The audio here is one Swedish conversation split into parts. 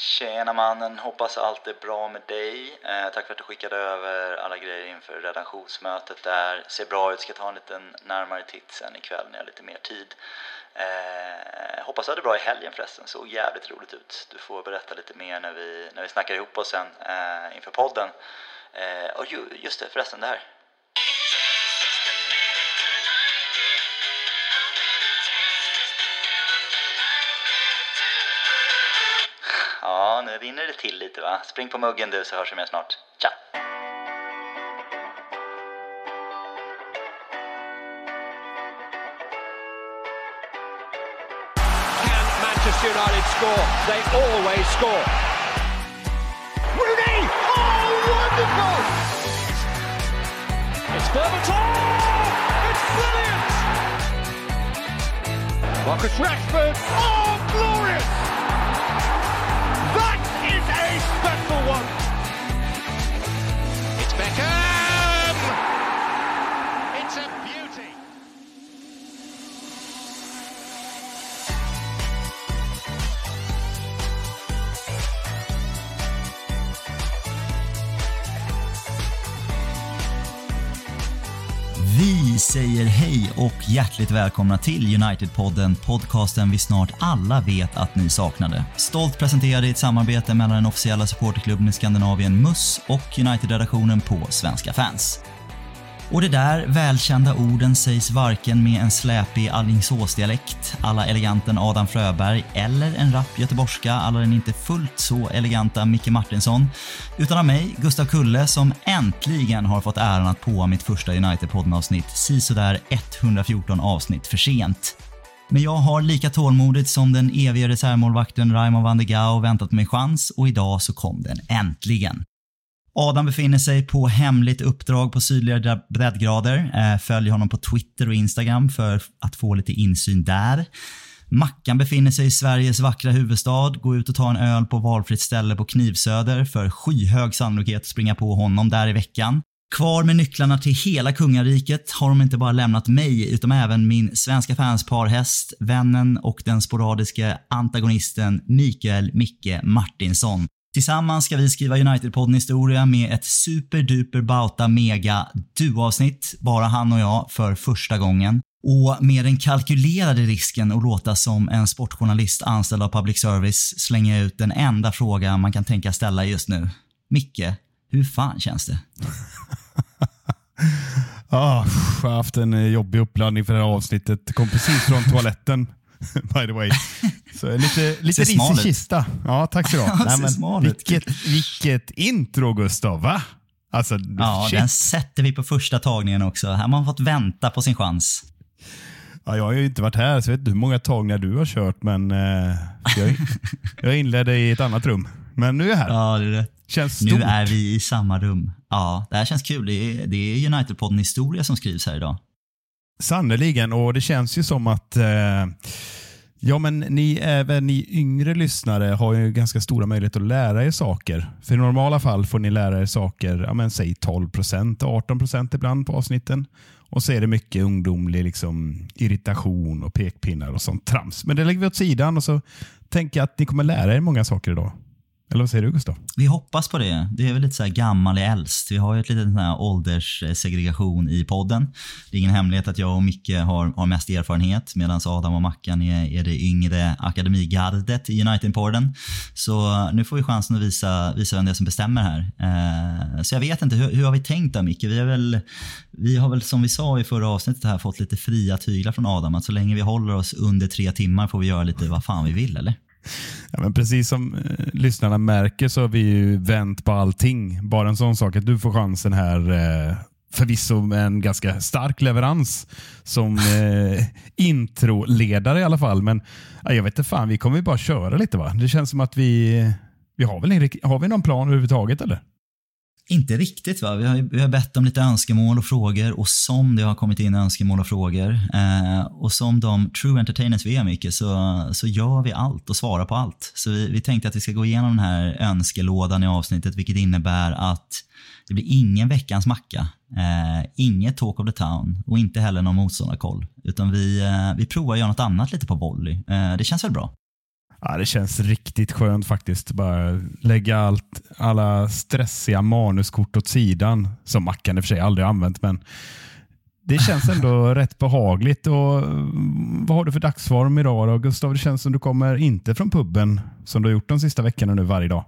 Tjena mannen, hoppas allt är bra med dig. Eh, tack för att du skickade över alla grejer inför redaktionsmötet där. Ser bra ut, ska ta en liten närmare titt sen ikväll när jag har lite mer tid. Eh, hoppas du hade bra i helgen förresten, såg jävligt roligt ut. Du får berätta lite mer när vi, när vi snackar ihop oss sen eh, inför podden. Eh, och ju, just det, förresten det här. Ja, nu rinner det till lite va? Spring på muggen du så hörs vi mer snart. Tja! Can Manchester United score? They always score. Rooney! Oh, wonderful! It's Berbatov! It's brilliant! Marcus Rashford! Oh, säger hej och hjärtligt välkomna till United-podden, podcasten vi snart alla vet att ni saknade. Stolt presenterad i ett samarbete mellan den officiella supporterklubben i Skandinavien MUS och United-redaktionen på Svenska fans. Och de där välkända orden sägs varken med en släpig Alingsåsdialekt alla eleganten Adam Fröberg eller en rapp göteborgska alla den inte fullt så eleganta Micke Martinsson utan av mig, Gustav Kulle, som äntligen har fått äran att påa mitt första United-podden-avsnitt sisådär 114 avsnitt för sent. Men jag har lika tålmodigt som den evige reservmålvakten Raimo van der Gau väntat mig chans och idag så kom den äntligen. Adam befinner sig på hemligt uppdrag på sydligare breddgrader. Eh, följ honom på Twitter och Instagram för att få lite insyn där. Mackan befinner sig i Sveriges vackra huvudstad. Gå ut och ta en öl på valfritt ställe på Knivsöder för skyhög sannolikhet att springa på honom där i veckan. Kvar med nycklarna till hela kungariket har de inte bara lämnat mig utan även min svenska fansparhäst, vännen och den sporadiske antagonisten Mikael Micke Martinsson. Tillsammans ska vi skriva United-podden historia med ett superduper bauta mega duavsnitt, bara han och jag, för första gången. Och med den kalkylerade risken att låta som en sportjournalist anställd av public service slänger jag ut den enda fråga man kan tänka ställa just nu. Micke, hur fan känns det? Ah, jag har haft en jobbig uppladdning för det här avsnittet. Kom precis från toaletten. By the way. Så lite, lite Ser smal ris i ut. kista. Ja, tack så du Ja, ha. Nej, men vilket, vilket intro Gustav, va? Alltså, Ja, shit. den sätter vi på första tagningen också. Här har man fått vänta på sin chans. Ja, jag har ju inte varit här, så jag vet inte hur många tagningar du har kört, men eh, jag, jag inledde i ett annat rum. Men nu är jag här. Ja, det är. Känns stort. Nu är vi i samma rum. Ja, det här känns kul. Det är, det är United-podden historia som skrivs här idag. Sannerligen, och det känns ju som att eh, Ja, men ni, även ni yngre lyssnare har ju ganska stora möjligheter att lära er saker. För i normala fall får ni lära er saker, ja, men säg 12 procent, 18 procent ibland på avsnitten. Och så är det mycket ungdomlig liksom, irritation och pekpinnar och sånt trams. Men det lägger vi åt sidan och så tänker jag att ni kommer lära er många saker idag. Eller vad säger du Gustav? Vi hoppas på det. Det är väl lite så här gammal är äldst. Vi har ju ett litet sån här ålderssegregation i podden. Det är ingen hemlighet att jag och Micke har, har mest erfarenhet medan Adam och Mackan är, är det yngre akademigardet i United-podden. Så nu får vi chansen att visa, visa vem det är som bestämmer här. Eh, så jag vet inte, hur, hur har vi tänkt då Micke? Vi, är väl, vi har väl som vi sa i förra avsnittet här fått lite fria tyglar från Adam. Att så länge vi håller oss under tre timmar får vi göra lite vad fan vi vill, eller? Ja, men precis som eh, lyssnarna märker så har vi ju vänt på allting. Bara en sån sak att du får chansen här eh, förvisso med en ganska stark leverans som eh, introledare i alla fall. Men ja, jag vet inte fan, vi kommer ju bara köra lite va? Det känns som att vi, eh, vi har väl en, har vi någon plan överhuvudtaget eller? Inte riktigt va. Vi har, vi har bett om lite önskemål och frågor och som det har kommit in önskemål och frågor eh, och som de true entertainers vi är mycket så, så gör vi allt och svarar på allt. Så vi, vi tänkte att vi ska gå igenom den här önskelådan i avsnittet vilket innebär att det blir ingen veckans macka, eh, inget talk of the town och inte heller någon motståndarkoll. Utan vi, eh, vi provar att göra något annat lite på volley. Eh, det känns väl bra? Ja, det känns riktigt skönt faktiskt. Bara lägga allt, alla stressiga manuskort åt sidan, som Mackan i och för sig aldrig använt, men det känns ändå rätt behagligt. Och, mm, vad har du för dagsform idag då, Gustav? Det känns som du kommer inte från puben som du har gjort de sista veckorna nu varje dag.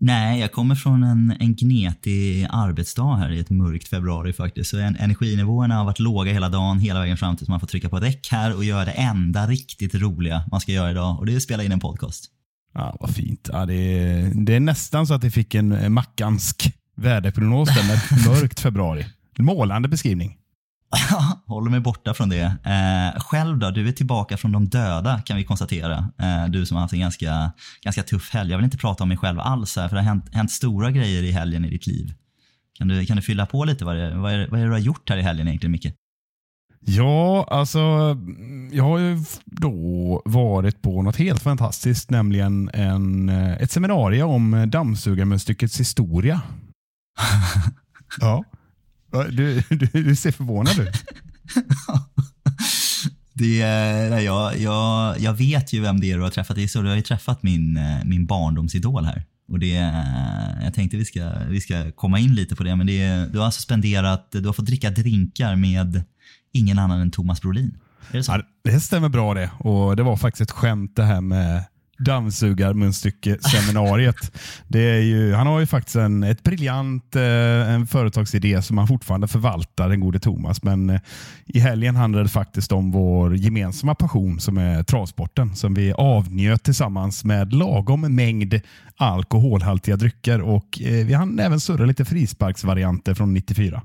Nej, jag kommer från en, en gnetig arbetsdag här i ett mörkt februari faktiskt. Så en, energinivåerna har varit låga hela dagen, hela vägen fram tills man får trycka på räck här och göra det enda riktigt roliga man ska göra idag och det är att spela in en podcast. Ja, Vad fint. Ja, det, är, det är nästan så att vi fick en mackansk väderprognos där med ett mörkt februari. Målande beskrivning. Håller mig borta från det. Eh, själv då? Du är tillbaka från de döda kan vi konstatera. Eh, du som har haft en ganska, ganska tuff helg. Jag vill inte prata om mig själv alls här, för det har hänt, hänt stora grejer i helgen i ditt liv. Kan du, kan du fylla på lite? Vad är, vad, är, vad är det du har gjort här i helgen egentligen, Micke? Ja, alltså jag har ju då varit på något helt fantastiskt, nämligen en, ett seminarium om dammsugarmunstyckets historia. ja. Du, du, du ser förvånad ut. Det, jag, jag, jag vet ju vem det är du har träffat. Det är så, du har ju träffat min, eh, min barndomsidol här. Och det, jag tänkte vi ska, vi ska komma in lite på det, men det, du har alltså spenderat, du har fått dricka drinkar med ingen annan än Thomas Brolin. Är det så? Ja, det stämmer bra det. Och Det var faktiskt ett skämt det här med dammsugarmunstycke-seminariet. det är ju, han har ju faktiskt en ett briljant eh, en företagsidé som han fortfarande förvaltar, den gode Thomas. Men eh, i helgen handlade det faktiskt om vår gemensamma passion som är travsporten som vi avnjöt tillsammans med lagom mängd alkoholhaltiga drycker och eh, vi hann även surra lite frisparksvarianter från 94.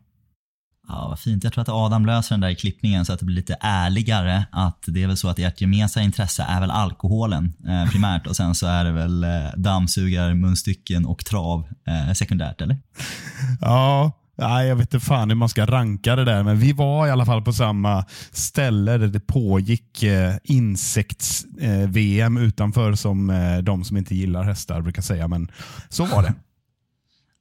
Ja, vad fint. Jag tror att Adam löser den där i klippningen så att det blir lite ärligare. Att det är väl så att ert gemensamma intresse är väl alkoholen eh, primärt och sen så är det väl eh, dammsugare, munstycken och trav eh, sekundärt, eller? Ja, Nej, jag vet inte fan hur man ska ranka det där, men vi var i alla fall på samma ställe där det pågick eh, insekts-VM eh, utanför som eh, de som inte gillar hästar brukar säga, men så var det.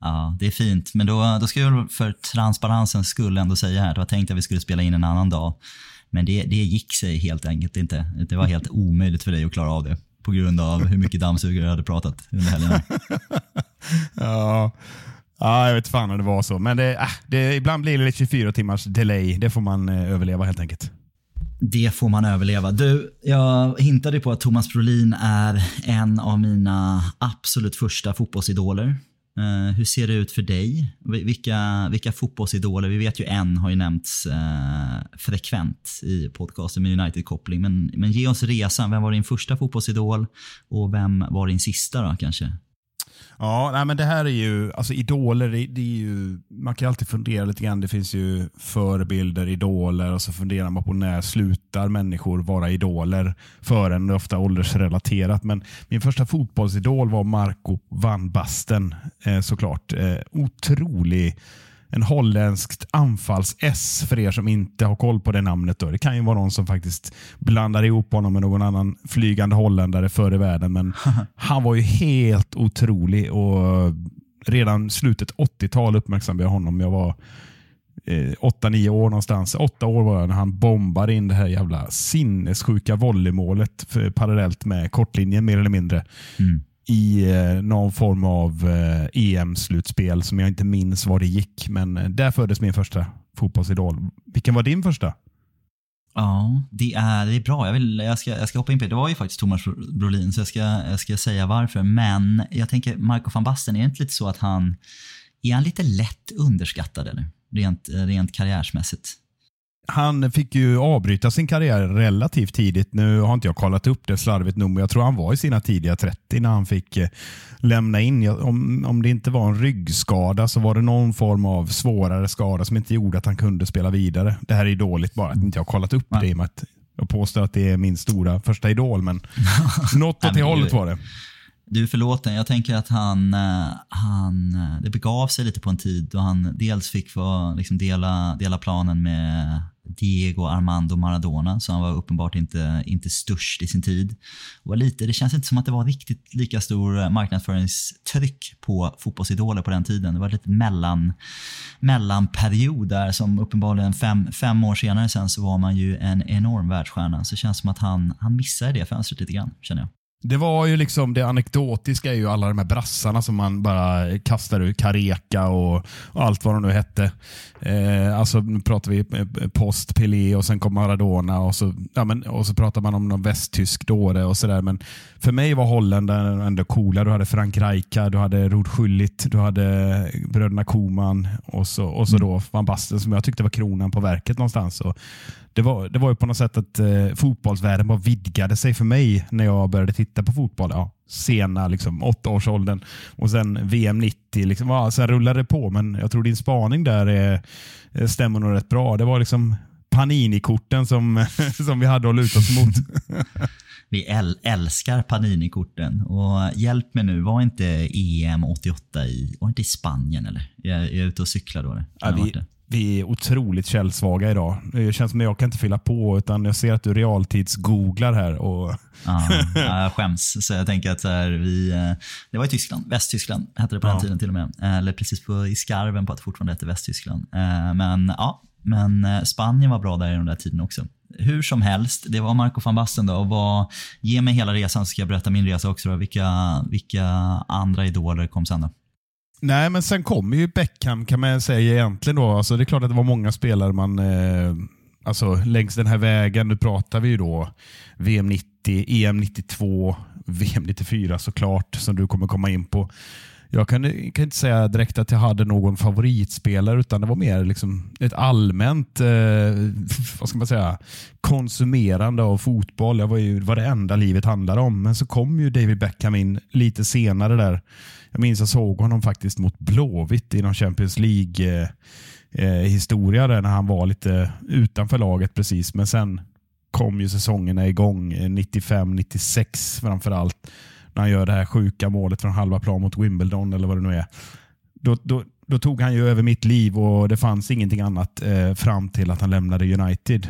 Ja, det är fint. Men då, då ska jag för transparensens skull ändå säga här, det var tänkt att vi skulle spela in en annan dag. Men det, det gick sig helt enkelt inte. Det var helt omöjligt för dig att klara av det på grund av hur mycket dammsugare jag hade pratat under helgen. ja. ja, jag vet fan om det var så. Men det, äh, det, ibland blir det lite 24 timmars delay. Det får man eh, överleva helt enkelt. Det får man överleva. Du, jag hintade på att Thomas Brolin är en av mina absolut första fotbollsidoler. Eh, hur ser det ut för dig? Vilka, vilka fotbollsidoler? Vi vet ju en har ju nämnts eh, frekvent i podcasten med United-koppling. Men, men ge oss resan. Vem var din första fotbollsidol och vem var din sista då kanske? Ja, nej, men det här är ju, alltså idoler, det, det, är ju, man kan alltid fundera lite grann. Det finns ju förebilder, idoler och så funderar man på när slutar människor vara idoler för en, ofta åldersrelaterat. Men min första fotbollsidol var Marco van Basten eh, såklart. Eh, otrolig en holländskt anfalls-S för er som inte har koll på det namnet. Då. Det kan ju vara någon som faktiskt blandar ihop honom med någon annan flygande holländare förr i världen. Men han var ju helt otrolig och redan slutet 80-tal uppmärksammade jag honom. Jag var eh, 8-9 år någonstans. Åtta år var jag när han bombade in det här jävla sinnessjuka volleymålet parallellt med kortlinjen mer eller mindre. Mm i eh, någon form av eh, e EM-slutspel som jag inte minns var det gick. Men eh, där föddes min första fotbollsidol. Vilken var din första? Ja, det är, det är bra. Jag, vill, jag, ska, jag ska hoppa in på det. Det var ju faktiskt Thomas Brolin, så jag ska, jag ska säga varför. Men jag tänker, Marco van Basten, är det inte lite så att han är han lite lätt underskattad eller? Rent, rent karriärsmässigt? Han fick ju avbryta sin karriär relativt tidigt. Nu har inte jag kollat upp det slarvigt nog, men jag tror han var i sina tidiga 30 när han fick eh, lämna in. Om, om det inte var en ryggskada så var det någon form av svårare skada som inte gjorde att han kunde spela vidare. Det här är dåligt bara att inte jag har kollat upp det i och med att jag påstår att det är min stora första idol, men något åt det hållet var det. Du är förlåten. Jag tänker att han, eh, han, eh, det begav sig lite på en tid då han dels fick få liksom dela, dela planen med Diego Armando Maradona, så han var uppenbart inte, inte störst i sin tid. Och lite, det känns inte som att det var riktigt lika stor marknadsföringstryck på fotbollsidoler på den tiden. Det var lite mellan, mellanperiod där som uppenbarligen fem, fem år senare sen så var man ju en enorm världsstjärna. Så det känns som att han, han missade det fönstret lite grann, känner jag. Det var ju liksom det anekdotiska är ju alla de här brassarna som man bara kastar ut. Kareka och, och allt vad de nu hette. Eh, alltså nu pratar vi eh, post Pelé och sen kom Maradona och så, ja, men, och så pratar man om någon västtysk dåre och sådär. Men för mig var Holländaren ändå coola. Du hade Frank Rijkaard, du hade Rod Schullit, du hade bröderna Koman och så, och så mm. då Van Basten som jag tyckte var kronan på verket någonstans. Och det var, det var ju på något sätt att eh, fotbollsvärlden bara vidgade sig för mig när jag började titta på fotboll. Ja, sena liksom, åttaårsåldern och sen VM 90. Liksom, ja, sen rullade det på, men jag tror din spaning där är, stämmer nog rätt bra. Det var liksom Panini-korten som, som vi hade att luta oss mot. vi äl älskar Panini-korten. Och hjälp mig nu, var inte EM 88 i, var inte i Spanien? eller? Jag, jag är ute och cyklar då. Ja, vi, vi är otroligt källsvaga idag. Det känns som att jag kan inte fylla på, utan jag ser att du realtidsgooglar här. Och... ja, jag skäms. Så jag tänker att så här, vi, eh, det var i Tyskland, Västtyskland hette det på ja. den tiden till och med. Eller precis på, i skarven på att det fortfarande hette Västtyskland. Eh, men ja, men eh, Spanien var bra där i den där tiden också. Hur som helst, det var Marco van Basten då. Och vad, ge mig hela resan så ska jag berätta min resa också. Då. Vilka, vilka andra idoler kom sen då? Nej, men sen kommer ju Beckham kan man säga egentligen. Då. Alltså, det är klart att det var många spelare man... Eh, alltså, längs den här vägen, nu pratar vi ju då VM 90, EM 92, VM 94 såklart, som du kommer komma in på. Jag kan, kan, inte säga direkt att jag hade någon favoritspelare, utan det var mer liksom ett allmänt eh, vad ska man säga, konsumerande av fotboll. Jag var ju, det var det enda livet handlade om. Men så kom ju David Beckham in lite senare där. Jag minns jag såg honom faktiskt mot Blåvitt i någon Champions League-historia eh, eh historia där när han var lite utanför laget precis. Men sen kom ju säsongerna igång eh, 95-96 framför framförallt när han gör det här sjuka målet från halva plan mot Wimbledon eller vad det nu är. Då, då, då tog han ju över mitt liv och det fanns ingenting annat eh, fram till att han lämnade United.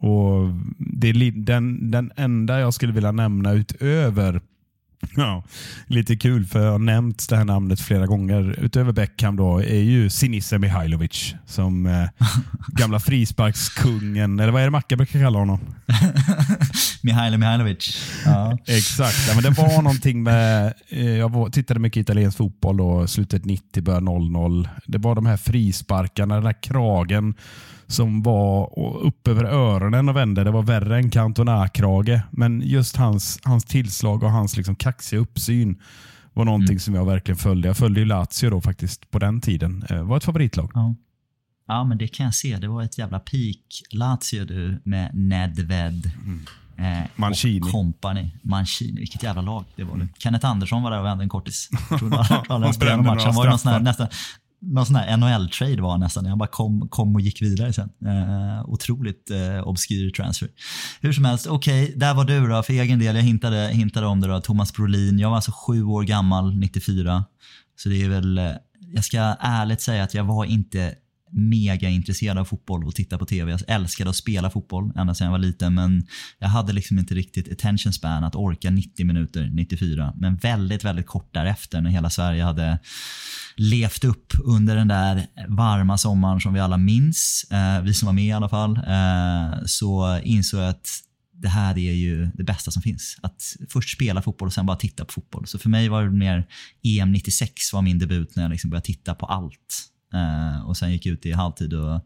Och det är den, den enda jag skulle vilja nämna utöver Ja, lite kul för jag har nämnt det här namnet flera gånger. Utöver Beckham då är ju Sinisa Mihailovic som eh, gamla frisparkskungen, eller vad är det Macke brukar kalla honom? Mihailo Mihailovic. Ja. Exakt, ja, men det var någonting med, eh, jag tittade mycket italiensk fotboll då, slutet 90, början 00. Det var de här frisparkarna, den här kragen som var upp över öronen och vände. Det var värre än Cantona-krage. Men just hans, hans tillslag och hans liksom kaxiga uppsyn var någonting mm. som jag verkligen följde. Jag följde ju Lazio då faktiskt på den tiden. Det eh, var ett favoritlag. Ja. ja, men det kan jag se. Det var ett jävla peak Lazio du med Nedved. Mm. Eh, Mancini. Och company. Mancini, vilket jävla lag det var. Mm. Kenneth Andersson var där och vände en kortis. Jag tror han match. Han var ju någon sån här, nästan, någon sån här NHL-trade var nästan. Han bara kom, kom och gick vidare sen. Eh, otroligt eh, obskyr transfer. Hur som helst, okej, okay, där var du då. För egen del, jag hintade, hintade om det då. Thomas Brolin. Jag var alltså sju år gammal 94. Så det är väl, eh, jag ska ärligt säga att jag var inte mega intresserad av fotboll och titta på TV. Jag älskade att spela fotboll ända sedan jag var liten men jag hade liksom inte riktigt attention span att orka 90 minuter 94. Men väldigt, väldigt kort därefter när hela Sverige hade levt upp under den där varma sommaren som vi alla minns, eh, vi som var med i alla fall, eh, så insåg jag att det här är ju det bästa som finns. Att först spela fotboll och sen bara titta på fotboll. Så för mig var det mer EM 96 var min debut när jag liksom började titta på allt. Uh, och sen gick ut i halvtid och,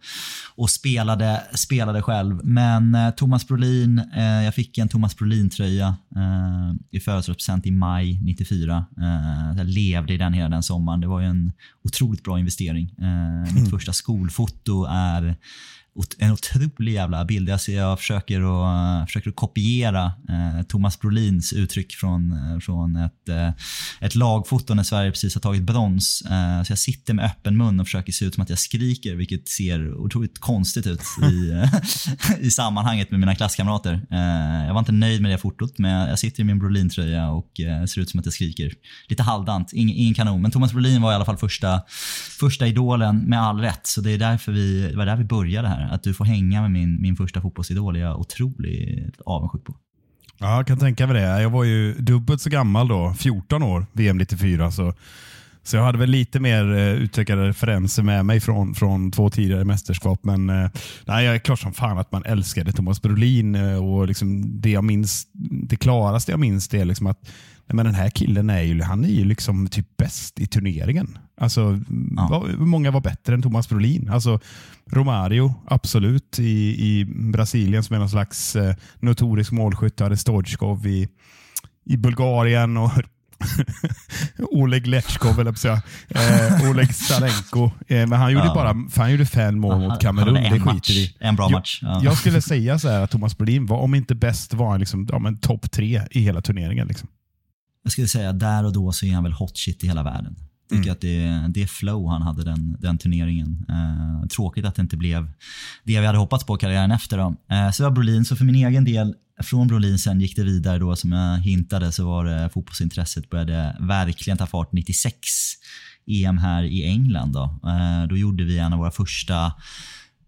och spelade, spelade själv. Men uh, Thomas Brolin, uh, jag fick en Thomas Brolin-tröja i födelsedagspresent i maj 94. jag levde i den hela den sommaren. Det var ju en otroligt bra investering. Mitt mm. första skolfoto är en otrolig jävla bild. Alltså jag försöker att, eh, försöker att kopiera eh, Thomas Brolins uttryck från, eh, från ett, eh, ett lagfoto när Sverige precis har tagit brons. Eh, så jag sitter med öppen mun och försöker se ut som att jag skriker, vilket ser otroligt konstigt ut i, i sammanhanget med mina klasskamrater. Eh, jag var inte nöjd med det fotot, men jag sitter i min Brolin-tröja och ser ut som att jag skriker. Lite halvdant, ingen, ingen kanon. Men Thomas Brolin var i alla fall första, första idolen med all rätt, så det är därför vi, det var där vi började här att du får hänga med min, min första fotbollsidol är jag otroligt avundsjuk på. Ja, jag kan tänka mig det. Jag var ju dubbelt så gammal då, 14 år, VM 94. Så Så jag hade väl lite mer eh, uh, utökade referenser med mig från, från två tidigare mästerskap. Men uh, nej, jag är klart som fan att man älskade Thomas Brolin. Uh, och liksom det, jag minns, det klaraste jag minns det är liksom att men den här killen är ju, han är ju liksom typ bäst i turneringen. Alltså, ja. Många var bättre än Thomas Brolin. Alltså, Romario, absolut, i, i Brasilien som är någon slags eh, notorisk målskytt. Hade Stojkov i, i Bulgarien och Oleg Letchkov, eller säga. Eh, Oleg Stalenko. Eh, men han gjorde ja. bara han gjorde fem mål mot Kamerun. Det skiter vi En bra match. Ja. Jag, jag, skulle säga så här att Thomas Brolin var, om inte bäst, var han liksom, ja, topp tre i hela turneringen. Liksom jag skulle säga där och då så är han väl hot shit i hela världen. Tycker mm. att det, det flow han hade den, den turneringen. Eh, tråkigt att det inte blev det vi hade hoppats på karriären efter. Då. Eh, så det var Brolin. Så för min egen del, från Brolin sen gick det vidare då som jag hintade så var det fotbollsintresset började verkligen ta fart 96. EM här i England. Då, eh, då gjorde vi en av våra första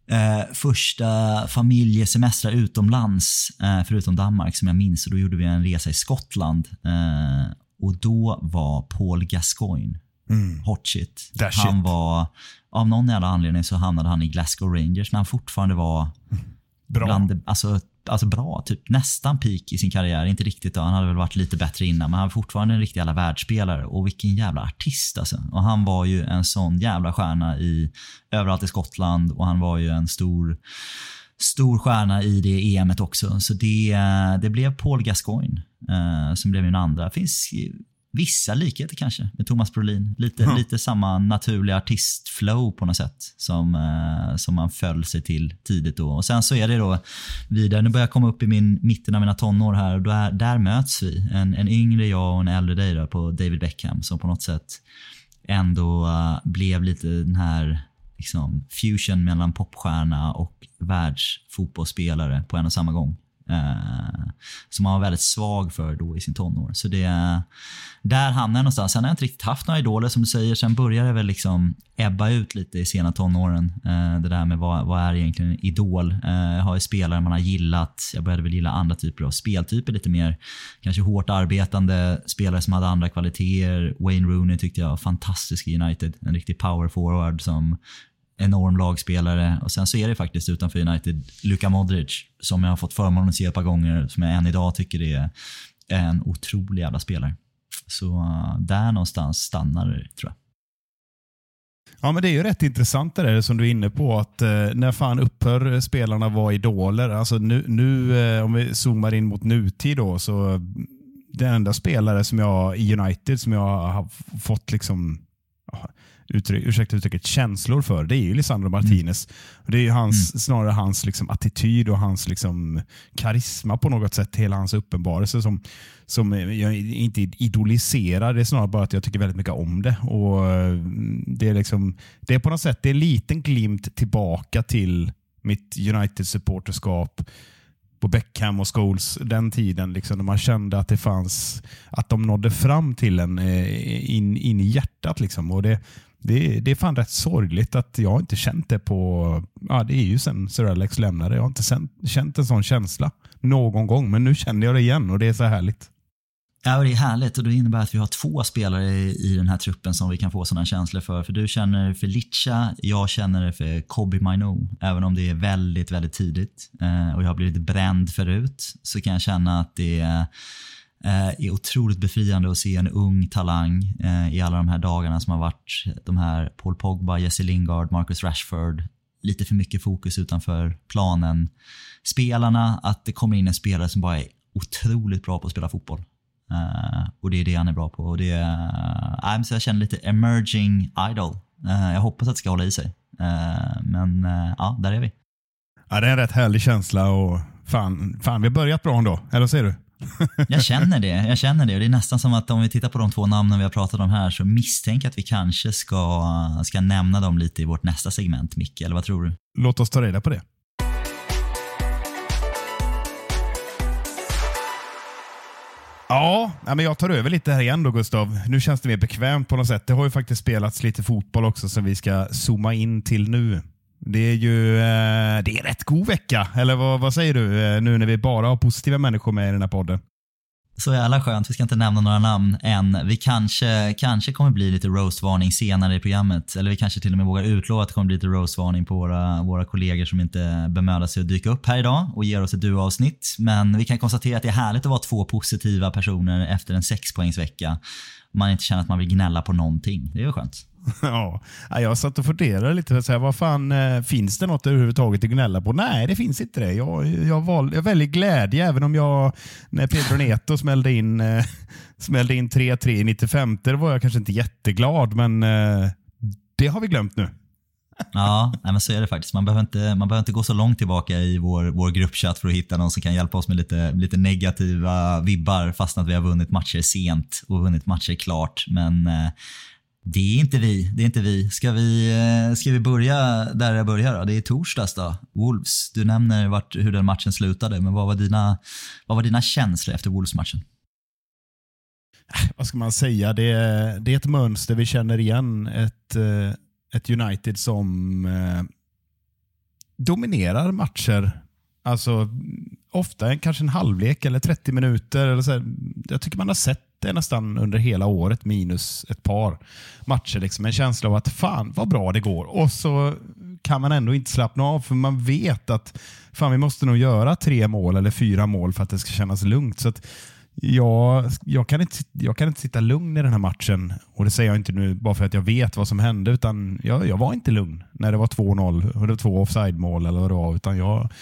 eh, första familjesemestrar utomlands, eh, förutom Danmark som jag minns. Och då gjorde vi en resa i Skottland. Eh, och då var Paul Gascoigne mm. hot shit. That han shit. var, av någon jävla anledning så hamnade han i Glasgow Rangers när han fortfarande var Bra. Bland, alltså, alltså bra, typ nästan peak i sin karriär. Inte riktigt då, han hade väl varit lite bättre innan, men han var fortfarande en riktig jävla världsspelare. Och vilken jävla artist alltså. Och han var ju en sån jävla stjärna i, överallt i Skottland och han var ju en stor stor stjärna i det EMet också. Så det, eh, det blev Paul Gascoigne eh, som blev min andra. Finns vissa likheter kanske med Thomas Brolin. Lite, mm. lite samma naturliga artistflow på något sätt som, eh, som man föll sig till tidigt. Då. Och Sen så är det då vidare, nu börjar jag komma upp i min, mitten av mina tonår här och där, där möts vi. En, en yngre jag och en äldre dig då, på David Beckham som på något sätt ändå uh, blev lite den här liksom, fusion mellan popstjärna och världsfotbollsspelare på en och samma gång. Eh, som han var väldigt svag för då i sin tonår. Så det, där hamnade jag någonstans. Sen har jag inte riktigt haft några idoler som du säger. Sen började det väl liksom ebba ut lite i sena tonåren. Eh, det där med vad, vad är egentligen en idol? Eh, jag har ju spelare man har gillat. Jag började väl gilla andra typer av speltyper lite mer. Kanske hårt arbetande spelare som hade andra kvaliteter. Wayne Rooney tyckte jag var fantastisk i United. En riktig power forward som enorm lagspelare. Och sen så är det faktiskt utanför United Luka Modric som jag har fått förmånen att se ett par gånger som jag än idag tycker är en otrolig jävla spelare. Så uh, där någonstans stannar det tror jag. Ja, men det är ju rätt intressant det där som du är inne på. att eh, När fan upphör spelarna vara idoler? Alltså nu, nu eh, om vi zoomar in mot nutid då, så den enda spelare som jag i United som jag har fått liksom uttryck, ursäkta uttrycket, känslor för, det är ju Lisandro Martinez. Mm. Det är hans, mm. snarare hans liksom, attityd och hans liksom, karisma på något sätt, hela hans uppenbarelse som, som jag inte idoliserar. Det är snarare bara att jag tycker väldigt mycket om det. Och mm, Det är, liksom, det är på något sätt det är en liten glimt tillbaka till mitt United-supporterskap på Beckham och Scholes den tiden. Liksom, när man kände att det fanns, att de nådde fram till en eh, in, in i hjärtat. Liksom. Och det, det, det är fan rätt sorgligt att jag inte känt det på... Ja, det är ju sen Sir Alex lämnade. Jag har inte känt, känt en sån känsla någon gång, men nu känner jag det igen och det är så härligt. Ja, och det är härligt och det innebär att vi har två spelare i den här truppen som vi kan få sådana känslor för. För du känner för Licha, jag känner det för Kobi Mainu. Även om det är väldigt, väldigt tidigt eh, och jag har blivit bränd förut så kan jag känna att det är Eh, är otroligt befriande att se en ung talang eh, i alla de här dagarna som har varit de här Paul Pogba, Jesse Lingard, Marcus Rashford. Lite för mycket fokus utanför planen. Spelarna, att det kommer in en spelare som bara är otroligt bra på att spela fotboll. Eh, och det är det han är bra på. Och det är, så jag känner lite emerging idol. Jag hoppas att det ska hålla i sig. Men ja, där är vi. Ja, det är en rätt härlig känsla och fan, fan vi har börjat bra ändå. Eller vad säger du? Jag känner det. Jag känner det. Och det är nästan som att om vi tittar på de två namnen vi har pratat om här så misstänker jag att vi kanske ska, ska nämna dem lite i vårt nästa segment, Micke. Eller vad tror du? Låt oss ta reda på det. Ja, men jag tar över lite här igen då Gustav. Nu känns det mer bekvämt på något sätt. Det har ju faktiskt spelats lite fotboll också som vi ska zooma in till nu. Det är ju eh, det är rätt god vecka, eller vad, vad säger du? Eh, nu när vi bara har positiva människor med i den här podden. Så jävla skönt. Vi ska inte nämna några namn än. Vi kanske, kanske kommer bli lite roastvarning senare i programmet. Eller vi kanske till och med vågar utlova att det kommer bli lite roastvarning på våra, våra kollegor som inte bemödar sig att dyka upp här idag och ger oss ett duo-avsnitt. Men vi kan konstatera att det är härligt att vara två positiva personer efter en sexpoängsvecka. Man inte känner att man vill gnälla på någonting. Det är ju skönt. Ja, jag satt och funderade lite. Så här, vad fan, eh, finns det något överhuvudtaget att gnälla på? Nej, det finns inte det. Jag, jag, val, jag väljer glädje, även om jag, när Pedro Neto smällde in, eh, smällde in 3-3 i 95, då var jag kanske inte jätteglad, men eh, det har vi glömt nu. Ja, nej men så är det faktiskt. Man behöver, inte, man behöver inte gå så långt tillbaka i vår, vår gruppchatt för att hitta någon som kan hjälpa oss med lite, lite negativa vibbar fastän att vi har vunnit matcher sent och vunnit matcher klart. Men det är inte vi. Det är inte vi. Ska vi, eh, ska vi börja där jag börjar? Då? Det är torsdags då. Wolves. Du nämner vart, hur den matchen slutade, men vad var dina, vad var dina känslor efter Wolves-matchen? Äh, vad ska man säga? Det är, det är ett mönster vi känner igen. Ett, eh, ett United som eh, dominerar matcher. Alltså ofta kanske en halvlek eller 30 minuter. Eller så Jag tycker man har sett det nästan under hela året minus ett par matcher. Liksom. En känsla av att fan vad bra det går. Och så kan man ändå inte slappna av för man vet att fan vi måste nog göra tre mål eller fyra mål för att det ska kännas lugnt. Så att jag, jag, kan inte, jag kan inte sitta lugn i den här matchen. Och Det säger jag inte nu bara för att jag vet vad som hände, utan jag, jag var inte lugn när det var 2-0 och det var två offside-mål eller vad det var. Utan jag,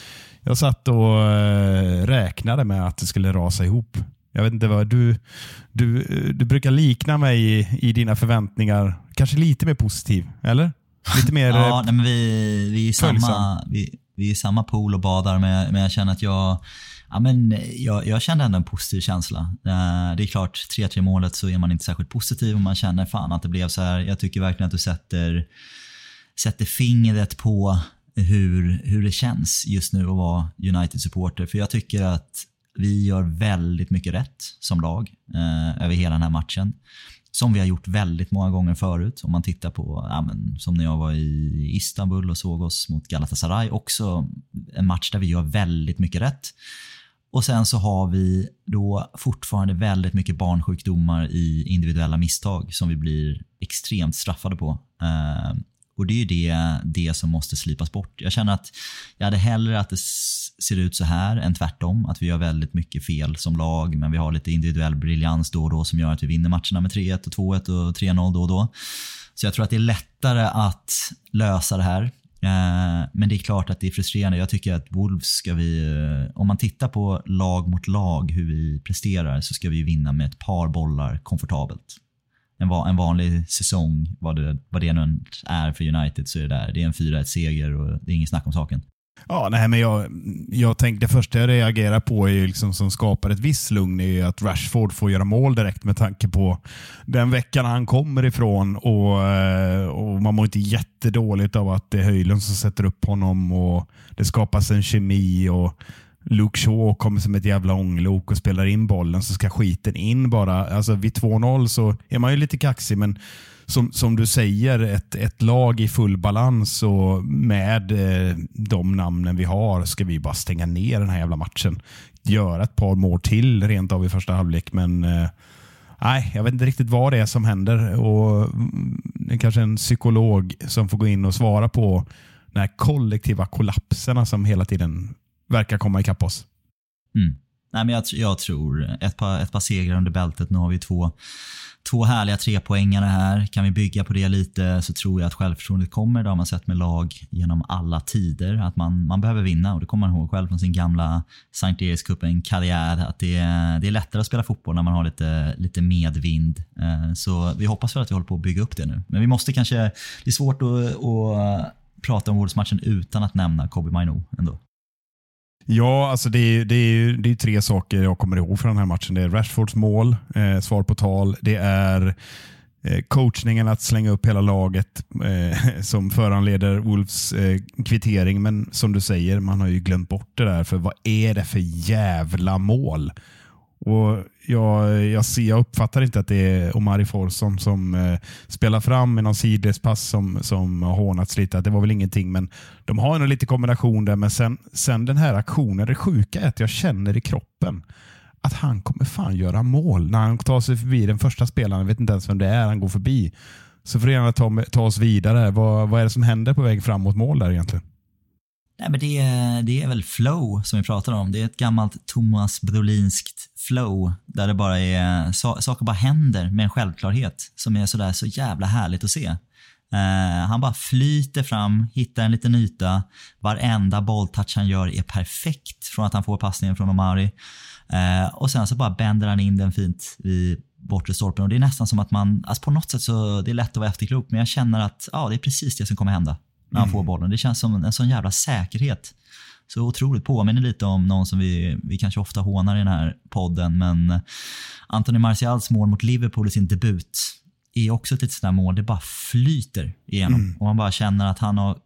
jag satt och eh, räknade med att det skulle rasa ihop. Jag vet inte vad du, du, du brukar likna mig i, i dina förväntningar. Kanske lite mer positiv, eller? Lite mer ja, nej, men vi, vi, är samma, vi, vi är samma pool och badar, men, men jag känner att jag Ja, men jag, jag kände ändå en positiv känsla. Eh, det är klart, 3-3 målet så är man inte särskilt positiv och man känner fan att det blev så här. Jag tycker verkligen att du sätter, sätter fingret på hur, hur det känns just nu att vara United-supporter. För jag tycker att vi gör väldigt mycket rätt som lag eh, över hela den här matchen. Som vi har gjort väldigt många gånger förut. Om man tittar på, ja, men, som när jag var i Istanbul och såg oss mot Galatasaray. Också en match där vi gör väldigt mycket rätt. Och sen så har vi då fortfarande väldigt mycket barnsjukdomar i individuella misstag som vi blir extremt straffade på. Eh, och det är ju det, det som måste slipas bort. Jag känner att jag hade hellre att det ser ut så här än tvärtom. Att vi gör väldigt mycket fel som lag, men vi har lite individuell briljans då och då som gör att vi vinner matcherna med 3-1 och 2-1 och 3-0 då och då. Så jag tror att det är lättare att lösa det här. Eh, men det är klart att det är frustrerande. Jag tycker att Wolves ska vi, eh, om man tittar på lag mot lag, hur vi presterar, så ska vi vinna med ett par bollar komfortabelt en, en vanlig säsong, vad det, vad det nu är för United, så är det där. Det är en 4-1-seger och det är inget snack om saken. Ja, nej, men jag, jag tänkte, det första jag reagerar på är liksom, som skapar ett visst lugn är att Rashford får göra mål direkt med tanke på den veckan han kommer ifrån. Och, eh, och Man mår inte jättedåligt av att det är Höjlund som sätter upp honom och det skapas en kemi. och Luke Shaw kommer som ett jävla ånglok och spelar in bollen så ska skiten in bara. Alltså vid 2-0 så är man ju lite kaxig men som, som du säger, ett, ett lag i full balans och med eh, de namnen vi har ska vi bara stänga ner den här jävla matchen. Göra ett par mål till rent av i första halvlek men eh, Nej, jag vet inte riktigt vad det är som händer. Och mm, det är kanske en psykolog som får gå in och svara på de här kollektiva kollapserna som hela tiden verkar komma ikapp oss. Mm. Nej, men jag, jag, tror ett par, ett par segrar under bältet. Nu har vi två, två härliga trepoängare här. Kan vi bygga på det lite så tror jag att självförtroendet kommer. Det har man sett med lag genom alla tider. Att man, man behöver vinna och det kommer man ihåg själv från sin gamla Sankt Erikscupen karriär. Att det, det är lättare att spela fotboll när man har lite, lite medvind. Eh, så vi hoppas väl att vi håller på att bygga upp det nu. Men vi måste kanske, det är svårt att, att prata om Wolves-matchen utan att nämna Kobi Mainu ändå. Ja, alltså det är, det, är, det är tre saker jag kommer ihåg från den här matchen. Det är Rashfords mål, eh, svar på tal. Det är eh, coachningen att slänga upp hela laget eh, som föranleder Wolves eh, kvittering. Men som du säger, man har ju glömt bort det där. För vad är det för jävla mål? Och jag, jag, ser, jag uppfattar inte att det är Omari Forsson som eh, spelar fram med någon sidledspass som, som har hånats lite. Det var väl ingenting, men de har nog lite kombination där. Men sen, sen den här aktionen, det sjuka är att jag känner i kroppen att han kommer fan göra mål när han tar sig förbi den första spelaren. Jag vet inte ens vem det är han går förbi. Så får du gärna ta, ta oss vidare. Vad, vad är det som händer på väg fram mot mål där egentligen? Nej, men det, är, det är väl flow som vi pratar om. Det är ett gammalt Thomas Brolinskt flow där det bara är, saker bara händer med en självklarhet som är sådär så jävla härligt att se. Uh, han bara flyter fram, hittar en liten yta. Varenda bolltouch han gör är perfekt från att han får passningen från Omari. Uh, och sen så bara bänder han in den fint i bortre stolpen. Och det är nästan som att man, alltså på något sätt så det är lätt att vara efterklok, men jag känner att ja, det är precis det som kommer hända när han mm. får bollen. Det känns som en sån jävla säkerhet. Så otroligt påminner lite om någon som vi, vi kanske ofta hånar i den här podden, men Anthony Martials mål mot Liverpool i sin debut är också ett sånt där mål. Det bara flyter igenom mm. och man bara känner att han har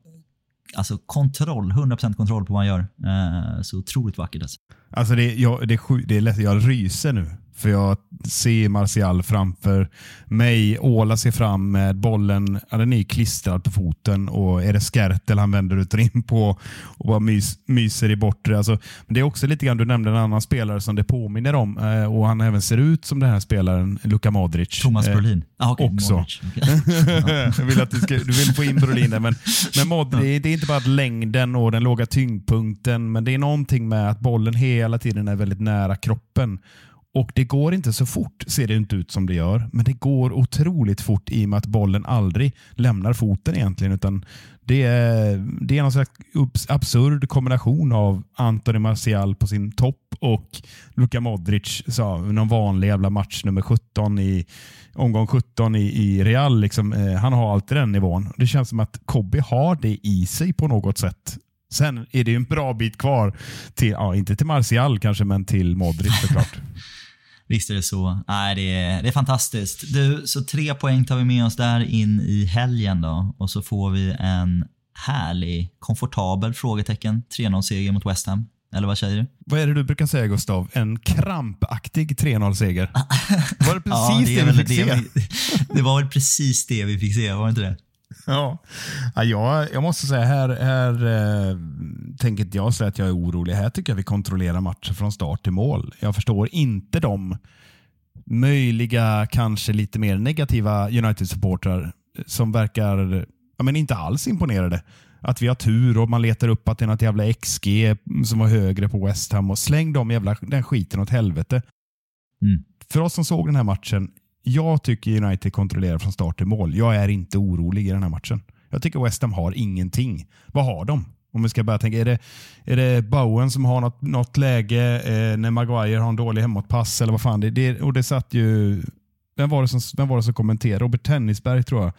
alltså kontroll, 100% kontroll på vad han gör. Eh, så otroligt vackert alltså. Alltså det, jag, det, det är lätt, jag ryser nu. För jag ser Martial framför mig åla sig fram med bollen. Ja, den är klistrad på foten och är det Skertel han vänder ut och in på och bara mys, myser i bortre. Alltså, men det är också lite grann, du nämnde en annan spelare som det påminner om eh, och han även ser ut som den här spelaren, Luka Modric. Thomas eh, Brolin. Ah, okay, också. Okay. vill att du, ska, du vill få in Brolin där, men, men Modric, det är inte bara längden och den låga tyngdpunkten, men det är någonting med att bollen hela tiden är väldigt nära kroppen. Och Det går inte så fort, ser det inte ut som det gör. Men det går otroligt fort i och med att bollen aldrig lämnar foten egentligen. Utan det är, det är någon slags absurd kombination av Anthony Martial på sin topp och Luka Modric, så, någon vanlig jävla match nummer 17 i omgång 17 i, i Real. Liksom, eh, han har alltid den nivån. Det känns som att Kobbe har det i sig på något sätt. Sen är det en bra bit kvar, till, ja, inte till Martial kanske, men till Modric såklart. Visst är det så. Nej, det, är, det är fantastiskt. Du, så tre poäng tar vi med oss där in i helgen då och så får vi en härlig, komfortabel frågetecken 3-0-seger mot West Ham. Eller vad säger du? Vad är det du brukar säga Gustav? En krampaktig 3-0-seger? Var det precis ja, det, det vi fick det se? Vi, det var väl precis det vi fick se, var det inte det? Ja, jag, jag måste säga här, här eh, tänker inte jag säga att jag är orolig. Här tycker jag vi kontrollerar matchen från start till mål. Jag förstår inte de möjliga, kanske lite mer negativa United-supportrar som verkar ja, men inte alls imponerade. Att vi har tur och man letar upp att det är något jävla XG som var högre på West Ham och släng de jävla, den skiten åt helvete. Mm. För oss som såg den här matchen, jag tycker United kontrollerar från start till mål. Jag är inte orolig i den här matchen. Jag tycker West Ham har ingenting. Vad har de? Om vi ska börja tänka, är det, är det Bowen som har något, något läge eh, när Maguire har en dålig hemåtpass eller vad fan? Det, det, och det satt ju... Vem var, det som, vem var det som kommenterade? Robert Tennisberg tror jag.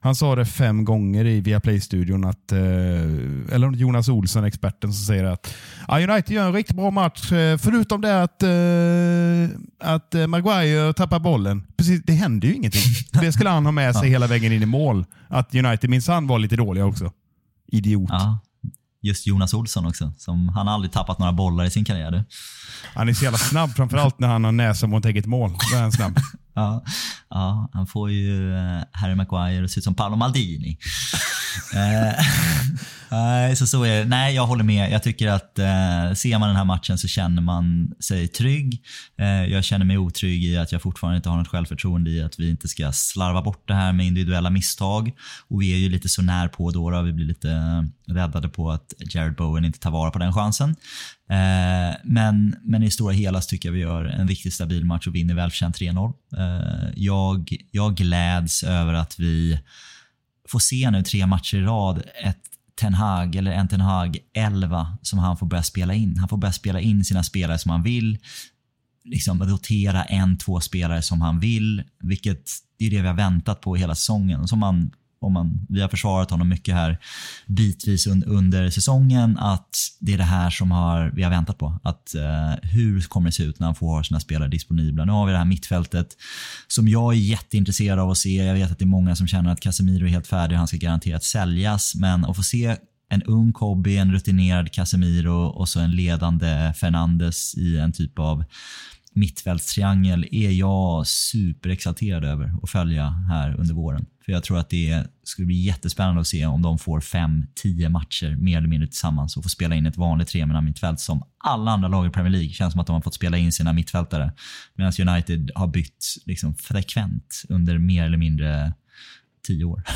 Han sa det fem gånger i Viaplay-studion, att, eh, eller Jonas Olsson, experten, som säger att United gör en riktigt bra match, eh, förutom det att, eh, att Maguire tappar bollen. Precis, det hände ju ingenting. Det skulle han ha med sig hela vägen in i mål. Att United minsann var lite dåliga också. Idiot. Ja just Jonas Olsson också. Som, han har aldrig tappat några bollar i sin karriär. Han är så jävla snabb, framförallt när han har näsa mot eget mål. Då är han snabb. ja, ja, han får ju eh, Harry Maguire att se ut som Paolo Maldini. Eh, nej, så, så är det. Nej, jag håller med. Jag tycker att eh, ser man den här matchen så känner man sig trygg. Eh, jag känner mig otrygg i att jag fortfarande inte har något självförtroende i att vi inte ska slarva bort det här med individuella misstag. Och vi är ju lite så när på då. då. Vi blir lite eh, räddade på att Jared Bowen inte tar vara på den chansen. Eh, men, men i stora hela så tycker jag vi gör en riktigt stabil match och vinner välförtjänt 3-0. Eh, jag, jag gläds över att vi får se nu tre matcher i rad ett Ten Hag eller en Ten Hag 11 som han får börja spela in. Han får börja spela in sina spelare som han vill. Liksom rotera en, två spelare som han vill. Vilket det är det vi har väntat på hela säsongen. Som man om man, vi har försvarat honom mycket här bitvis un, under säsongen, att det är det här som har, vi har väntat på. Att, eh, hur kommer det se ut när han får sina spelare disponibla? Nu har vi det här mittfältet som jag är jätteintresserad av att se. Jag vet att det är många som känner att Casemiro är helt färdig och han ska garanterat säljas. Men att få se en ung Kobby, en rutinerad Casemiro och så en ledande Fernandes i en typ av mittfältstriangel är jag superexalterad över att följa här under våren. För jag tror att det skulle bli jättespännande att se om de får 5-10 matcher mer eller mindre tillsammans och får spela in ett vanligt tremannamittfält som alla andra lag i Premier League. känns som att de har fått spela in sina mittfältare. Medan United har bytt liksom frekvent under mer eller mindre 10 år.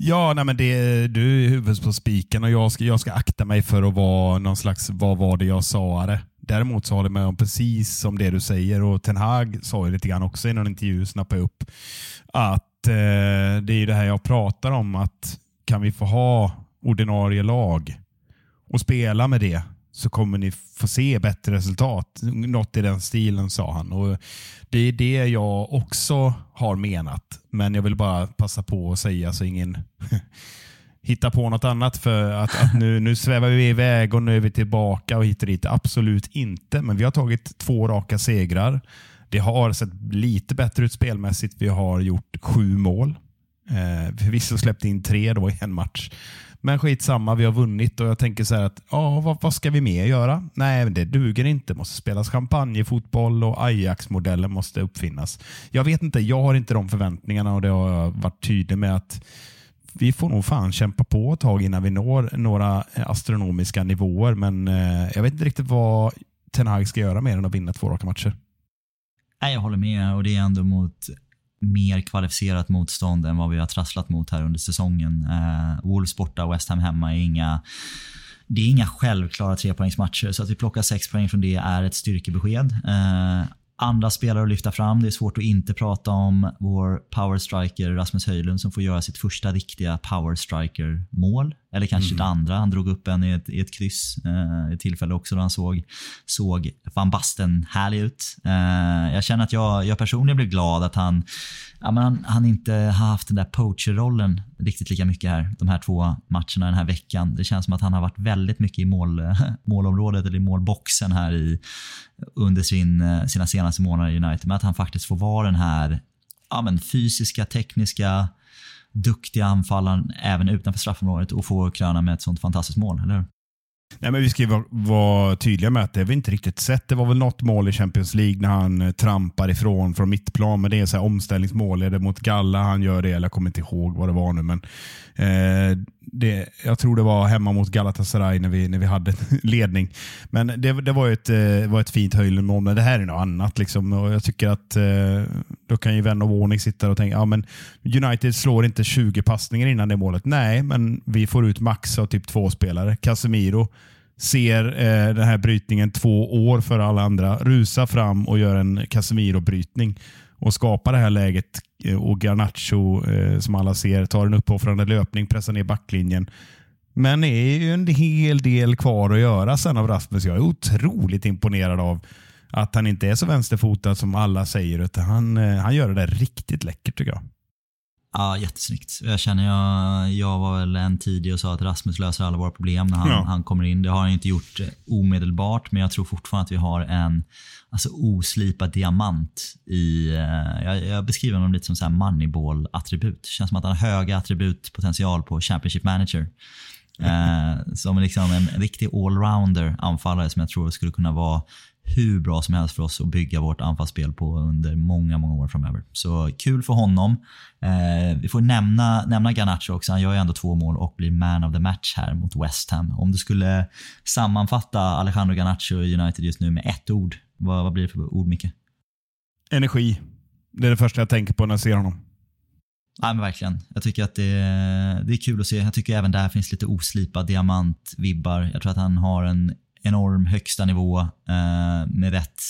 Ja, nej men det, du är huvudet på spiken och jag ska, jag ska akta mig för att vara någon slags, vad var det jag sa det? Däremot så håller jag med om precis som det du säger och Ten Hag sa ju lite grann också i någon intervju, snappade upp, att eh, det är det här jag pratar om, att kan vi få ha ordinarie lag och spela med det så kommer ni få se bättre resultat. Något i den stilen sa han. Och Det är det jag också har menat. Men jag vill bara passa på att säga så ingen hittar på något annat. För att, att nu, nu svävar vi iväg och nu är vi tillbaka och hittar dit. Absolut inte, men vi har tagit två raka segrar. Det har sett lite bättre ut spelmässigt. Vi har gjort sju mål. Eh, förvisso släppt in tre då i en match. Men skitsamma, vi har vunnit och jag tänker så här att ja, vad, vad ska vi mer göra? Nej, det duger inte. Det måste spelas champagnefotboll och Ajax-modellen måste uppfinnas. Jag vet inte, jag har inte de förväntningarna och det har jag varit tydlig med att vi får nog fan kämpa på ett tag innan vi når några astronomiska nivåer. Men eh, jag vet inte riktigt vad Ten Hag ska göra mer än att vinna två raka matcher. Nej, jag håller med och det är ändå mot mer kvalificerat motstånd än vad vi har trasslat mot här under säsongen. Eh, Wolves borta, West Ham hemma är inga det är inga självklara trepoängsmatcher, så att vi plockar sex poäng från det är ett styrkebesked. Eh, andra spelare att lyfta fram. Det är svårt att inte prata om vår powerstriker Rasmus Höjlund som får göra sitt första riktiga powerstriker-mål eller kanske mm. det andra. Han drog upp en i ett, i ett kryss. Eh, ett tillfälle också då han såg, såg van Basten härlig ut. Eh, jag känner att jag, jag personligen blev glad att han, ja, men han, han inte har haft den där poacher-rollen riktigt lika mycket här de här två matcherna den här veckan. Det känns som att han har varit väldigt mycket i mål, målområdet eller i målboxen här i, under sin, sina senaste månader i United. Men att han faktiskt får vara den här ja, men fysiska, tekniska duktiga anfallaren även utanför straffområdet och få kröna med ett sånt fantastiskt mål, eller hur? Nej, men vi ska vara, vara tydliga med att det har vi inte riktigt sett. Det var väl något mål i Champions League när han eh, trampar ifrån från mittplan, men det är så här omställningsmål. Är det mot Galla han gör det? Eller jag kommer inte ihåg vad det var nu, men eh, det, jag tror det var hemma mot Galatasaray när vi, när vi hade ledning. Men det, det var ett, eh, var ett fint Höjlund-mål, men det här är något annat. Liksom. Och jag tycker att eh, då kan ju vän av ordning sitta och tänka ja, men United slår inte 20 passningar innan det målet. Nej, men vi får ut max av typ två spelare. Casemiro ser eh, den här brytningen två år före alla andra, rusar fram och gör en Casemiro-brytning och skapar det här läget. Eh, och Garnacho, eh, som alla ser, tar en uppoffrande löpning, pressar ner backlinjen. Men det är ju en hel del kvar att göra sen av Rasmus. Jag är otroligt imponerad av att han inte är så vänsterfotad som alla säger, utan han, eh, han gör det där riktigt läckert tycker jag. Ja, jättesnyggt. Jag känner jag, jag var väl en tidig och sa att Rasmus löser alla våra problem när han, ja. han kommer in. Det har han inte gjort omedelbart, men jag tror fortfarande att vi har en alltså, oslipad diamant i... Eh, jag, jag beskriver honom lite som moneyball-attribut. Det känns som att han har höga attributpotential på Championship Manager. Eh, som liksom en, en riktig allrounder anfallare som jag tror skulle kunna vara hur bra som helst för oss att bygga vårt anfallsspel på under många, många år framöver. Så kul för honom. Eh, vi får nämna, nämna Garnacho också. Han gör ju ändå två mål och blir man of the match här mot West Ham. Om du skulle sammanfatta Alejandro Garnacho i United just nu med ett ord, vad, vad blir det för ord Micke? Energi. Det är det första jag tänker på när jag ser honom. Nej, men verkligen. Jag tycker att det, det är kul att se. Jag tycker även där finns lite oslipad diamant-vibbar. Jag tror att han har en enorm högsta nivå eh, med rätt,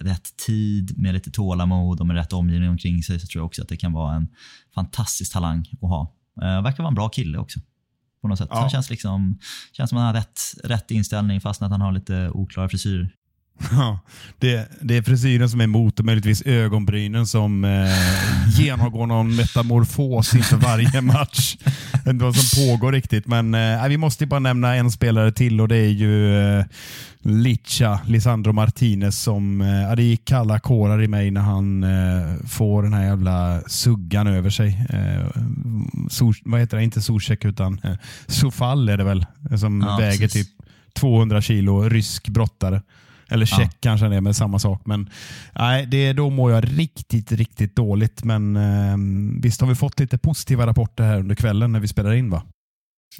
rätt tid, med lite tålamod och med rätt omgivning omkring sig så tror jag också att det kan vara en fantastisk talang att ha. Eh, verkar vara en bra kille också. På något sätt. Ja. Han känns, liksom, känns som att han har rätt, rätt inställning fast att han har lite oklara frisyrer. Ja, det, det är frisyren som är emot och möjligtvis ögonbrynen som eh, genomgår någon metamorfos inför varje match. Det är vad som pågår riktigt. Men eh, vi måste bara nämna en spelare till och det är ju eh, Licha, Lisandro Martinez som, eh, det gick kalla kårar i mig när han eh, får den här jävla suggan över sig. Eh, Sol, vad heter det? Inte Zuzek utan eh, Sofall är det väl, som ja, väger precis. typ 200 kilo rysk brottare. Eller check Ja. kanske det är med samma sak. Men nej, det, då mår jag riktigt, riktigt dåligt. Men eh, visst har vi fått lite positiva rapporter här under kvällen när vi spelar in va?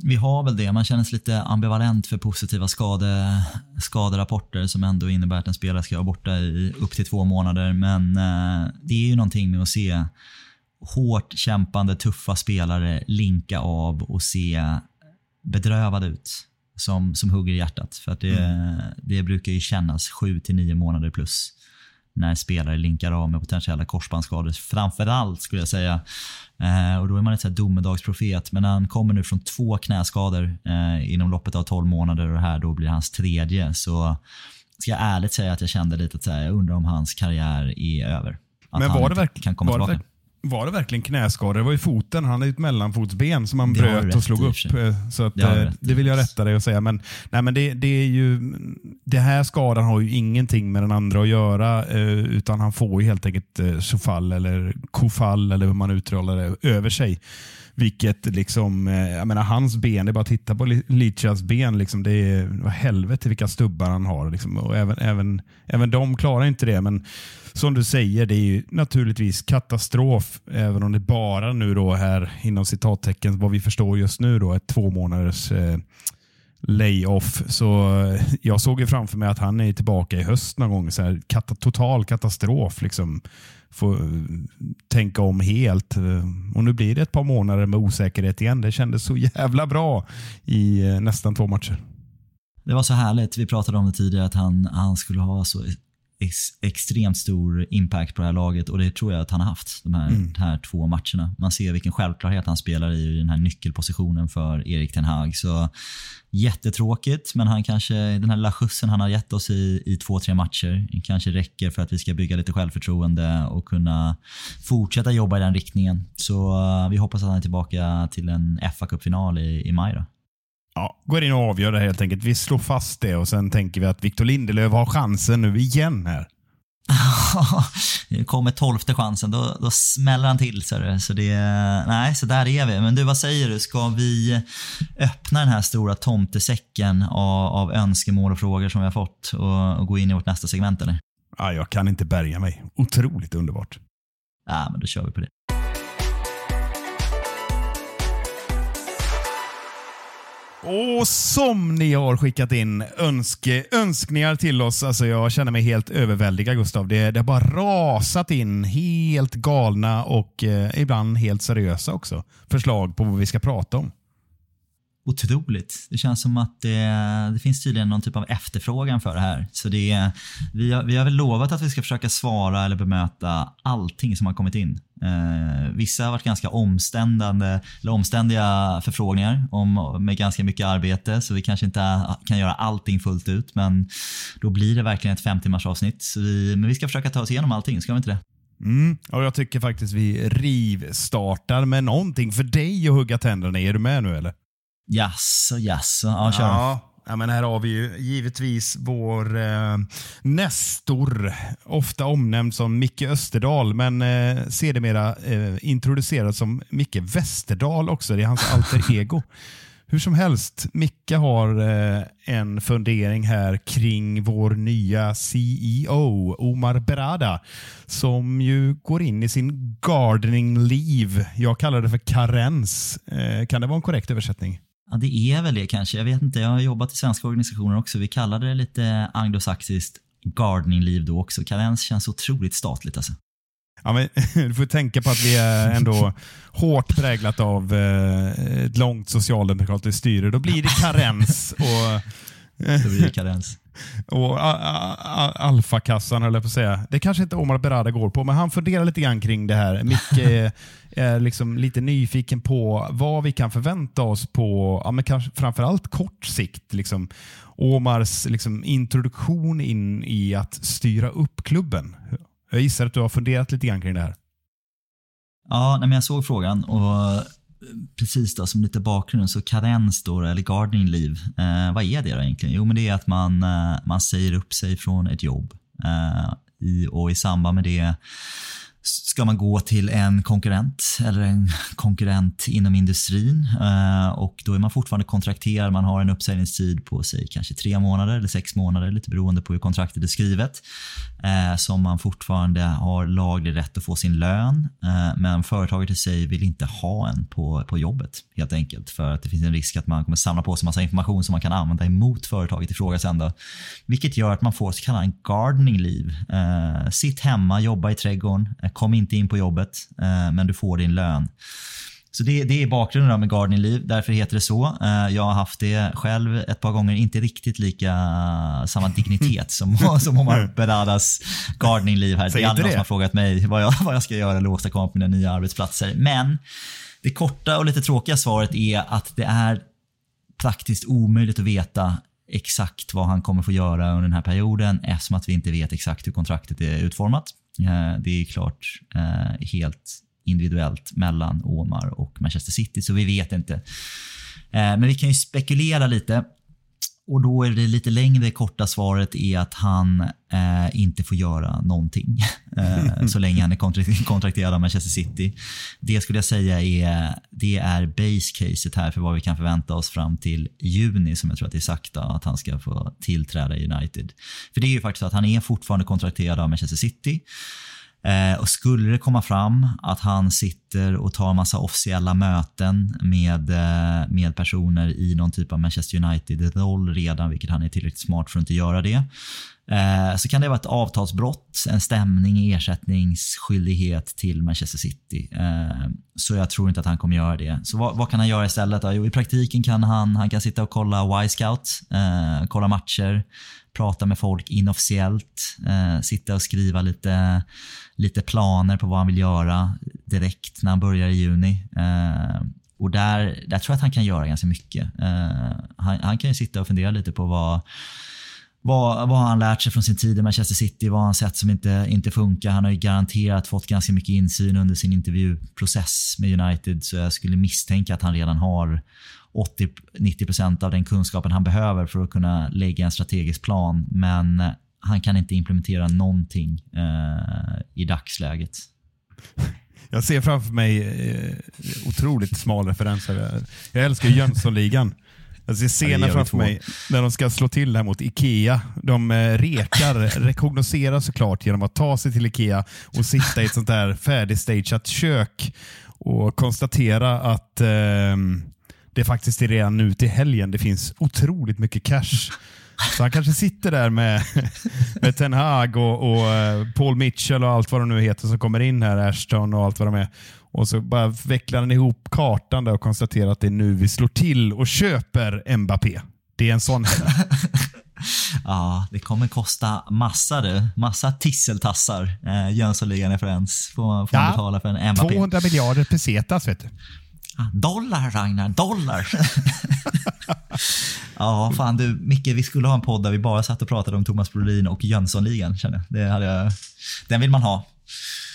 Vi har väl det. Man känner sig lite ambivalent för positiva skade, skaderapporter som ändå innebär att en spelare ska vara borta i upp till två månader. Men eh, det är ju någonting med att se hårt kämpande, tuffa spelare linka av och se bedrövade ut. Som, som hugger i hjärtat. För att det, det brukar ju kännas sju till nio månader plus när spelare linkar av med potentiella korsbandsskador. Framförallt skulle jag säga. Eh, och då är man ett så här domedagsprofet. Men han kommer nu från två knäskador eh, inom loppet av 12 månader och det här då blir hans tredje. Så ska jag ärligt säga att jag kände lite att här, jag undrar om hans karriär är över. Att Men han var det, inte verk- kan komma var, det, tillbaka. verk- var det verkligen knäskador? Det var ju foten. Han hade ett mellanfotsben som han Det bröt och slog upp. eh, Så att, Det eh, det vill jag rätta dig och säga. Men, nej, men det, det är ju, det här skadan har ju ingenting med den andra att göra. eh, Utan han får ju helt enkelt sofall eller kofall eller hur man uttalar det över sig. Vilket liksom, eh, jag menar hans ben, det är bara att titta på Lichas ben. Liksom, det är, vad helvete vilka stubbar han har. Liksom, och även, även, även de klarar inte det. Men som du säger, det är ju naturligtvis katastrof. Även om det bara nu då här inom citattecken, vad vi förstår just nu då, ett två månaders eh, layoff. Så eh, jag såg ju framför mig att han är tillbaka i höst någon gång. Så här, kat total katastrof. Liksom. Få eh, tänka om helt. Och nu blir det ett par månader med osäkerhet igen. Det kändes så jävla bra i eh, nästan två matcher. Det var så härligt. Vi pratade om det tidigare att han, han skulle ha så ex, extremt stor impact på det här laget och det tror jag att han har haft de här, de här två matcherna. Man ser vilken självklarhet han spelar i den här nyckelpositionen för Erik Ten Hag. Så jättetråkigt, men han kanske, den här lilla skjutsen han har gett oss i, i två, tre matcher kanske räcker för att vi ska bygga lite självförtroende och kunna fortsätta jobba i den riktningen. Så eh, vi hoppas att han är tillbaka till en fa Cup-final i, i maj då. Ja, går in och avgör det helt enkelt. Vi slår fast det och sen tänker vi att Victor Lindelöf har chansen nu igen här. det kommer tolfte chansen, då, då smäller han till. Så, det, så, det, nej, så där är vi. Men du, vad säger du? Ska vi öppna den här stora tomtesäcken av, av önskemål och frågor som vi har fått och, och gå in i vårt nästa segment eller? Ja, jag kan inte bärga mig. Otroligt underbart. Ja, men då kör vi på det. Och som ni har skickat in önske, önskningar till oss. Alltså jag känner mig helt överväldigad Gustav. Det, det har bara rasat in helt galna och eh, ibland helt seriösa också. Förslag på vad vi ska prata om. Otroligt. Det känns som att det, det finns tydligen någon typ av efterfrågan för det här. Så det, vi, har, vi har väl lovat att vi ska försöka svara eller bemöta allting som har kommit in. Eh, vissa har varit ganska omständande, eller omständiga förfrågningar om, med ganska mycket arbete så vi kanske inte kan göra allting fullt ut men då blir det verkligen ett fem timmars avsnitt. Så vi, men vi ska försöka ta oss igenom allting, ska vi inte det? Mm. Och Jag tycker faktiskt vi rivstartar med någonting för dig att hugga tänderna i. Är du med nu eller? Jaså, jaså. Ja, kör. Ja, ja, men här har vi ju givetvis vår eh, Nestor, ofta omnämnd som Micke Österdal, men eh, sedermera eh, introducerad som Micke Westerdahl också. Det är hans alter ego. Hur som helst, Micke har eh, en fundering här kring vår nya CEO, Omar Berada, som ju går in i sin gardening leave. Jag kallar det för karens. Eh, kan det vara en korrekt översättning? Ja, det är väl det kanske. Jag vet inte. Jag har jobbat i svenska organisationer också. Vi kallade det lite anglosaxiskt gardening-liv då också. Karens känns otroligt statligt alltså. Ja, men, du får tänka på att vi är ändå hårt präglat av eh, ett långt socialdemokratiskt styre. Då blir det karens och, Då blir det karens. och alfakassan höll jag på att säga. Det kanske inte Omar Berada går på, men han funderar lite grann kring det här. Micke är, är liksom lite nyfiken på vad vi kan förvänta oss på ja, men kanske framförallt kort sikt. Liksom. Omars liksom, introduktion in i att styra upp klubben. Jag gissar att du har funderat lite grann kring det här. Ja, nej, men jag såg frågan och precis då, som lite bakgrund så karens då, eller gardening leave. Eh, vad är det då egentligen? Jo, men det är att man, eh, man säger upp sig från ett jobb. Eh, i, och i samband med det ska man gå till en konkurrent eller en konkurrent inom industrin eh, och då är man fortfarande kontrakterad. Man har en uppsägningstid på sig kanske tre månader eller sex månader, lite beroende på hur kontraktet är skrivet. Eh, som man fortfarande har laglig rätt att få sin lön, eh, men företaget i sig vill inte ha en på, på jobbet helt enkelt för att det finns en risk att man kommer samla på sig massa information som man kan använda emot företaget i fråga sen då. Vilket gör att man får så kallad en gardening leave. sitt hemma, jobba i trädgården, kom inte in på jobbet, eh, men du får din lön. Så det, det är bakgrunden med gardening leave, därför heter det så. Eh, jag har haft det själv ett par gånger, inte riktigt lika samma dignitet som, som Omar Beradas gardening här. det är aldrig någon som har frågat mig vad jag, vad jag ska göra eller åstadkomma på mina nya arbetsplatser. Men det korta och lite tråkiga svaret är att det är praktiskt omöjligt att veta exakt vad han kommer få göra under den här perioden eftersom att vi inte vet exakt hur kontraktet är utformat. Eh, det är klart eh, helt individuellt mellan Omar och Manchester City, så vi vet inte. Eh, men vi kan ju spekulera lite. Och då är det lite längre korta svaret är att han eh, inte får göra någonting eh, så länge han är kontrakterad av Manchester City. Det skulle jag säga är, det är base caset här för vad vi kan förvänta oss fram till juni som jag tror att det är sagt att han ska få tillträda i United. För det är ju faktiskt så att han är fortfarande kontrakterad av Manchester City. Eh, och skulle det komma fram att han sitter och tar massa officiella möten med, eh, med personer i någon typ av Manchester United-roll redan, vilket han är tillräckligt smart för att inte göra det, eh, så kan det vara ett avtalsbrott, en stämning, ersättningsskyldighet till Manchester City. Eh, så jag tror inte att han kommer göra det. Så vad, vad kan han göra istället? Då? Jo, i praktiken kan han, han kan sitta och kolla Y-scout, eh, kolla matcher, prata med folk inofficiellt, eh, sitta och skriva lite, lite planer på vad han vill göra direkt när han börjar i juni. Eh, och där, där tror jag att han kan göra ganska mycket. Eh, han, han, kan ju sitta och fundera lite på vad vad, vad har han lärt sig från sin tid i Manchester City? Vad har han sett som inte, inte funkar? Han har ju garanterat fått ganska mycket insyn under sin intervjuprocess med United så jag skulle misstänka att han redan har 80-90% av den kunskapen han behöver för att kunna lägga en strategisk plan. Men han kan inte implementera någonting eh, i dagsläget. Jag ser framför mig eh, otroligt smal referenser. Jag älskar Jönssonligan. Jag ser scenen framför mig när de ska slå till här mot Ikea. De eh, rekar, rekognoserar såklart genom att ta sig till Ikea och sitta i ett sånt där färdigstageat kök och konstatera att eh, det faktiskt är redan nu till helgen. Det finns otroligt mycket cash. Så han kanske sitter där med, med Ten Hag och, och eh, Paul Mitchell och allt vad de nu heter som kommer in här, Ashton och allt vad de är. Och så bara vecklar han ihop kartan där och konstaterar att det är nu vi slår till och köper Mbappé. Det är en sån helg. Ja, det kommer kosta massa du. Massa tisseltassar. Eh, Jönssonligan-referens får, får ja, man betala för en Mbappé. 200 miljarder pesetas vet du. Dollar Ragnar, dollar! ja, fan du Micke, vi skulle ha en podd där vi bara satt och pratade om Thomas Brolin och Jönssonligan. Känner jag. Det hade jag. Den vill man ha.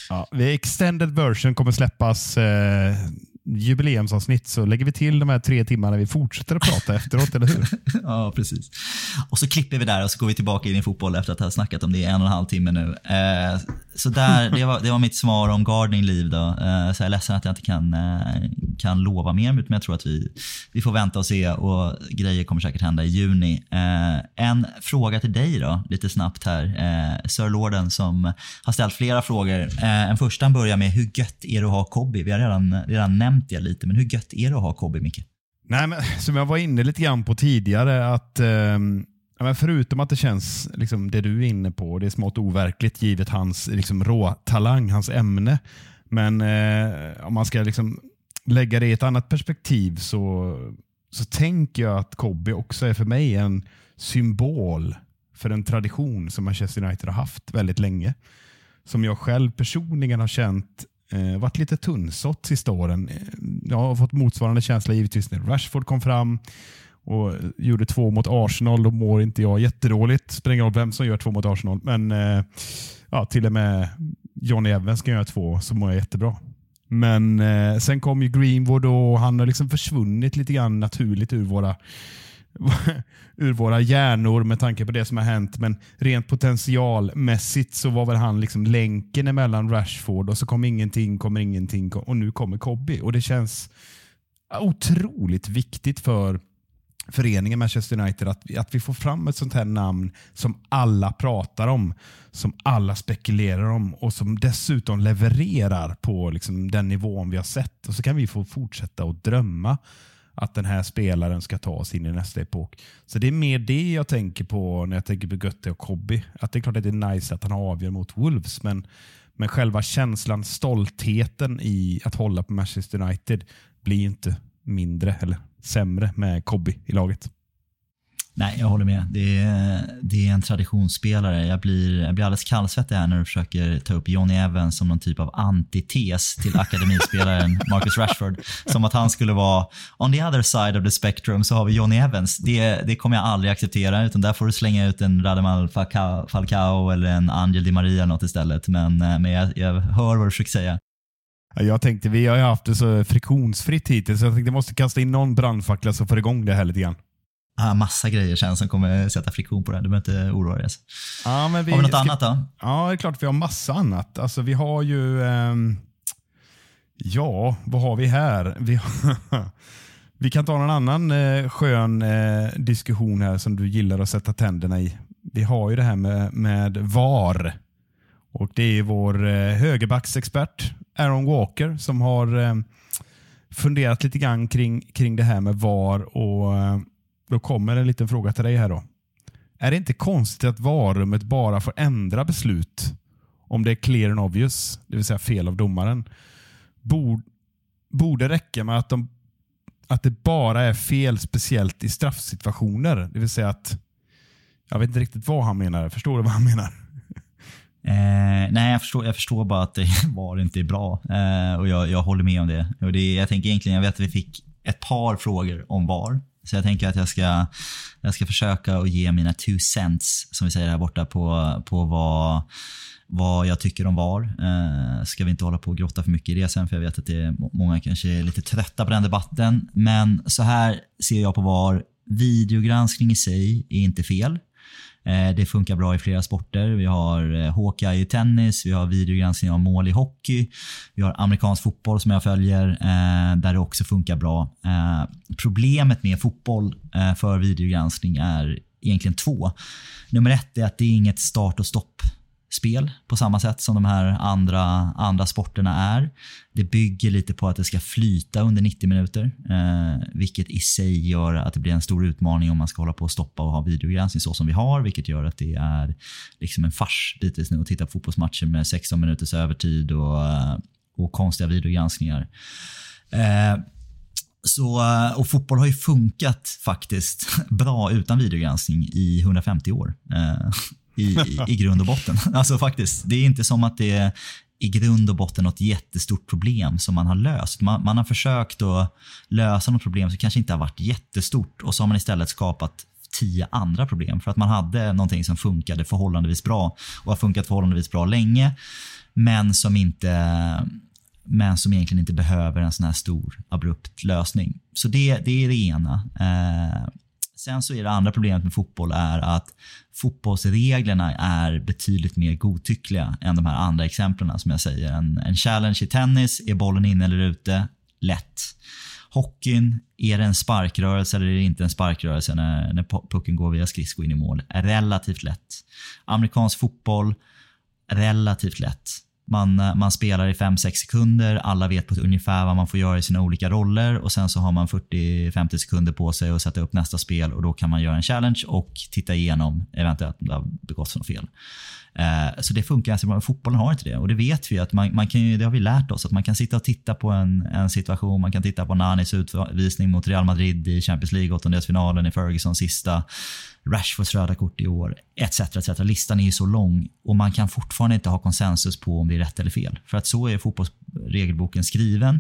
Ja, extended version kommer släppas eh, jubileumsavsnitt så lägger vi till de här tre timmarna vi fortsätter att prata efteråt, eller hur? Ja, precis. Och så klipper vi där och så går vi tillbaka in i fotboll efter att ha snackat om det i en och en halv timme nu. Eh, så där, det var, det var mitt svar om gardening liv. Då. Eh, så jag är ledsen att jag inte kan, eh, kan lova mer, men jag tror att vi, vi får vänta och se och grejer kommer säkert hända i juni. Eh, en fråga till dig då, lite snabbt här. Eh, Sir Lorden som har ställt flera frågor. Eh, en första börjar med hur gött är det att ha kobi? Vi har redan, redan nämnt det lite, men hur gött är det att ha Kobby, Micke? Nej, men, som jag var inne lite grann på tidigare, att eh, men förutom att det känns, liksom, det du är inne på, det är smått overkligt givet hans liksom, råtalang, hans ämne. Men eh, om man ska liksom, lägga det i ett annat perspektiv så, så tänker jag att Kobby också är för mig en symbol för en tradition som Manchester United har haft väldigt länge. Som jag själv personligen har känt eh, varit lite tunnsått sista åren. Eh, jag har fått motsvarande känsla givetvis när Rashford kom fram och gjorde två mot Arsenal. Då mår inte jag jättedåligt. Spelar ingen roll vem som gör två mot Arsenal. Men eh, ja, till och med Johnny Evans kan göra två så mår jag jättebra. Men eh, sen kom ju Greenwood och han har liksom försvunnit lite grann naturligt ur våra ur våra hjärnor med tanke på det som har hänt. Men rent potentialmässigt så var väl han liksom länken emellan Rashford och så kom ingenting, kommer ingenting och nu kommer Cobby. Och det känns otroligt viktigt för föreningen Manchester United att, att vi får fram ett sånt här namn som alla pratar om, som alla spekulerar om och som dessutom levererar på liksom den nivån vi har sett. Och så kan vi få fortsätta att drömma att den här spelaren ska ta oss in i nästa epok. Så det är mer det jag tänker på när jag tänker på Götte och Kobby. Att det är klart att det är nice att han avgör mot Wolves, men, men själva känslan, stoltheten i att hålla på Manchester United blir inte mindre eller sämre med Kobby i laget. Nej, jag håller med. Det är, det är en traditionsspelare. Jag blir, jag blir alldeles kallsvettig här när du försöker ta upp Johnny Evans som någon typ av antites till akademispelaren Marcus Rashford. Som att han skulle vara on the other side of the spectrum så har vi Johnny Evans. Det, det kommer jag aldrig acceptera utan där får du slänga ut en Rademal Falcao eller en Angel Di Maria något istället. Men, eh, men jag, jag hör vad du försöker säga. Jag tänkte, vi har ju haft det så friktionsfritt hittills, så jag tänkte jag måste kasta in någon brandfackla så får igång det här lite grann. Ah, massa grejer sen som kommer sätta friktion på det. Du behöver inte oroa dig. Ja, men vi, har vi något ska, annat då? Ja, det är klart vi har massa annat. Alltså, vi har ju... Eh, ja, vad har vi här? Vi, vi kan ta någon annan eh, skön eh, diskussion här som du gillar att sätta tänderna i. Vi har ju det här med, med VAR. Och Det är vår eh, högerbacksexpert Aaron Walker som har eh, funderat lite grann kring, kring det här med VAR. och eh, då kommer en liten fråga till dig här. då. Är det inte konstigt att VAR-rummet bara får ändra beslut om det är clear and obvious, det vill säga fel av domaren? Borde, borde räcka med att, de, att det bara är fel speciellt i straffsituationer. Det vill säga att jag vet inte riktigt vad han menar. Förstår du vad han menar? Eh, nej, jag förstår, jag förstår bara att det var inte är bra. Eh, och jag, jag håller med om det. Och det. Jag tänker egentligen, jag vet att vi fick ett par frågor om VAR. Så jag tänker att jag ska, jag ska försöka att ge mina two cents, som vi säger här borta, på, på vad, vad jag tycker om VAR. Eh, ska vi inte hålla på och grotta för mycket i det sen, för jag vet att det är, många kanske är lite trötta på den debatten. Men så här ser jag på VAR. Videogranskning i sig är inte fel. Eh, det funkar bra i flera sporter. Vi har eh, Hawkeye i tennis, vi har videogranskning av mål i hockey. Vi har amerikansk fotboll som jag följer eh, där det också funkar bra. Problemet med fotboll för videogranskning är egentligen två. Nummer ett är att det är inget start och stopp spel på samma sätt som de här andra, andra sporterna är. Det bygger lite på att det ska flyta under 90 minuter, eh, vilket i sig gör att det blir en stor utmaning om man ska hålla på och stoppa och ha videogranskning så som vi har, vilket gör att det är liksom en fars bitvis nu att titta på fotbollsmatcher med 16 minuters övertid och, och konstiga videogranskningar. Eh, så, och fotboll har ju funkat faktiskt bra utan videogranskning i 150 år. Eh, i, i, i grund och botten. Alltså faktiskt, det är inte som att det är i grund och botten något jättestort problem som man har löst. Man, man har försökt att lösa något problem som kanske inte har varit jättestort och så har man istället skapat tio andra problem för att man hade någonting som funkade förhållandevis bra och har funkat förhållandevis bra länge men som inte men som egentligen inte behöver en sån här stor abrupt lösning. Så det, det är det ena. Eh, Sen så är det andra problemet med fotboll är att fotbollsreglerna är betydligt mer godtyckliga än de här andra exemplen som jag säger. En, en challenge i tennis, är bollen inne eller ute? Lätt. Hockeyn, är det en sparkrörelse eller är det inte en sparkrörelse när, när pucken går via skridsko in i mål? Relativt lätt. Amerikansk fotboll, relativt lätt. Man, eh, man spelar i 5-6 sekunder, alla vet på ungefär vad man får göra i sina olika roller och sen så har man 40-50 sekunder på sig att sätta upp nästa spel och då kan man göra en challenge och titta igenom eventuellt om det har begåtts något fel. Eh, så det funkar ganska bra. Fotbollen har inte det och det vet vi att man, man kan ju, det har vi lärt oss att man kan sitta och titta på en, en situation. Man kan titta på Nanis utvisning mot Real Madrid i Champions League åttondelsfinalen i Fergusons sista. Rashfords röda kort i år, etc. etc. Listan är ju så lång och man kan fortfarande inte ha konsensus på om det är rätt eller fel. För att så är fotbollsregelboken skriven.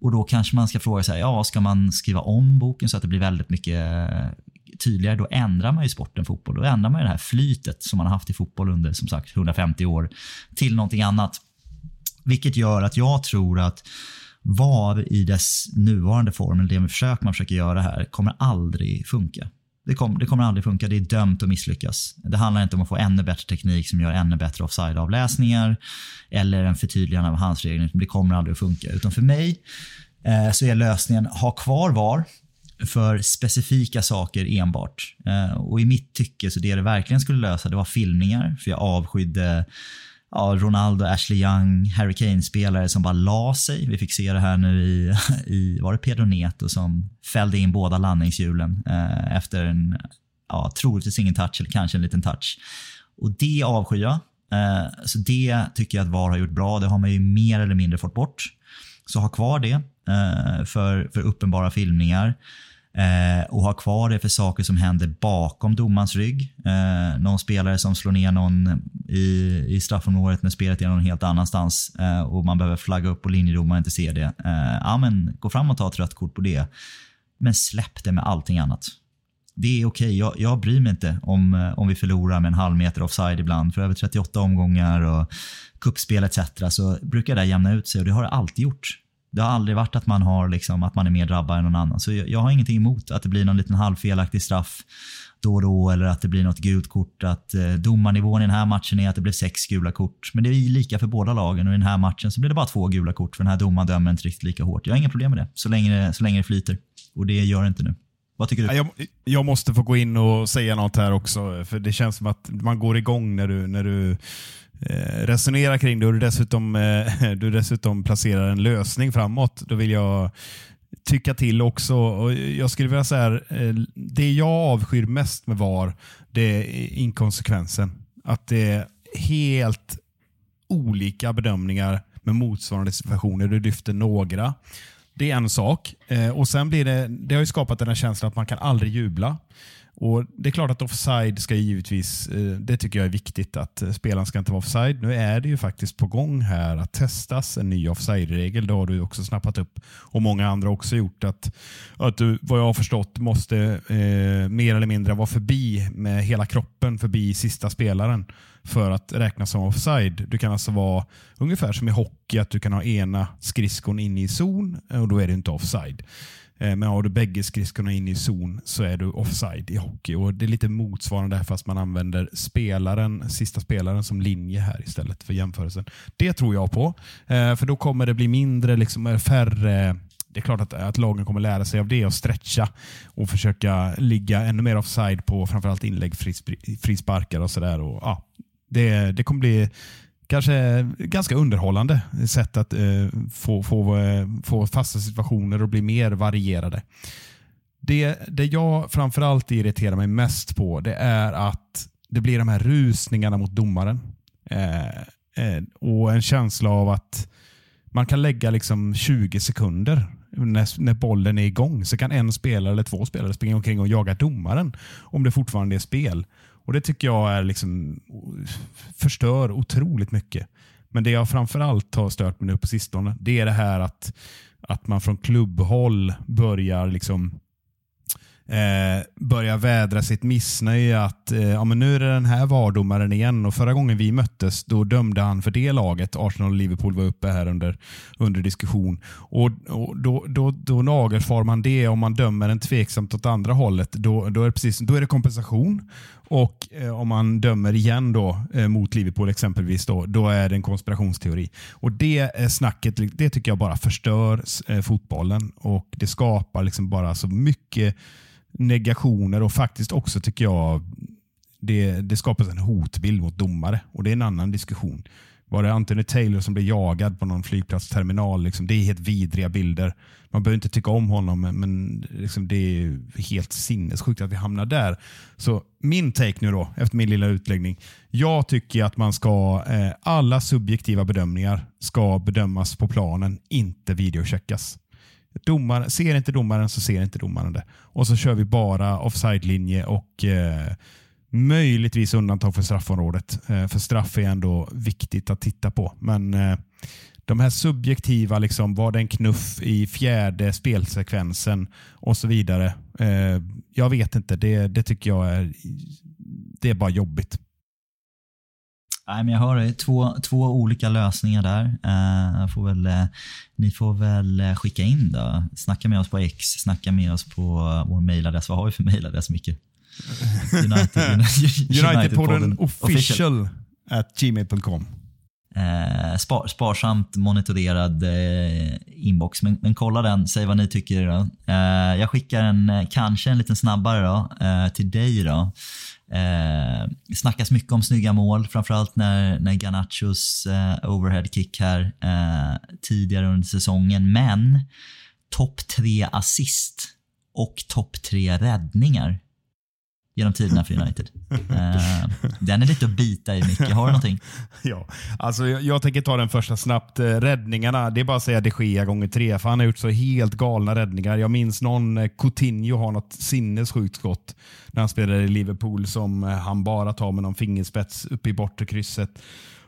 Och då kanske man ska fråga sig, ja, ska man skriva om boken så att det blir väldigt mycket tydligare, då ändrar man ju sporten fotboll. Då ändrar man ju det här flytet som man har haft i fotboll under som sagt 150 år till någonting annat. Vilket gör att jag tror att VAR i dess nuvarande form, eller det försök man försöker göra här, kommer aldrig funka. Det, kom, det kommer aldrig funka. Det är dömt att misslyckas. Det handlar inte om att få ännu bättre teknik som gör ännu bättre offside-avläsningar eller en förtydligande av handsregeln. Det kommer aldrig att funka. Utan för mig eh, så är lösningen ha kvar VAR för specifika saker enbart. Eh, och I mitt tycke så det det verkligen skulle lösa det var filmningar. För jag avskydde ja, Ronaldo, Ashley Young, Harry Kane-spelare som bara la sig. Vi fick se det här nu i, i var det Pedro Neto som fällde in båda landningshjulen eh, efter en, ja, troligtvis ingen touch eller kanske en liten touch. Och det avskyr jag. Eh, så det tycker jag att VAR har gjort bra. Det har man ju mer eller mindre fått bort. Så ha kvar det eh, för, för uppenbara filmningar. Eh, och ha kvar det för saker som händer bakom domarens rygg. Eh, någon spelare som slår ner någon i, i straffområdet när spelet är någon helt annanstans eh, och man behöver flagga upp och linjedomaren inte ser det. Eh, ja, men gå fram och ta ett rött kort på det. Men släpp det med allting annat. Det är okej, okay. jag, jag bryr mig inte om, eh, om vi förlorar med en halv meter offside ibland. För över 38 omgångar och kuppspel etc. så brukar det jämna ut sig och det har det alltid gjort. Det har aldrig varit att man, har liksom, att man är mer drabbad än någon annan. Så jag, jag har ingenting emot att det blir någon liten halvfelaktig straff då och då eller att det blir något gult kort. Att eh, domarnivån i den här matchen är att det blev sex gula kort. Men det är lika för båda lagen och i den här matchen så blir det bara två gula kort för den här domaren dömer inte riktigt lika hårt. Jag har inga problem med det så länge det, så länge det flyter. Och det gör det inte nu. Vad tycker du? Jag, jag, måste få gå in och säga något här också. För Det känns som att man går igång när du, när du Eh, resonera kring det och du dessutom, eh, du dessutom placerar en lösning framåt, då vill jag tycka till också. Och jag skulle vilja säga här, eh, det jag avskyr mest med VAR, det är inkonsekvensen. Att det är helt olika bedömningar med motsvarande situationer. Du lyfter några. Det är en sak. och sen blir det, det har ju skapat den här känslan att man kan aldrig jubla. Och Det är klart att offside ska givetvis, eh, det tycker jag är viktigt, att eh, spelaren ska inte vara offside. Nu är det ju faktiskt på gång här att testas en ny offside-regel. Det har du också snappat upp och många andra också gjort. Att, att du, vad jag har förstått, måste eh, mer eller mindre vara förbi med hela kroppen, förbi sista spelaren för att räknas som offside. Du kan alltså vara ungefär som i hockey, att du kan ha ena skridskon inne i zon eh, och då är det inte offside. Eh, men har du bägge skridskorna in i zon så är du offside i hockey. Och Det är lite motsvarande här fast man använder spelaren, sista spelaren som linje här istället för jämförelsen. Det tror jag på. Eh, för då kommer det bli mindre, liksom, eh, färre det är klart att, att lagen kommer lära sig av det och stretcha och försöka ligga ännu mer offside på framförallt inlägg, frisparkar och sådär. Ja, det, det kommer bli kanske ganska underhållande sätt att eh, få, få, eh, få fasta situationer och bli mer varierade. Det, det jag framförallt irriterar mig mest på det är att det blir de här rusningarna mot domaren. Eh, eh, och en känsla av att man kan lägga liksom 20 sekunder när, när bollen är igång så kan en spelare eller två spelare springa omkring och jaga domaren om det fortfarande är spel. Och Det tycker jag är liksom, förstör otroligt mycket. Men det jag framförallt har stört mig nu på sistone, det är det här att, att man från klubbhåll börjar liksom eh, börja vädra sitt missnöje att eh, ja, men nu är det den här vardomaren igen och förra gången vi möttes då dömde han för det laget. Arsenal och Liverpool var uppe här under, under diskussion. Och, och då, då, då nagelfar man det om man dömer en tveksamt åt andra hållet. Då, då, är, det precis, då är det kompensation och eh, om man dömer igen då eh, mot Liverpool exempelvis då, då är det en konspirationsteori. Och Det eh, snacket, det tycker jag bara förstör eh, fotbollen och det skapar liksom bara så mycket negationer och faktiskt också tycker jag det, det skapas en hotbild mot domare och det är en annan diskussion. Var det Anthony Taylor som blev jagad på någon flygplatsterminal? Liksom, det är helt vidriga bilder. Man behöver inte tycka om honom, men liksom, det är helt sinnessjukt att vi hamnar där. Så min take nu då, efter min lilla utläggning. Jag tycker att man ska, eh, alla subjektiva bedömningar ska bedömas på planen, inte videocheckas. Domar, ser inte domaren så ser inte domaren det. Och så kör vi bara offside-linje och eh, möjligtvis undantag för straffområdet. Eh, för straff är ändå viktigt att titta på. Men eh, de här subjektiva, liksom, var det en knuff i fjärde spelsekvensen och så vidare. Eh, jag vet inte, det, det tycker jag är, det är bara jobbigt. Nej, men jag hör. Två, två olika lösningar där. Eh, får väl, eh, ni får väl skicka in då. Snacka med oss på X, snacka med oss på vår mejladress. Vad har vi för mejladress Micke? United, Unitedpodden official at gmail.com. Eh, spar, sparsamt monitorerad eh, inbox, men, men, kolla den. Säg vad ni tycker. Då. Eh, jag skickar en, kanske en lite snabbare då, eh, till dig. Då. Eh, snackas mycket om snygga mål, framförallt när, när Garnachos eh, overhead kick här eh, tidigare under säsongen. Men topp tre assist och topp tre räddningar genom tiderna för United. Uh, den är lite att bita i mycket. Har du någonting? Ja, alltså jag, jag tänker ta den första snabbt. Uh, räddningarna, det är bara att säga de Gea gånger tre, för han har gjort så helt galna räddningar. Jag minns någon, uh, Coutinho har något sinnessjukt skott när han spelade i Liverpool som han bara tar med någon fingerspets upp i bortre krysset.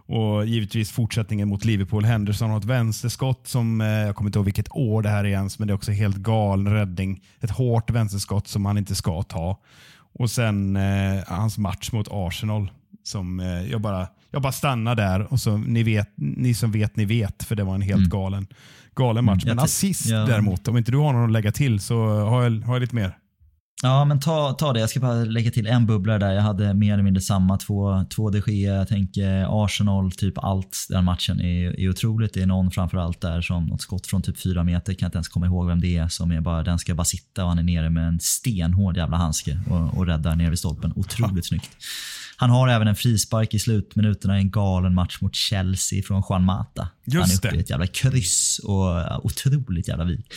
Och givetvis fortsättningen mot Liverpool. Henderson har ett vänsterskott som, jag kommer inte ihåg vilket år det här är ens, men det är också helt galen räddning. Ett hårt vänsterskott som han inte ska ta. Och sen eh, hans match mot Arsenal. Som eh, jag, bara, jag bara stannar där och så ni, vet, ni som vet, ni vet. För det var en helt mm. galen, galen match. Mm, Men assist ja. däremot, om inte du har någon att lägga till så har jag, har jag lite mer. Ja, men ta, ta det. Jag ska bara lägga till en bubblare där. Jag hade mer eller mindre samma. Två, två de Gea, jag tänker Arsenal, typ allt. Den matchen är, är otroligt. Det är någon framförallt där som något skott från typ fyra meter, kan inte ens komma ihåg vem det är, som är bara, den ska bara sitta och han är nere med en stenhård jävla handske och, och räddar ner vid stolpen. Otroligt snyggt. Han har även en frispark i slutminuterna i en galen match mot Chelsea från Juan Mata. Just han är uppe i ett jävla kryss och otroligt jävla vik.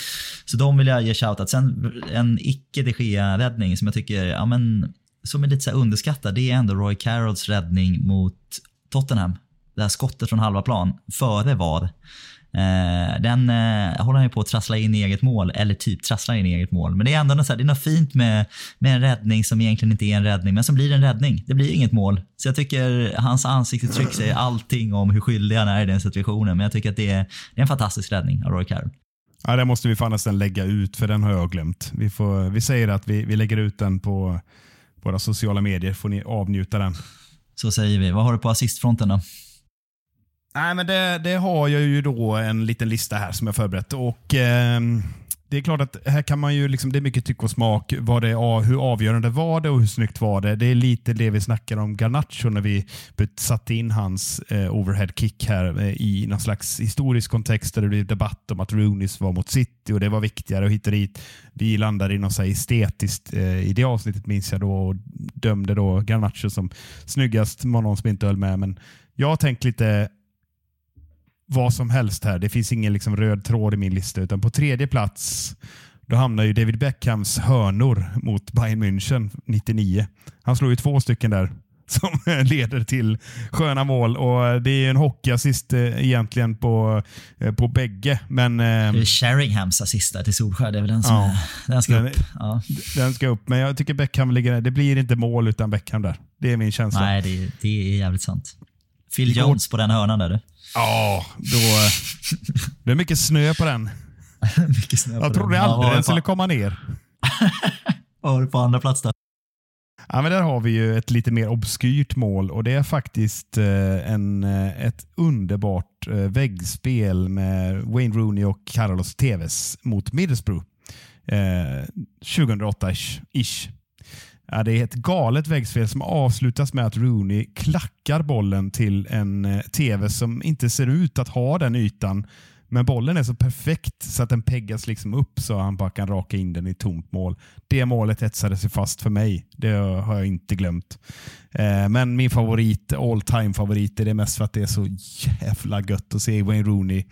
Så de vill jag ge shoutout. Sen en icke de räddning som jag tycker, ja men, som är lite så underskattad, det är ändå Roy Carrolls räddning mot Tottenham. Det här skottet från halva plan, före VAR. Eh, den eh, håller han ju på att trassla in i eget mål, eller typ trasslar in i eget mål. Men det är ändå något, så här, det är något fint med, med en räddning som egentligen inte är en räddning, men som blir en räddning. Det blir inget mål. Så jag tycker hans ansiktsuttryck säger allting om hur skyldig han är i den situationen. Men jag tycker att det är, det är en fantastisk räddning av Roy Carroll. Ja, den måste vi fan nästan lägga ut, för den har jag glömt. Vi, får, vi säger att vi, vi lägger ut den på våra sociala medier, får ni avnjuta den. Så säger vi. Vad har du på assistfronten då? Nej, men det, det, har jag ju då en liten lista här som jag förberett. Och, eh, det är klart att här kan man ju, liksom, det är mycket tyck och smak. Vad det, hur avgörande var det och hur snyggt var det? Det är lite det vi snackar om Garnacho när vi satte in hans eh, overhead kick här eh, i någon slags historisk kontext där det blev debatt om att Rooneys var mot City och det var viktigare och hit och dit. Vi landade i något så estetiskt eh, i det avsnittet minns jag då och dömde då Garnacho som snyggast. Det var någon som inte höll med, men jag har tänkt lite vad som helst här. Det finns ingen liksom röd tråd i min lista. Utan på tredje plats då hamnar ju David Beckhams hörnor mot Bayern München 99. Han slår ju två stycken där som leder till sköna mål. Och Det är en hockeyassist eh, egentligen på, eh, på bägge. Men, det är Sheringhams assist där till Solskär. Det är väl den som ja, är, den ska den, upp. Ja. Den ska upp, men jag tycker Beckham ligger där. Det blir inte mål utan Beckham där. Det är min känsla. Nej, det, det är jävligt sant. Phil Jones på den hörnan där du. Ja, då... Det är mycket snö på den. mycket snö jag trodde aldrig den skulle komma ner. Vad har du på andra plats då? Ja, men där har vi ju ett lite mer obskyrt mål och det är faktiskt eh, en, eh, ett underbart eh, väggspel med Wayne Rooney och Carlos Tevez mot Middlesbrough. 2008-ish. Ja, det är ett galet väggspel som avslutas med att Rooney klackar bollen till en eh, TV som inte ser ut att ha den ytan. Men bollen är så perfekt så att den peggas liksom upp så han bara kan raka in den i tomt mål. Det målet etsade sig fast för mig. Det har jag inte glömt. Eh, men min favorit, all time favorit, är det mest för att det är så jävla gött att se Wayne Rooney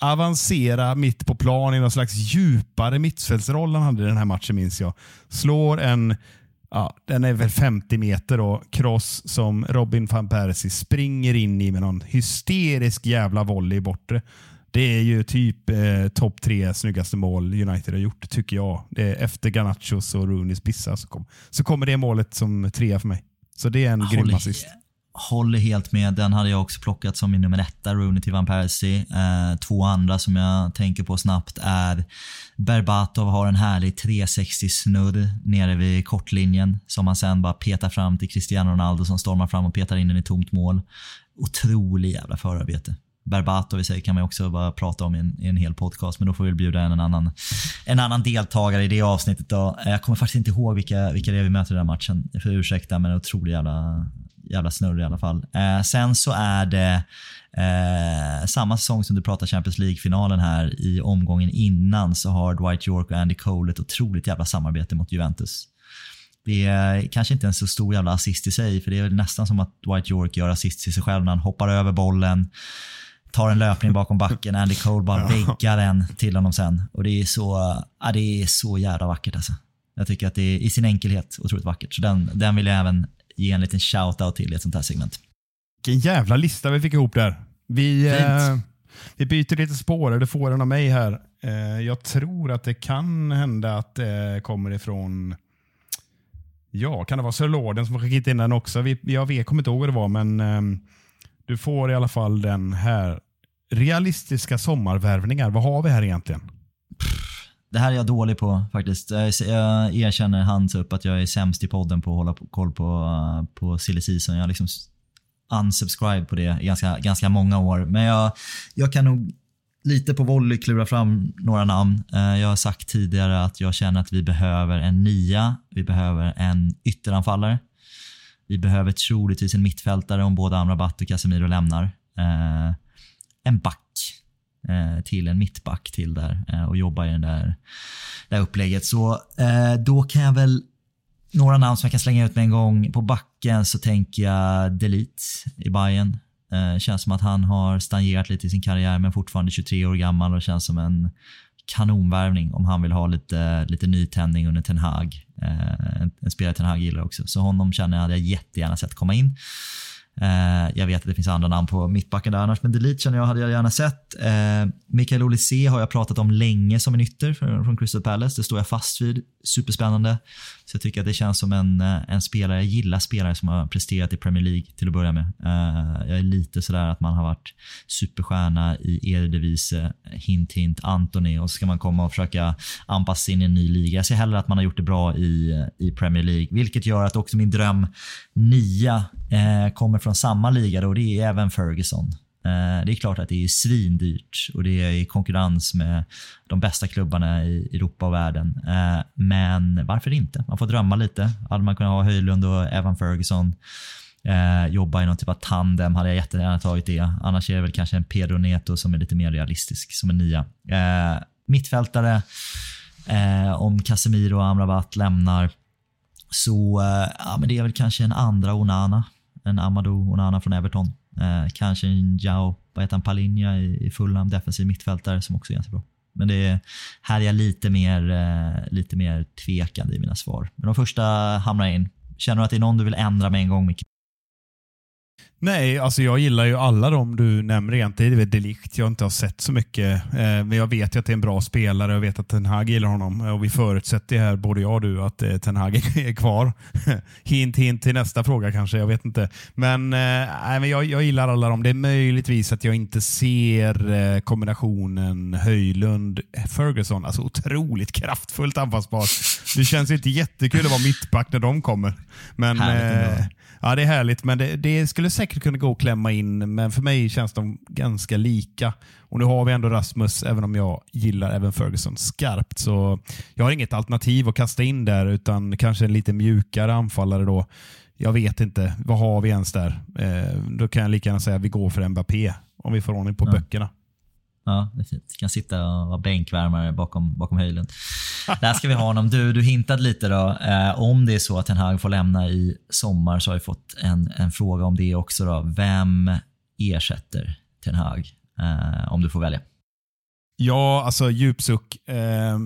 avancera mitt på plan i någon slags djupare mittfältsroll han hade i den här matchen minns jag. Slår en Ja, den är väl 50 meter och cross som Robin van Persie springer in i med någon hysterisk jävla volley bortre. Det är ju typ eh, topp tre snyggaste mål United har gjort, tycker jag. Det är efter Garnachos och Rooneys bissa så, kom, så kommer det målet som trea för mig. Så det är en grym assist håller helt med. Den hade jag också plockat som min nummer etta, Rooney till Van Persie. Eh, två andra som jag tänker på snabbt är Berbatov har en härlig 360 snurr nere vid kortlinjen som han sen bara petar fram till Cristiano Ronaldo som stormar fram och petar in den i tomt mål. Otrolig jävla förarbete. Berbatov i sig kan man också bara prata om i en, i en hel podcast, men då får vi bjuda in en annan, en annan deltagare i det avsnittet. Då. Eh, jag kommer faktiskt inte ihåg vilka, vilka det är vi möter i den här matchen. Jag får ursäkta, men otrolig jävla, jävla snurr i alla fall. Eh, sen så är det eh, samma säsong som du pratar Champions League-finalen här, i omgången innan så har Dwight York och Andy Cole ett otroligt jävla samarbete mot Juventus. Det är kanske inte en så stor jävla assist i sig, för det är nästan som att Dwight York gör assist till sig själv när han hoppar över bollen, tar en löpning bakom backen, Andy Cole bara väggar den till honom sen. Och det är så, ja, det är så jävla vackert alltså. Jag tycker att det är i sin enkelhet otroligt vackert. Så den, den vill jag även ge en liten shout-out till i ett sånt här segment. Vilken jävla lista vi fick ihop där. Vi, eh, vi byter lite spår, du får en av mig här. Eh, jag tror att det kan hända att det kommer ifrån Ja, kan det vara Sir Lorden som skickat in den också? Vi, jag vet, kommer inte ihåg vad det var, men eh, du får i alla fall den här. Realistiska sommarvärvningar, vad har vi här egentligen? Det här är jag dålig på faktiskt. Jag erkänner hands upp att jag är sämst i podden på att hålla koll på, på silly season. Jag har liksom unsubscribe på det i ganska, ganska många år. Men jag, jag kan nog lite på volley klura fram några namn. Eh, jag har sagt tidigare att jag känner att vi behöver en nia. Vi behöver en ytteranfallare. Vi behöver troligtvis en mittfältare om både Amrabat och Casemiro lämnar. Eh, en back Eh, till en mittback till där eh, och jobba i det där, där upplägget. Så eh, då kan jag väl några namn som jag kan slänga ut med en gång. På backen så tänker jag Delete i Bayern. Eh, känns som att han har stagnerat lite i sin karriär men fortfarande 23 år gammal och känns som en kanonvärvning om han vill ha lite, lite nytändning under Ten Hag. Eh, en, en spelare Ten Hag gillar också. Så honom känner jag hade jag jättegärna sett komma in. Eh, jag vet att det finns andra namn på mittbacken där annars, men Delete känner jag hade jag gärna sett. Eh, Mikael Olise har jag pratat om länge som en ytter från Crystal Palace. Det står jag fast vid. Superspännande. Så jag tycker att det känns som en, eh, en spelare, jag gillar spelare som har presterat i Premier League till att börja med. Uh, jag är lite sådär att man har varit superstjärna i Eredivisie, hint hint, Antoni och så ska man komma och försöka anpassa sig in i en ny liga. Jag ser hellre att man har gjort det bra i, i Premier League, vilket gör att också min dröm nia uh, eh, kommer från samma liga då, det är även Ferguson. Eh, det är klart att det är svindyrt och det är i konkurrens med de bästa klubbarna i Europa och världen. Eh, men varför inte? Man får drömma lite. Hade man kunnat ha Höjlund och Evan Ferguson eh, jobba i någon typ av tandem hade jag jättegärna tagit det. Annars är det väl kanske en Pedro Neto som är lite mer realistisk som en nia. mittfältare, om Casemiro och Amrabat lämnar så ja, men det är väl kanske en andra Onana. En Amadou Onana från Everton. Eh, kanske en Jao, vad heter han, Palinja i, i Fulham, defensiv mittfältare som också är ganska bra. Men det är, här är jag lite mer, eh, lite mer tvekande i mina svar. Men de första hamnar in. Känner du att det är någon du vill ändra med en gång, Micke? Nej, alltså jag gillar ju alla de du nämner egentligen. Det är Delikt jag inte har sett så mycket. Eh, men jag vet ju att det är en bra spelare och vet att Ten Hag gillar honom. Och vi förutsätter här, både jag och du, att eh, Ten Hag är kvar. hint, hint till nästa fråga kanske. Jag vet inte. Men, eh, men jag, jag gillar alla dem. Det är möjligtvis att jag inte ser eh, kombinationen Höjlund-Ferguson. Alltså otroligt kraftfullt anfallsbart. Det känns inte jättekul att vara mittback när de kommer. Men, Härligt Ja, det är härligt, men det, det, skulle säkert kunna gå att klämma in, men för mig känns de ganska lika. Och Nu har vi ändå Rasmus, även om jag gillar även Ferguson skarpt. Så jag har inget alternativ att kasta in där, utan kanske en lite mjukare anfallare då. Jag vet inte. Vad har vi ens där? Eh, då kan jag lika gärna säga att vi går för Mbappé, om vi får ordning på ja. böckerna. Ja, det är fint. Kan sitta och vara bänkvärmare bakom, bakom höjlen. Där ska vi ha honom. Du, du hintade lite då. Eh, om det är så att Ten Hag får lämna i sommar så har vi fått en, en fråga om det också. Då. Vem ersätter Ten Hag? Eh, om du får välja. Ja, alltså djupsuck. Eh,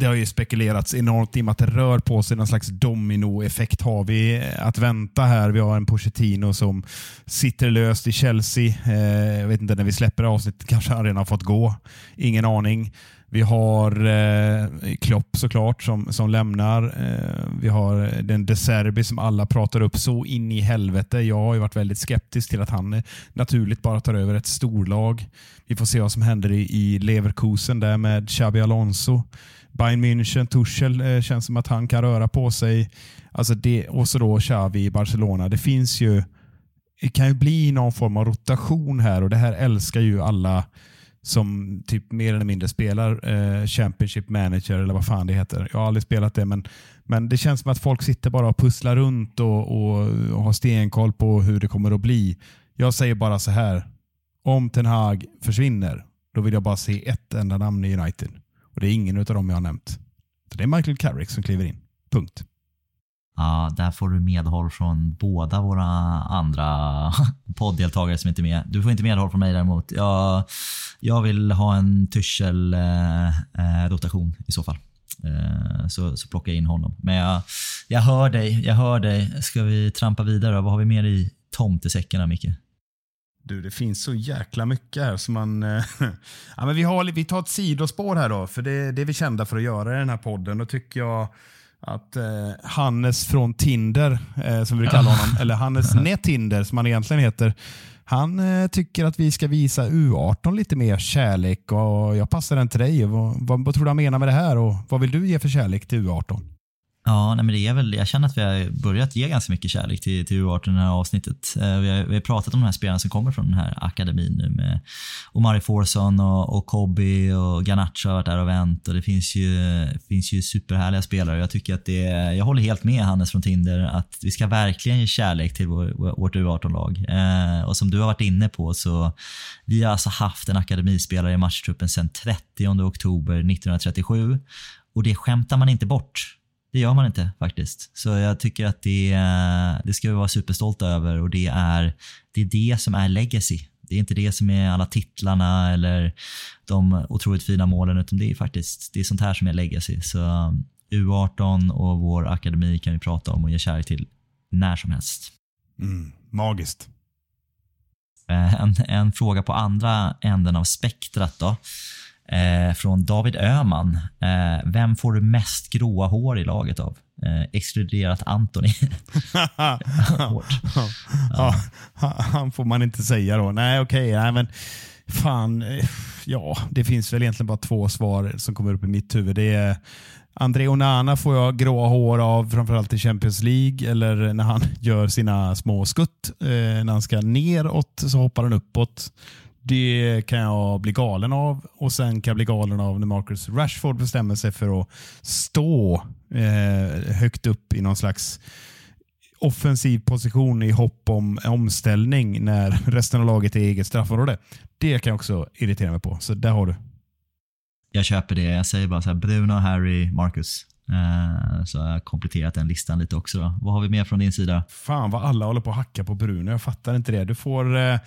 det har ju spekulerats enormt i och med att det rör på sig någon slags dominoeffekt har vi att vänta här. Vi har en Pochettino som sitter löst i Chelsea. Eh, jag vet inte, när vi släpper avsnittet kanske han redan har fått gå. Ingen aning. Vi har eh, Klopp såklart som, som lämnar. Eh, vi har den De Serbi som alla pratar upp så in i helvete. Jag har ju varit väldigt skeptisk till att han eh, naturligt bara tar över ett storlag. Vi får se vad som händer i, i Leverkusen där med Xabi Alonso. Bayern München, Tuchel eh, känns som att han kan röra på sig. Alltså det, och så då Xavi i Barcelona. Det finns ju det kan ju bli någon form av rotation här och det här älskar ju alla som typ mer eller mindre spelar eh, Championship Manager eller vad fan det heter. Jag har aldrig spelat det men, men det känns som att folk sitter bara och pusslar runt och, och, och har stenkoll på hur det kommer att bli. Jag säger bara så här. Om Ten Hag försvinner, då vill jag bara se ett enda namn i United. Och Det är ingen av dem jag har nämnt. Det är Michael Carrick som kliver in. Punkt. Ja, där får du medhåll från båda våra andra podddeltagare som inte är med. Du får inte medhåll från mig däremot. Jag, jag vill ha en Tuchel-rotation eh, eh, i så fall. Eh, så, så jag in honom. Men jag, jag hör dig. Jag hör dig. Ska vi trampa vidare? Vad har vi mer i tomtesäckarna, Micke? Du, det finns så jäkla mycket här som man... Eh, ja, men vi, har, vi tar ett sidospår här då, för det, det är vi kända för att göra i den här podden. Då tycker jag att eh, Hannes från Tinder, eh, som vi kallar honom, eller Hannes Netinder som han egentligen heter, han eh, tycker att vi ska visa U18 lite mer kärlek och jag passar den till dig. Vad, vad, vad tror du han menar med det här och vad vill du ge för kärlek till U18? Ja, nej men det är väl, jag känner att vi har börjat ge ganska mycket kärlek till, till U18 i det här avsnittet. Eh, vi har, vi har pratat om de här spelarna som kommer från den här akademin nu med Omari Forsson och, och Kobi och Garnacho har varit där och vänt och det finns ju, finns ju superhärliga spelare. Jag tycker att det, jag håller helt med Hannes från Tinder att vi ska verkligen ge kärlek till vår, vårt U18-lag. Eh, och som du har varit inne på så vi har alltså haft en akademispelare i matchtruppen sedan 30 oktober 1937 och det skämtar man inte bort. Det gör man inte faktiskt. Så jag tycker att det, det ska vi vara superstolta över och det är, det är det som är legacy. Det är inte det som är alla titlarna eller de otroligt fina målen utan det är faktiskt det är sånt här som är legacy. Så U18 och vår akademi kan vi prata om och ge kärlek till när som helst. Mm, magiskt. Eh, en, en fråga på andra änden av spektrat då eh, från David Öman. Eh, vem får du mest gråa hår i laget av? Eh, exkluderat Anthony. ja. ja. Han får man inte säga då. Nej, okej. Okay, men fan. Eh, ja, det finns väl egentligen bara två svar som kommer upp i mitt huvud. Det är André Onana får jag gråa hår av framförallt i Champions League eller när han gör sina små skutt. Eh, när han ska neråt så hoppar han uppåt. Det kan jag bli galen av och sen kan jag bli galen av när Marcus Rashford bestämmer sig för att stå eh, högt upp i någon slags offensiv position i hopp om omställning när resten av laget är eget straffområde. Det kan jag också irritera mig på. Så där har du. Jag köper det. Jag säger bara så här, Bruno, Harry, Marcus. Eh, så jag har kompletterat den listan lite också. Då. Vad har vi mer från din sida? Fan vad alla håller på att hacka på Bruno. Jag fattar inte det. Du får, eh,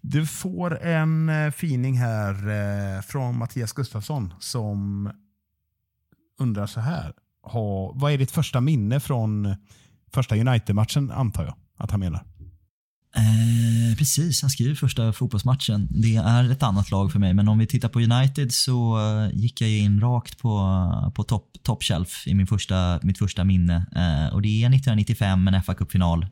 du får en eh, fining här från Mattias Gustafsson som undrar så här. vad är ditt första minne från första United-matchen antar jag att han menar? Eh, precis, han skriver första fotbollsmatchen. Det är ett annat lag för mig, men om vi tittar på United så eh, gick jag in rakt på, på top, top shelf i min första, mitt första minne. Eh, och Det är 1995, en fa Cup-final.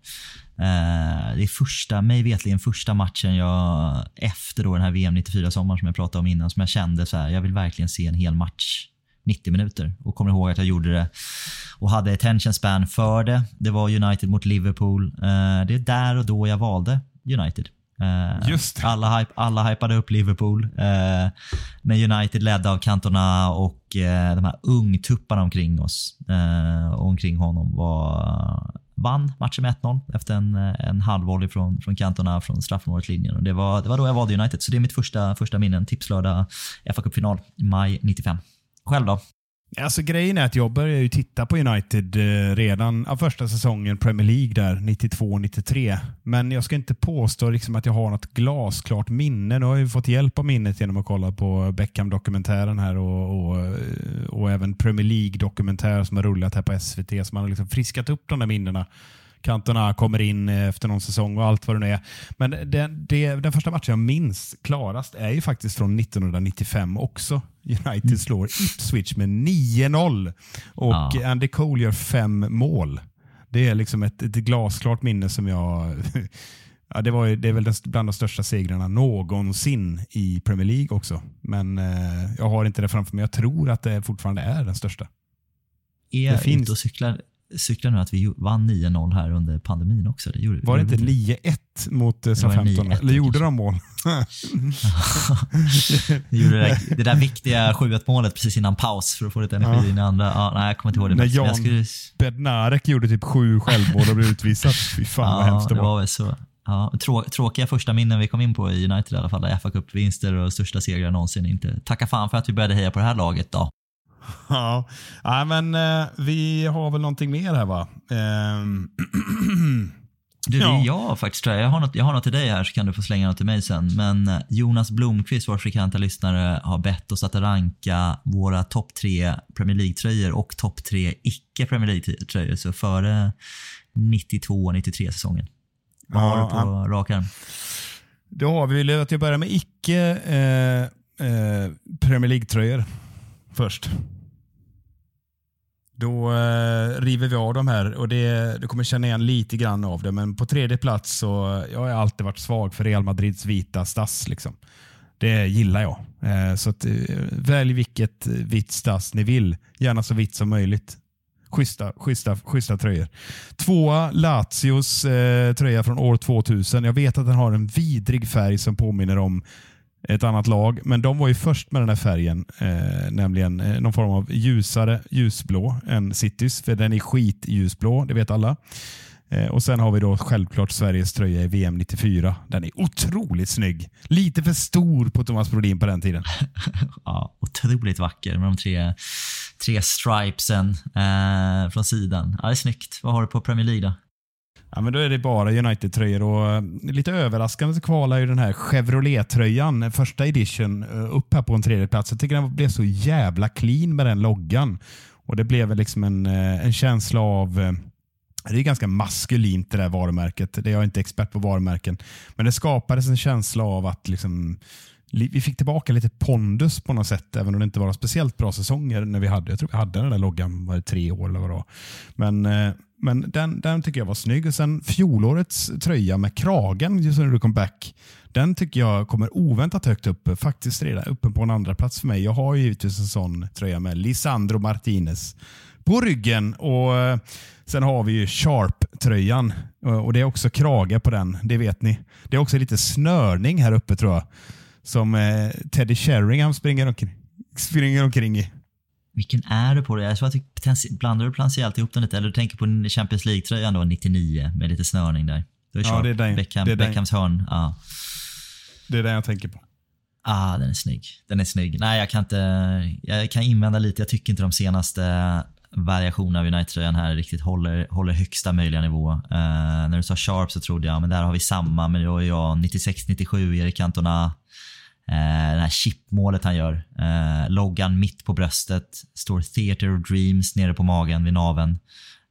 Eh, det är första, mig vetligen första matchen jag, efter då den här VM 94-sommaren som jag pratade om innan, som jag kände så här, jag vill verkligen se en hel match 90 minuter och kommer ihåg att jag gjorde det och hade attention span för det. Det var United mot Liverpool. Eh, det är där och då jag valde United. Just alla, hype, alla hypade upp Liverpool. Uh, med United ledda av Cantona och de här ungtupparna omkring oss och omkring honom var, vann matchen med 1-0 efter en, en halvvolley från, från Cantona från straffområdeslinjen. Det var, det var då jag valde United, så det är mitt första, första minne. Tipslördag, fa Cup-final, maj 95. Själv då? Alltså grejen är att jag började ju titta på United eh, redan av första säsongen Premier League där 92-93. Men jag ska inte påstå liksom att jag har något glasklart minne. Nu har jag fått hjälp av minnet genom att kolla på Beckham-dokumentären här och, och, och, även Premier League-dokumentär som har rullat här på SVT. Så man har liksom friskat upp de där minnena. Cantona kommer in efter någon säsong och allt vad det nu är. Men det, det, den första matchen jag minns klarast är ju faktiskt från 1995 också. United slår Ipswich med 9-0 och Ja. Andy Cole gör fem mål. Det är liksom ett, ett glasklart minne som jag... Ja, det, var, det är väl den, bland de största segrarna någonsin i Premier League också. Men eh, jag har inte det framför mig. Jag tror att det fortfarande är den största. Är det finns- ute och cyklar, cyklar nu att vi vann 9-0 här under pandemin också? Det gjorde, Var det inte vi 9-1 mot eh, var Southampton? 9-1 Eller gjorde de mål? Gjorde det, där, det där viktiga 7-1 målet precis innan paus för att få lite energi Ja. in i andra. Ja, nej, jag kommer inte ihåg det. När Jan- skulle, Bednarek gjorde typ sju självmål och blev utvisad. Fy fan vad ja, hemskt det var. var så. Ja, trå, tråkiga första minnen vi kom in på i United i alla fall. där fa Cup-vinster och största segrar någonsin. Inte. Tacka fan för att vi började heja på det här laget då. Ja, ja men eh, vi har väl någonting mer här va? Ehm, Du, det Ja. är jag faktiskt tror jag. Jag har, något, jag har något till dig här så kan du få slänga något till mig sen. Men eh, Jonas Blomqvist, vår frekventa lyssnare, har bett oss att ranka våra topp tre Premier League-tröjor och topp tre icke Premier League-tröjor. Så före 92-93 säsongen. Vad har Ja, du på rak arm? Då har vi vill att jag börjar med icke eh, eh, Premier League-tröjor först. Då eh, river vi av de här och det, du kommer känna igen lite grann av det. Men på tredje plats så jag har alltid varit svag för Real Madrids vita stass. Liksom. Det gillar jag. Eh, så att, eh, välj vilket eh, vitt stass ni vill. Gärna så vitt som möjligt. Schyssta, schyssta, schyssta tröjor. Tvåa, Lazios eh, tröja från år 2000. Jag vet att den har en vidrig färg som påminner om ett annat lag, men de var ju först med den här färgen, eh, nämligen eh, någon form av ljusare ljusblå än Citys, för den är skitljusblå, det vet alla. Eh, och Sen har vi då självklart Sveriges tröja i VM 94. Den är otroligt snygg. Lite för stor på Thomas Brodin på den tiden. Ja, otroligt vacker med de tre, tre stripesen eh, från sidan. Ja, det är snyggt. Vad har du på Premier League då? Ja, men då är det bara United-tröjor och eh, lite överraskande så kvalar ju den här Chevrolet-tröjan, eh, första edition, eh, upp här på en tredje plats. Jag tycker den blev så jävla clean med den loggan. Och Det blev liksom en, en känsla av det är ganska maskulint det där varumärket. Det är jag inte expert på varumärken. Men det skapades en känsla av att liksom, vi fick tillbaka lite pondus på något sätt, även om det inte var speciellt bra säsonger när vi hade. Jag tror vi hade den där loggan var det tre år eller vad det var. Men, men den, den tycker jag var snygg. Och sen fjolårets tröja med kragen, just när du kom back, den tycker jag kommer oväntat högt upp. Faktiskt redan uppe på en andra plats för mig. Jag har ju givetvis en sån tröja med Lisandro Martinez på ryggen. Och eh, Sen har vi ju Sharp-tröjan och det är också krage på den, det vet ni. Det är också lite snörning här uppe tror jag. Som eh, Teddy Sheringham springer omkring, springer omkring i. Vilken är du på det? Jag tror att du blandar du potentiellt ihop den lite. Eller du tänker på Champions League-tröjan då, 99 med lite snörning där. Är Ja, det är den. Beckham, Det är den. Beckhams hörn. Ja. Det är det jag tänker på. Ah, den är snygg. Den är snygg. Nej, jag kan inte... Jag kan invända lite. Jag tycker inte de senaste variationerna av United-tröjan här riktigt håller, håller högsta möjliga nivå. Eh, när du sa Sharp så trodde jag, men där har vi samma, men då är jag 96-97, Erik Cantona. Eh, det här chipmålet han gör. Eh, loggan mitt på bröstet. Står Theater of Dreams nere på magen vid naven.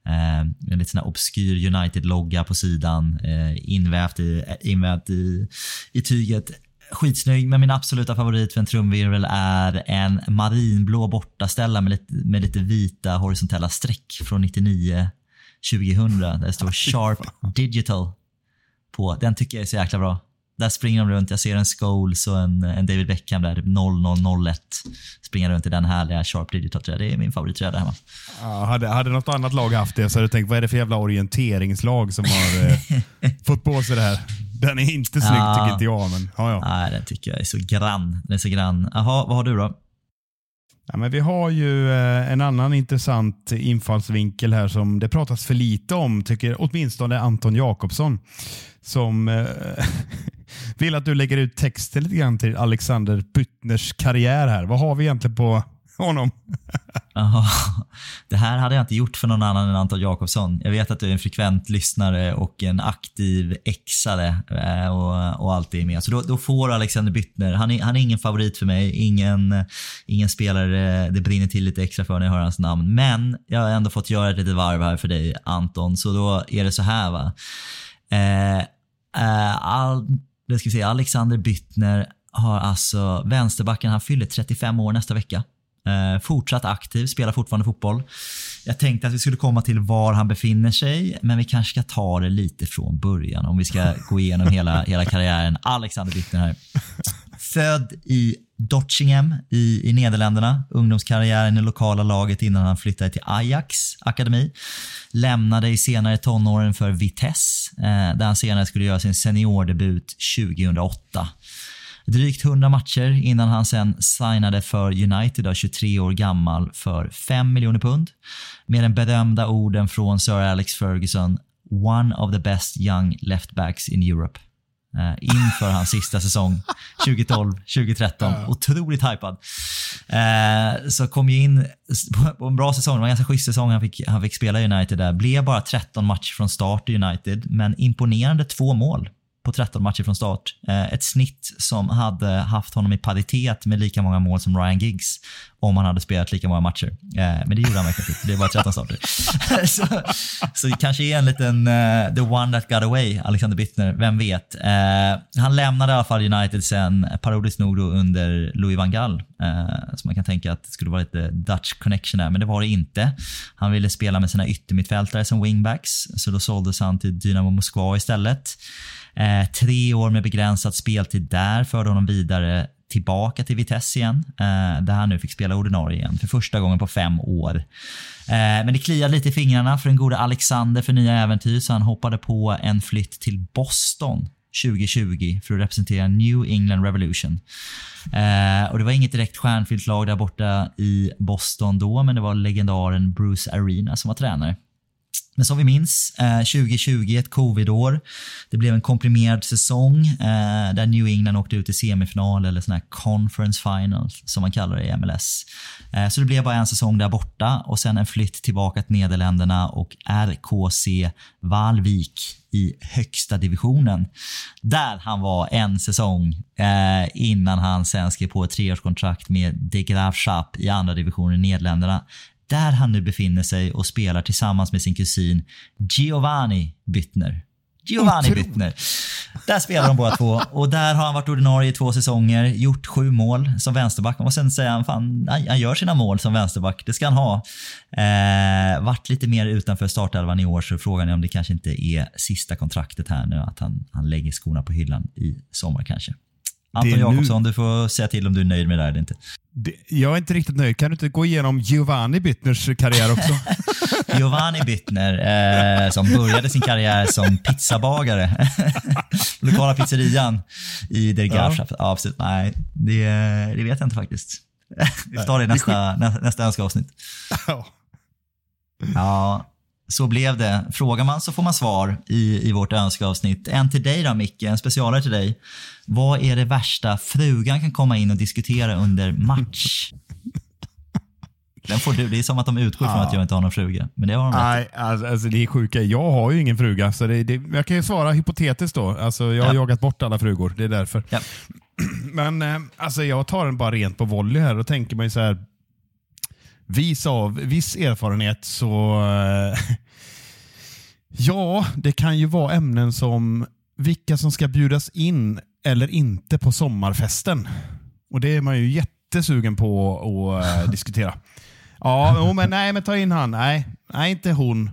Eh, en lite sån här obskyr United-logga på sidan. Eh, invävt i, invävt i, i tyget. Skitsnygg, men min absoluta favorit för en trumvirvel är en marinblå bortaställa med lite, med lite vita horisontella streck från 99 2000. Där det står Sharp Digital på. Den tycker jag är så jäkla bra. Där springer de runt. Jag ser en Scholes och en, en David Beckham där, typ 0001. Springer runt i den härliga Sharp Digital tröjan. Det är min favorittröja där hemma. Ja, hade, hade något annat lag haft det så hade jag tänkt, vad är det för jävla orienteringslag som har eh, fått på sig det här? Den är inte snygg Ja. tycker inte jag, men ja, ja. Nej, den tycker jag är så grann. Den är så grann. Jaha, vad har du då? Ja, men vi har ju eh, en annan intressant infallsvinkel här som det pratas för lite om, tycker åtminstone Anton Jakobsson. Som eh, vill att du lägger ut texten lite grann till Alexander Byttners karriär här. Vad har vi egentligen på honom? Det här hade jag inte gjort för någon annan än Anton Jakobsson. Jag vet att du är en frekvent lyssnare och en aktiv exare eh, och, och alltid är med. Så då, då får Alexander Byttner, han är, han är ingen favorit för mig, ingen, ingen spelare eh, det brinner till lite extra för när jag hör hans namn. Men jag har ändå fått göra ett litet varv här för dig Anton, så då är det så här va. Eh, eh, det ska vi säga, Alexander Byttner har alltså vänsterbacken, han fyller 35 år nästa vecka. Eh, fortsatt aktiv, spelar fortfarande fotboll. Jag tänkte att vi skulle komma till var han befinner sig, men vi kanske ska ta det lite från början om vi ska gå igenom hela, hela karriären. Alexander Bittner här. Född i Dottingen i, i Nederländerna. Ungdomskarriären i lokala laget innan han flyttade till Ajax akademi. Lämnade i senare tonåren för Vitesse, eh, där han senare skulle göra sin seniordebut 2008. Drygt 100 matcher innan han sen signade för United, 23 år gammal, för 5 miljoner pund. Med den berömda orden från Sir Alex Ferguson “One of the best young left backs in Europe” eh, inför hans sista säsong 2012-2013. Otroligt hypad. Eh, så kom ju in på en bra säsong, det var en ganska schysst säsong han fick, han fick spela i United där. Blev bara 13 matcher från start i United, men imponerande två mål på 13 matcher från start. Eh, ett snitt som hade haft honom i paritet med lika många mål som Ryan Giggs om han hade spelat lika många matcher. Eh, men det gjorde han verkligen inte. Det var 13 starter. så, så det kanske är en liten uh, the one that got away, Alexander Bittner. Vem vet? Uh, han lämnade i alla fall United sen, parodiskt nog då under Louis van Gaal. Uh, så man kan tänka att det skulle vara lite Dutch connection där, men det var det inte. Han ville spela med sina yttermittfältare som wingbacks, så då såldes han till Dynamo Moskva istället. Eh, tre år med begränsad speltid där förde honom vidare tillbaka till Vitesse igen, eh, där han nu fick spela ordinarie igen för första gången på fem år. Eh, men det kliade lite i fingrarna för den gode Alexander för nya äventyr så han hoppade på en flytt till Boston 2020 för att representera New England Revolution. Eh, och Det var inget direkt stjärnfyllt lag där borta i Boston då, men det var legendaren Bruce Arena som var tränare. Men som vi minns, eh, 2020 ett covidår. Det blev en komprimerad säsong eh, där New England åkte ut i semifinal eller sån här conference final som man kallar det i MLS. Eh, så det blev bara en säsong där borta och sen en flytt tillbaka till Nederländerna och RKC Valvik i högsta divisionen. Där han var en säsong eh, innan han sen skrev på ett treårskontrakt med De Graafschap i andra divisionen i Nederländerna där han nu befinner sig och spelar tillsammans med sin kusin Giovanni Byttner. Giovanni Byttner. Där spelar de båda två och där har han varit ordinarie i två säsonger, gjort sju mål som vänsterback. Och sen säger han fan, han gör sina mål som vänsterback, det ska han ha. Eh, vart lite mer utanför startelvan i år så frågan är om det kanske inte är sista kontraktet här nu, att han, han lägger skorna på hyllan i sommar kanske. Anton Jakobsson, nu... du får säga till om du är nöjd med det här eller inte. Det, jag är inte riktigt nöjd. Kan du inte gå igenom Giovanni Bittners karriär också? Giovanni Bittner, eh, som började sin karriär som pizzabagare. Lokala pizzerian i Der ja. ja, Nej, det, det, vet jag inte faktiskt. Vi tar det i nästa, nästa, nästa önskeavsnitt. Ja. ja, så blev det. Frågar man så får man svar i, i vårt önskeavsnitt. En till dig då Micke, en specialare till dig. Vad är det värsta frugan kan komma in och diskutera under match? Den får du. Det är som att de utgår från ja. att jag inte har någon fruga. Men det har de Nej, alltså, alltså, det är sjuka. Jag har ju ingen fruga. Så det, det, jag kan ju svara hypotetiskt då. Alltså, jag har ja. jagat bort alla frugor. Det är därför. Ja. Men eh, alltså, jag tar den bara rent på volley här och tänker mig så här. Vis av viss erfarenhet så... Eh, ja, det kan ju vara ämnen som vilka som ska bjudas in eller inte på sommarfesten. Och Det är man ju jättesugen på att äh, diskutera. Ja, men nej, men ta in han. Nej, nej inte hon.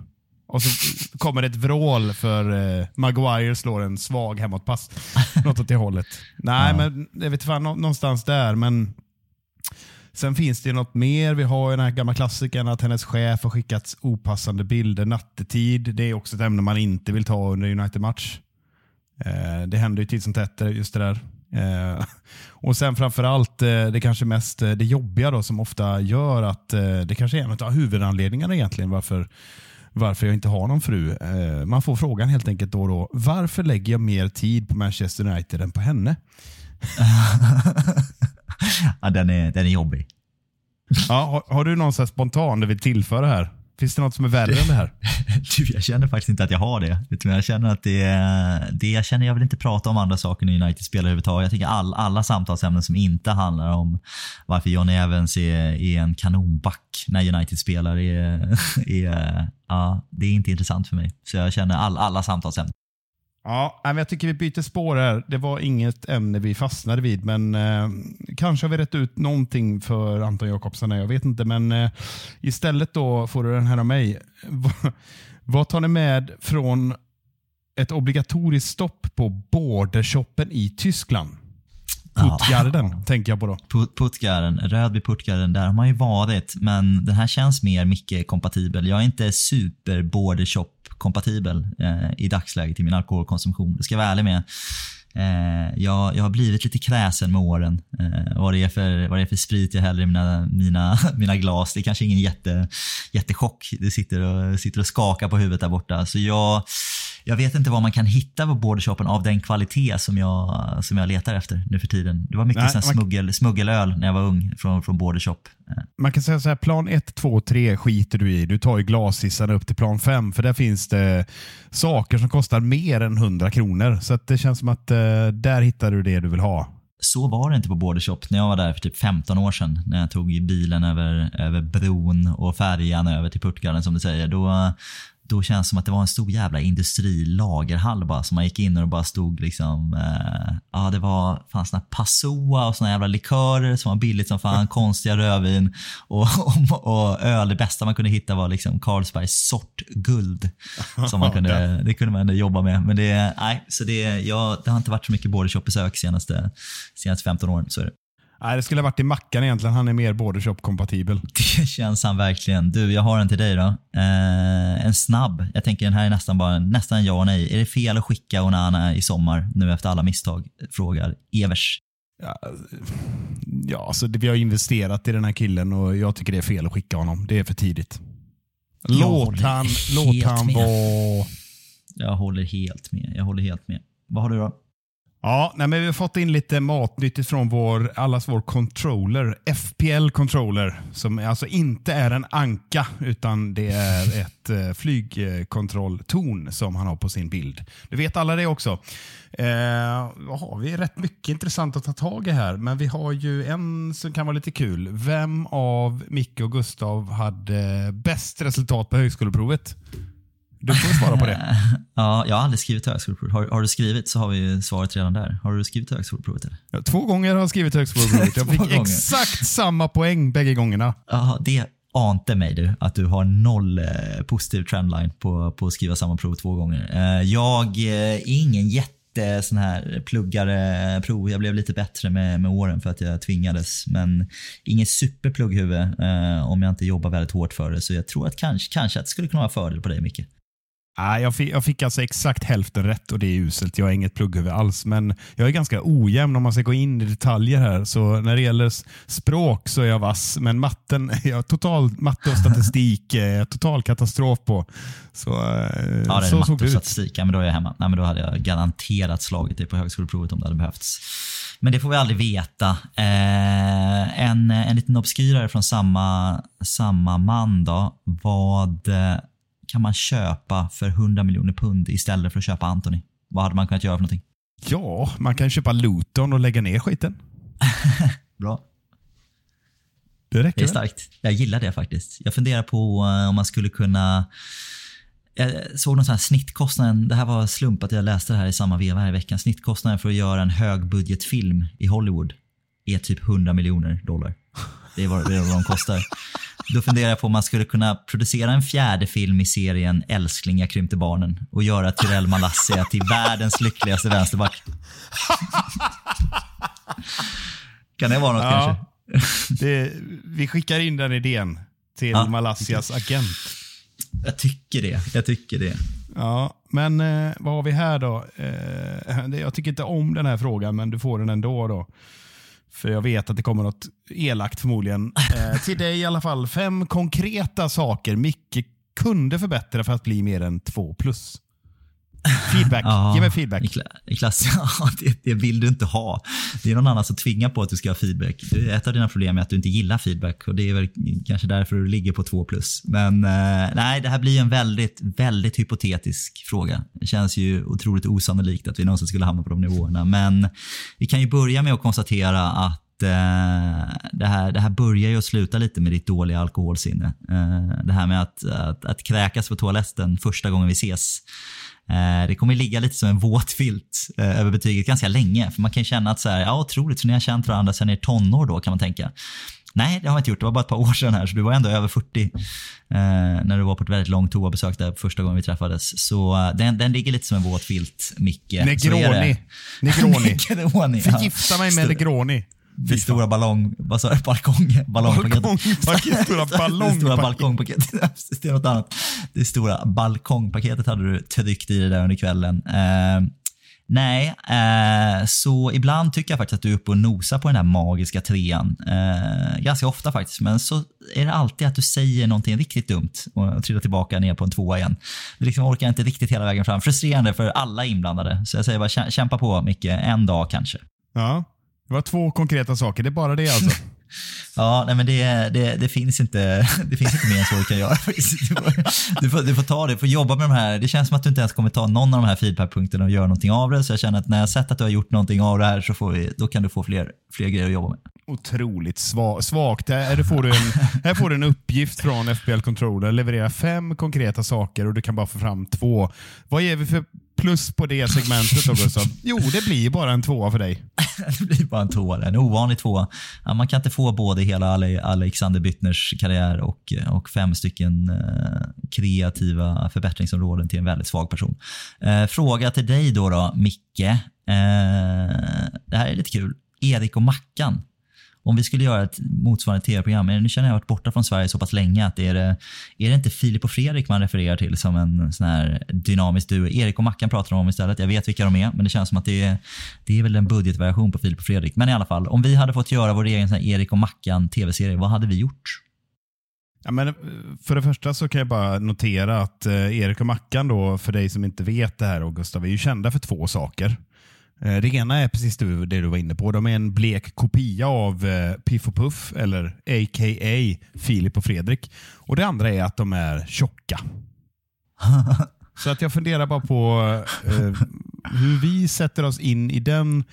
Och så kommer det ett vrål för eh, Maguire slår en svag hemåtpass. Något åt det hållet. Nej, ja. men jag vet fan, någonstans där. Men Sen finns det något mer. Vi har den här gamla klassikern att hennes chef har skickat opassande bilder nattetid. Det är också ett ämne man inte vill ta under United-match. Eh, det händer ju titt som tätt, eh, just det där. Eh, och sen framförallt eh, det kanske mest eh, det jobbiga då, som ofta gör att eh, det kanske är en av huvudanledningarna egentligen varför, varför jag inte har någon fru. man får frågan helt enkelt då och då. Varför lägger jag mer tid på Manchester United än på henne? ja, den, är, den är jobbig. Ja, har, har du någon så spontan du vill tillföra här? Finns det något som är värre än det här? du, jag känner faktiskt inte att jag har det. Jag känner att det, det jag känner jag vill inte prata om andra saker när United spelar överhuvudtaget. Jag tycker all, alla samtalsämnen som inte handlar om varför Johnny Evans är, är en kanonback när United spelar är, är, ja, det är inte intressant för mig. Så jag känner all, alla samtalsämnen. Ja, men jag tycker vi byter spår här. Det var inget ämne vi fastnade vid, men eh, kanske har vi rätt ut någonting för Anton Jakobsson. Jag vet inte, men eh, istället då får du den här av mig. Vad tar ni med från ett obligatoriskt stopp på bordershoppen i Tyskland? Puttgarden ja. tänker jag på då. Puttgarden, Rödby Puttgarden, där har man ju varit, men den här känns mer Micke-kompatibel. Jag är inte super kompatibel eh, i dagsläget i min alkoholkonsumtion. Det ska jag vara ärlig med. Eh, jag, jag har blivit lite kräsen med åren. Eh, vad, det är för, vad det är för sprit jag häller i mina, mina, mina glas. Det är kanske ingen jätte, jättechock. Det sitter och, sitter och skakar på huvudet där borta. Så jag jag vet inte vad man kan hitta på bordershopen av den kvalitet som jag, som jag letar efter nu för tiden. Det var mycket Nej, smuggel, smuggelöl när jag var ung från, från bordershop. Man kan säga så här, plan 1, 2, 3 skiter du i. Du tar ju glashissarna upp till plan 5 för där finns det saker som kostar mer än 100 kronor. Så det känns som att uh, där hittar du det du vill ha. Så var det inte på Bordershop när jag var där för typ 15 år sedan. När jag tog bilen över, över bron och färjan över till Puttgarden som du säger. Då, då känns det som att det var en stor jävla industrilagerhall bara som man gick in och bara stod liksom, eh, ja det var fanns såna Passoa och såna jävla likörer som var billigt som fan, konstiga rödvin och, och, och, öl. Det bästa man kunde hitta var liksom Carlsbergs sortguld som man kunde, det kunde man ändå jobba med. Men det, nej, så det, ja, det har inte varit så mycket bordershop-besök senaste, senaste 15 åren. Så är det. Nej, det skulle ha varit i Mackan egentligen. Han är mer bordershop-kompatibel. Det känns han verkligen. Du, jag har en till dig då. Eh, en snabb. Jag tänker den här är nästan bara nästan ja och nej. Är det fel att skicka Onana i sommar nu efter alla misstag? Frågar Evers. Ja, ja alltså, vi har investerat i den här killen och jag tycker det är fel att skicka honom. Det är för tidigt. Låt han, låt han vara... Jag håller helt med. Jag håller helt med. Vad har du då? Ja, nej, men vi har fått in lite matnyttigt från vår, allas vår controller, FPL controller, som alltså inte är en anka utan det är ett eh, flygkontrolltorn som han har på sin bild. Du vet alla det också. Eh, har vi rätt mycket intressant att ta tag i här, men vi har ju en som kan vara lite kul. Vem av Micke och Gustav hade bäst resultat på högskoleprovet? Du får svara på det. ja, jag har aldrig skrivit högskoleprovet. Har, har, du skrivit så har vi svaret redan där. Har du skrivit högskoleprovet? Eller? Ja, två gånger har jag skrivit högskoleprovet. Jag fick gånger. exakt samma poäng bägge gångerna. Ja, det ante mig du, att du har noll eh, positiv trendline på, på att skriva samma prov två gånger. Eh, jag eh, är ingen jätte sån här pluggare prov. Jag blev lite bättre med, med åren för att jag tvingades. Men ingen superplugghuvud eh, om jag inte jobbar väldigt hårt för det. Så jag tror att kanske, kanske att det skulle kunna vara fördel på dig Micke. Jag, fick, jag fick alltså exakt hälften rätt och det är uselt. Jag har inget plugghuvud alls, men jag är ganska ojämn om man ska gå in i detaljer här. Så när det gäller språk så är jag vass, men matten, jag, total matte och statistik är total katastrof på. Så, eh, ja, det är så matte och statistik. Ja, men då är jag hemma. Nej, men då hade jag garanterat slagit det på högskoleprovet om det hade behövts. Men det får vi aldrig veta. Eh, en, en liten obskyrare från samma, samma man då. Vad kan man köpa för 100 miljoner pund istället för att köpa Anthony? Vad hade man kunnat göra för någonting? Ja, man kan köpa Luton och lägga ner skiten. Bra. Det räcker Det är starkt. Jag gillar det faktiskt. Jag funderar på uh, om man skulle kunna jag såg någon sån här snittkostnaden, det här var slump att jag läste det här i samma veva här i veckan. Snittkostnaden för att göra en högbudgetfilm i Hollywood är typ 100 miljoner dollar. Det är vad, det är vad de kostar. Då funderar jag på om man skulle kunna producera en fjärde film i serien Älskling, jag krympte barnen och göra Tyrell Malassia till världens lyckligaste vänsterback. kan det vara något ja, kanske? Det, vi skickar in den idén till ja, Malassias agent. Jag tycker det. Jag tycker det. Ja, men eh, vad har vi här då? Eh, jag tycker inte om den här frågan, men du får den ändå. då. För jag vet att det kommer något elakt förmodligen. Eh, till dig i alla fall. Fem konkreta saker Micke kunde förbättra för att bli mer än två plus. Feedback. Ja, Ge mig feedback. I, i klass, ja, det, det, vill du inte ha. Det är någon annan som tvingar på att du ska ha feedback. Ett av dina problem är att du inte gillar feedback och det är väl kanske därför du ligger på två plus. Men eh, nej, det här blir en väldigt, väldigt hypotetisk fråga. Det känns ju otroligt osannolikt att vi någonsin skulle hamna på de nivåerna. Men vi kan ju börja med att konstatera att eh, det, här, det här börjar ju att sluta lite med ditt dåliga alkoholsinne. Eh, det här med att, att, att kräkas på toaletten första gången vi ses. Eh, det kommer ligga lite som en våt filt eh, över betyget ganska länge. För man kan känna att så här, ja otroligt, så ni har känt varandra sedan er tonår då kan man tänka. Nej, det har vi inte gjort. Det var bara ett par år sedan här, så du var ändå över 40 eh, när du var på ett väldigt långt toabesök där första gången vi träffades. Så uh, den, den ligger lite som en våt filt, Micke. Negroni. Negroni. Negroni. Fick gifta mig med Negroni. Det stora ballong, vad sa du, balkong, ballongpaketet. Balkongpaket, stora ballongpaket. det stora balkongpaketet. Det är något annat. Det stora balkongpaketet hade du tryckt i det där under kvällen. Eh, nej, eh, så ibland tycker jag faktiskt att du är uppe och nosar på den här magiska trean. Eh, ganska ofta faktiskt, men så är det alltid att du säger någonting riktigt dumt och trillar tillbaka ner på en tvåa igen. Du liksom orkar inte riktigt hela vägen fram. Frustrerande för alla inblandade. Så jag säger bara kämpa på Micke, en dag kanske. Ja, det var två konkreta saker. Det är bara det alltså? ja, nej men det, det, det, finns inte, det finns inte mer än så du kan göra. Du får, du får, du får ta det, du får jobba med de här. Det känns som att du inte ens kommer ta någon av de här feedbackpunkterna och göra någonting av det. Så jag känner att när jag sett att du har gjort någonting av det här så får vi, då kan du få fler, fler grejer att jobba med. Otroligt svagt. Här får, du en, här får du en uppgift från FBL Controller. Leverera fem konkreta saker och du kan bara få fram två. Vad ger vi för plus på det segmentet då Gustav? Jo, det blir bara en tvåa för dig. det blir bara en tvåa. En ovanlig tvåa. Ja, man kan inte få både hela Alexander Büttners karriär och, och fem stycken eh, kreativa förbättringsområden till en väldigt svag person. Eh, fråga till dig då, då Micke. Eh, det här är lite kul. Erik och Mackan om vi skulle göra ett motsvarande tv-program, nu känner jag har varit borta från Sverige så pass länge, att är det, är det inte Filip och Fredrik man refererar till som en sån här dynamisk duo? Erik och Mackan pratar de om istället. Jag vet vilka de är, men det känns som att det är, det är väl en budgetvariation på Filip och Fredrik. Men i alla fall, om vi hade fått göra vår egen sån Erik och Mackan tv-serie, vad hade vi gjort? Ja, men eh, för det första så kan jag bara notera att eh, Erik och Mackan, då, för dig som inte vet det här, och Gustav, är ju kända för två saker. Eh, det ena är precis det du var inne på. De är en blek kopia av eh, Piff och Puff, eller a.k.a. Filip och Fredrik. Och Det andra är att de är tjocka. Så att jag funderar bara på eh, hur vi sätter oss in i den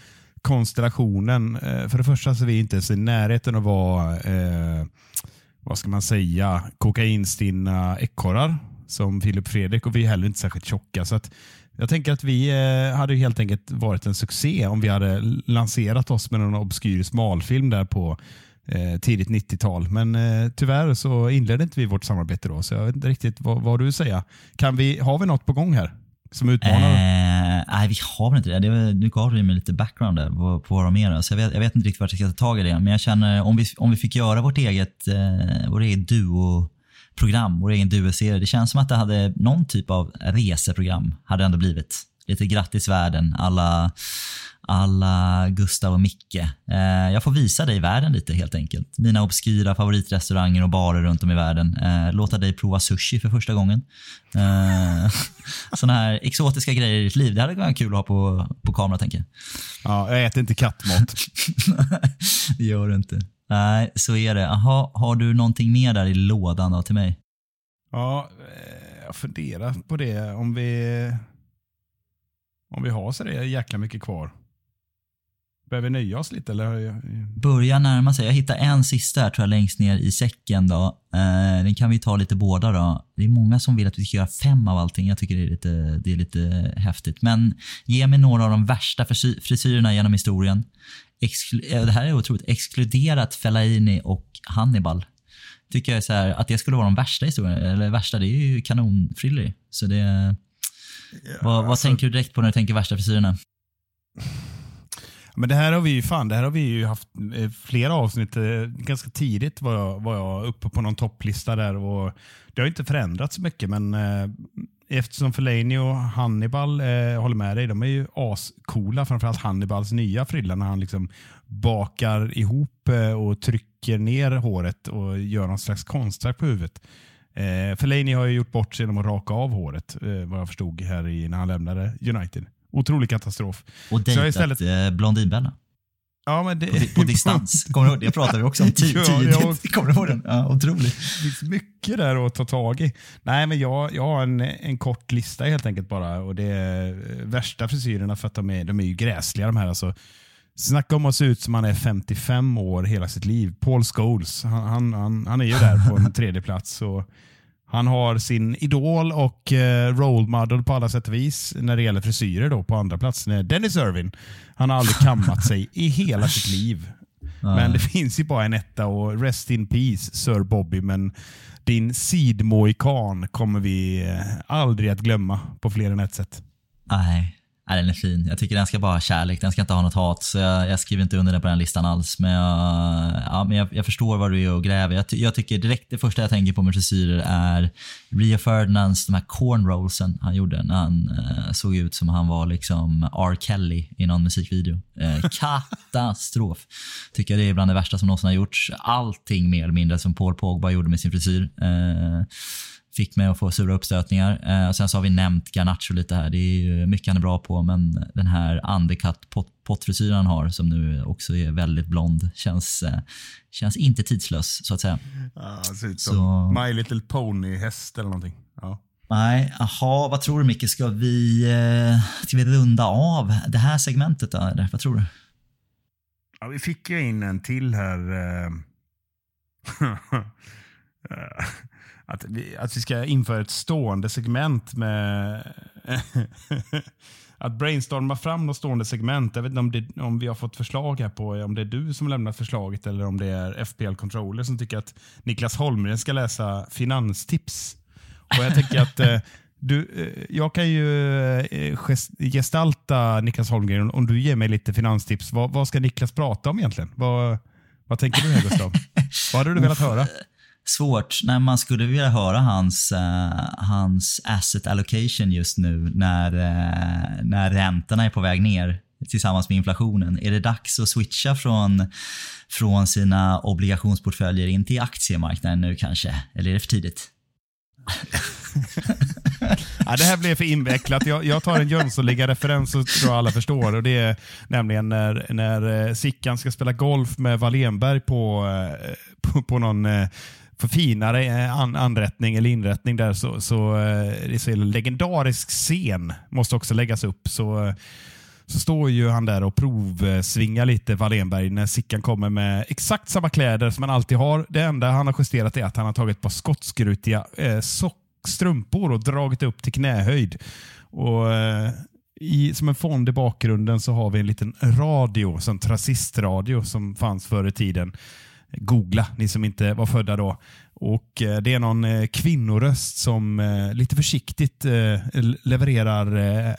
konstellationen. Eh, för det första så är vi inte ens i närheten att vara, eh, vad ska man säga, kokainstinna ekorrar som Filip och Fredrik och vi är heller inte särskilt tjocka. Så att jag tänker att vi eh, hade helt enkelt varit en succé om vi hade lanserat oss med någon obskyr smalfilm där på eh, tidigt 90-tal. Men eh, tyvärr så inledde inte vi vårt samarbete då, så jag vet inte riktigt vad, vad du säger. Kan vi, har vi något på gång här? Som utmanar? Eh, nej, vi har väl inte det. det var, nu gav du mig lite background där på, på vad de är. Så jag vet, jag vet inte riktigt vart jag ska ta tag i det. Men jag känner om vi, om vi fick göra vårt eget, eh, vår egen duo program, vår egen duoserie. Det känns som att det hade någon typ av reseprogram hade ändå blivit. Lite grattis världen, alla, alla Gustav och Micke. Eh, jag får visa dig världen lite helt enkelt. Mina obskyra favoritrestauranger och barer runt om i världen. Eh, låta dig prova sushi för första gången. Eh, såna här exotiska grejer i ditt liv. Det hade varit kul att ha på, på kamera tänker jag. Ja, jag äter inte kattmat. det gör du inte. Nej, så är det. Aha, har du någonting mer där i lådan då till mig? Ja, eh, jag funderar på det. Om vi, om vi har så det jäkla mycket kvar. Behöver vi nöja oss lite? Eller? Börja närma sig. Jag hittar en sista här tror jag längst ner i säcken. Då. Eh, den kan vi ta lite båda. Då. Det är många som vill att vi ska göra fem av allting. Jag tycker det är lite, det är lite häftigt. Men ge mig några av de värsta frisyrerna genom historien det här är otroligt, exkluderat Fellaini och Hannibal. Tycker jag så här, att det skulle vara de värsta historierna, eller värsta, det är ju kanonfriller. Så det... Ja, vad, vad alltså, tänker du direkt på när du tänker värsta frisyrerna? Men det här har vi ju fan, det här har vi ju haft eh, flera avsnitt. Eh, ganska tidigt var jag, var jag uppe på någon topplista där och det har inte förändrats så mycket men eh, eftersom Fellaini och Hannibal eh, håller med dig, de är ju ascoola. Framförallt Hannibals nya frilla när han liksom bakar ihop eh, och trycker ner håret och gör någon slags konstverk på huvudet. Eh, Fellaini har ju gjort bort sig genom att raka av håret, eh, vad jag förstod här i, när han lämnade United. Otrolig katastrof. Och dejtat istället... eh, Blondinbella. Ja, men det... på, på distans. Kommer du ihåg? Det pratade vi också om tidigt. ja, jag... Kommer du ihåg den? Ja, otroligt. Det finns mycket där att ta tag i. Nej, men jag, jag har en, en kort lista helt enkelt bara. Och det är värsta frisyrerna för att de är, de är ju gräsliga de här. Alltså, Snacka om att se ut som han är 55 år hela sitt liv. Paul Scholes, han, han, han, han är ju där på en tredje plats. Och han har sin idol och eh, role model på alla sätt och vis när det gäller frisyrer då på andra plats. Dennis Irvin. Han har aldrig kammat sig i hela sitt liv. Men det finns ju bara en etta och rest in peace Sir Bobby. Men din sidmoikan kommer vi eh, aldrig att glömma på fler än ett sätt. Nej, Nej, den är fin. Jag tycker den ska bara ha kärlek, den ska inte ha något hat. Så jag, jag skriver inte under den på den listan alls. Men jag, ja, men jag, jag förstår vad du är och gräver. Jag, jag, tycker direkt det första jag tänker på med frisyrer är Rio Ferdinands de här cornrollsen han gjorde när han eh, såg ut som han var liksom R. Kelly i någon musikvideo. Eh, katastrof. tycker det är bland det värsta som någonsin har gjorts. Allting mer eller mindre som Paul Pogba gjorde med sin frisyr. Eh, fick mig att få sura uppstötningar. Eh, och sen så har vi nämnt Garnacho lite här. Det är ju mycket han är bra på, men den här undercut pot pottfrisyren han har, som nu också är väldigt blond, känns, eh, känns inte tidslös så att säga. Ja, ser ut som så... My Little Pony-häst eller någonting. Ja. Nej, aha, vad tror du Micke? Ska vi, eh, ska vi runda av det här segmentet? Då, eller? Vad tror du? Ja, vi fick ju in en till här. Att vi, att vi ska införa ett stående segment med att brainstorma fram något stående segment. Jag vet inte om, det, om vi har fått förslag här på om det är du som lämnat förslaget eller om det är FPL Controller som tycker att Niklas Holmgren ska läsa finanstips. Och jag tänker att eh, du, eh, jag kan ju eh, gestalta Niklas Holmgren om du ger mig lite finanstips. Vad, vad ska Niklas prata om egentligen? Vad, vad tänker du här Gustav? vad hade du velat höra? svårt. när man skulle vilja höra hans, uh, hans asset allocation just nu när, uh, när räntorna är på väg ner tillsammans med inflationen. Är det dags att switcha från, från sina obligationsportföljer in till aktiemarknaden nu kanske? Eller är det för tidigt? ja, det här blev för invecklat. Jag, jag tar en Jönssonliga-referens så tror jag alla förstår. Och det är nämligen när, när eh, Sickan ska spela golf med Wallenberg på, på, på någon för finare eh, an anrättning eller inrättning där så, så, eh, så en legendarisk scen måste också läggas upp. Så, eh, så står ju han där och provsvingar lite Wallenberg när Sickan kommer med exakt samma kläder som han alltid har. Det enda han har justerat är att han har tagit ett par skotskrutiga eh, strumpor och dragit upp till knähöjd. Och, eh, i, som en fond i bakgrunden så har vi en liten radio, som transistradio som fanns förr i tiden googla, ni som inte var födda då. Och eh, Det är någon eh, kvinnoröst som eh, lite försiktigt levererar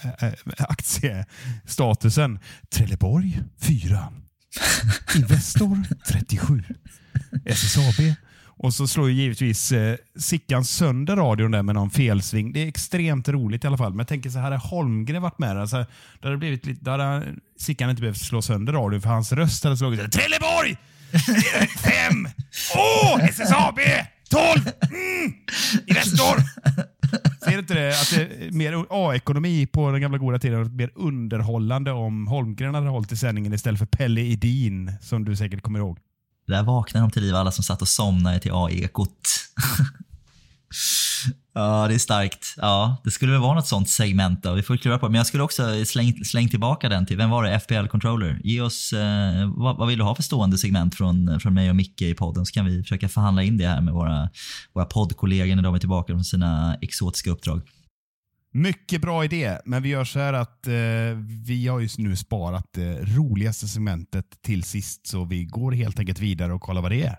aktiestatusen. Trelleborg 4. Investor 37. SSAB. Och så slår ju givetvis eh, Sickan sönder radion där med någon felsving. Det är extremt roligt i alla fall. Men jag tänker så här, hade Holmgren varit med alltså, då hade, blivit lite, då hade Sickan inte behövt slå sönder radion för hans röst hade slagit Trelleborg! Fem! Åh! Oh, SSAB! Tolv! Mm! Investor! Ser du inte det? Att det är mer A-ekonomi på den gamla goda tiden. Mer underhållande om Holmgren hade hållit i sändningen istället för Pelle Edin, som du säkert kommer ihåg. Där vaknade de till liv alla som satt och somnade till A-ekot. Ja, det är starkt. Ja, det skulle väl vara något sånt segment då. Vi får klura på Men jag skulle också slänga släng tillbaka den till, vem var det? FPL Controller. Ge oss, eh, vad, vad, vill du ha för stående segment från, från mig och Micke i podden så kan vi försöka förhandla in det här med våra, våra poddkollegor när de är tillbaka från sina exotiska uppdrag. Mycket bra idé, men vi gör så här att eh, vi har just nu sparat det roligaste segmentet till sist, så vi går helt enkelt vidare och kollar vad det är.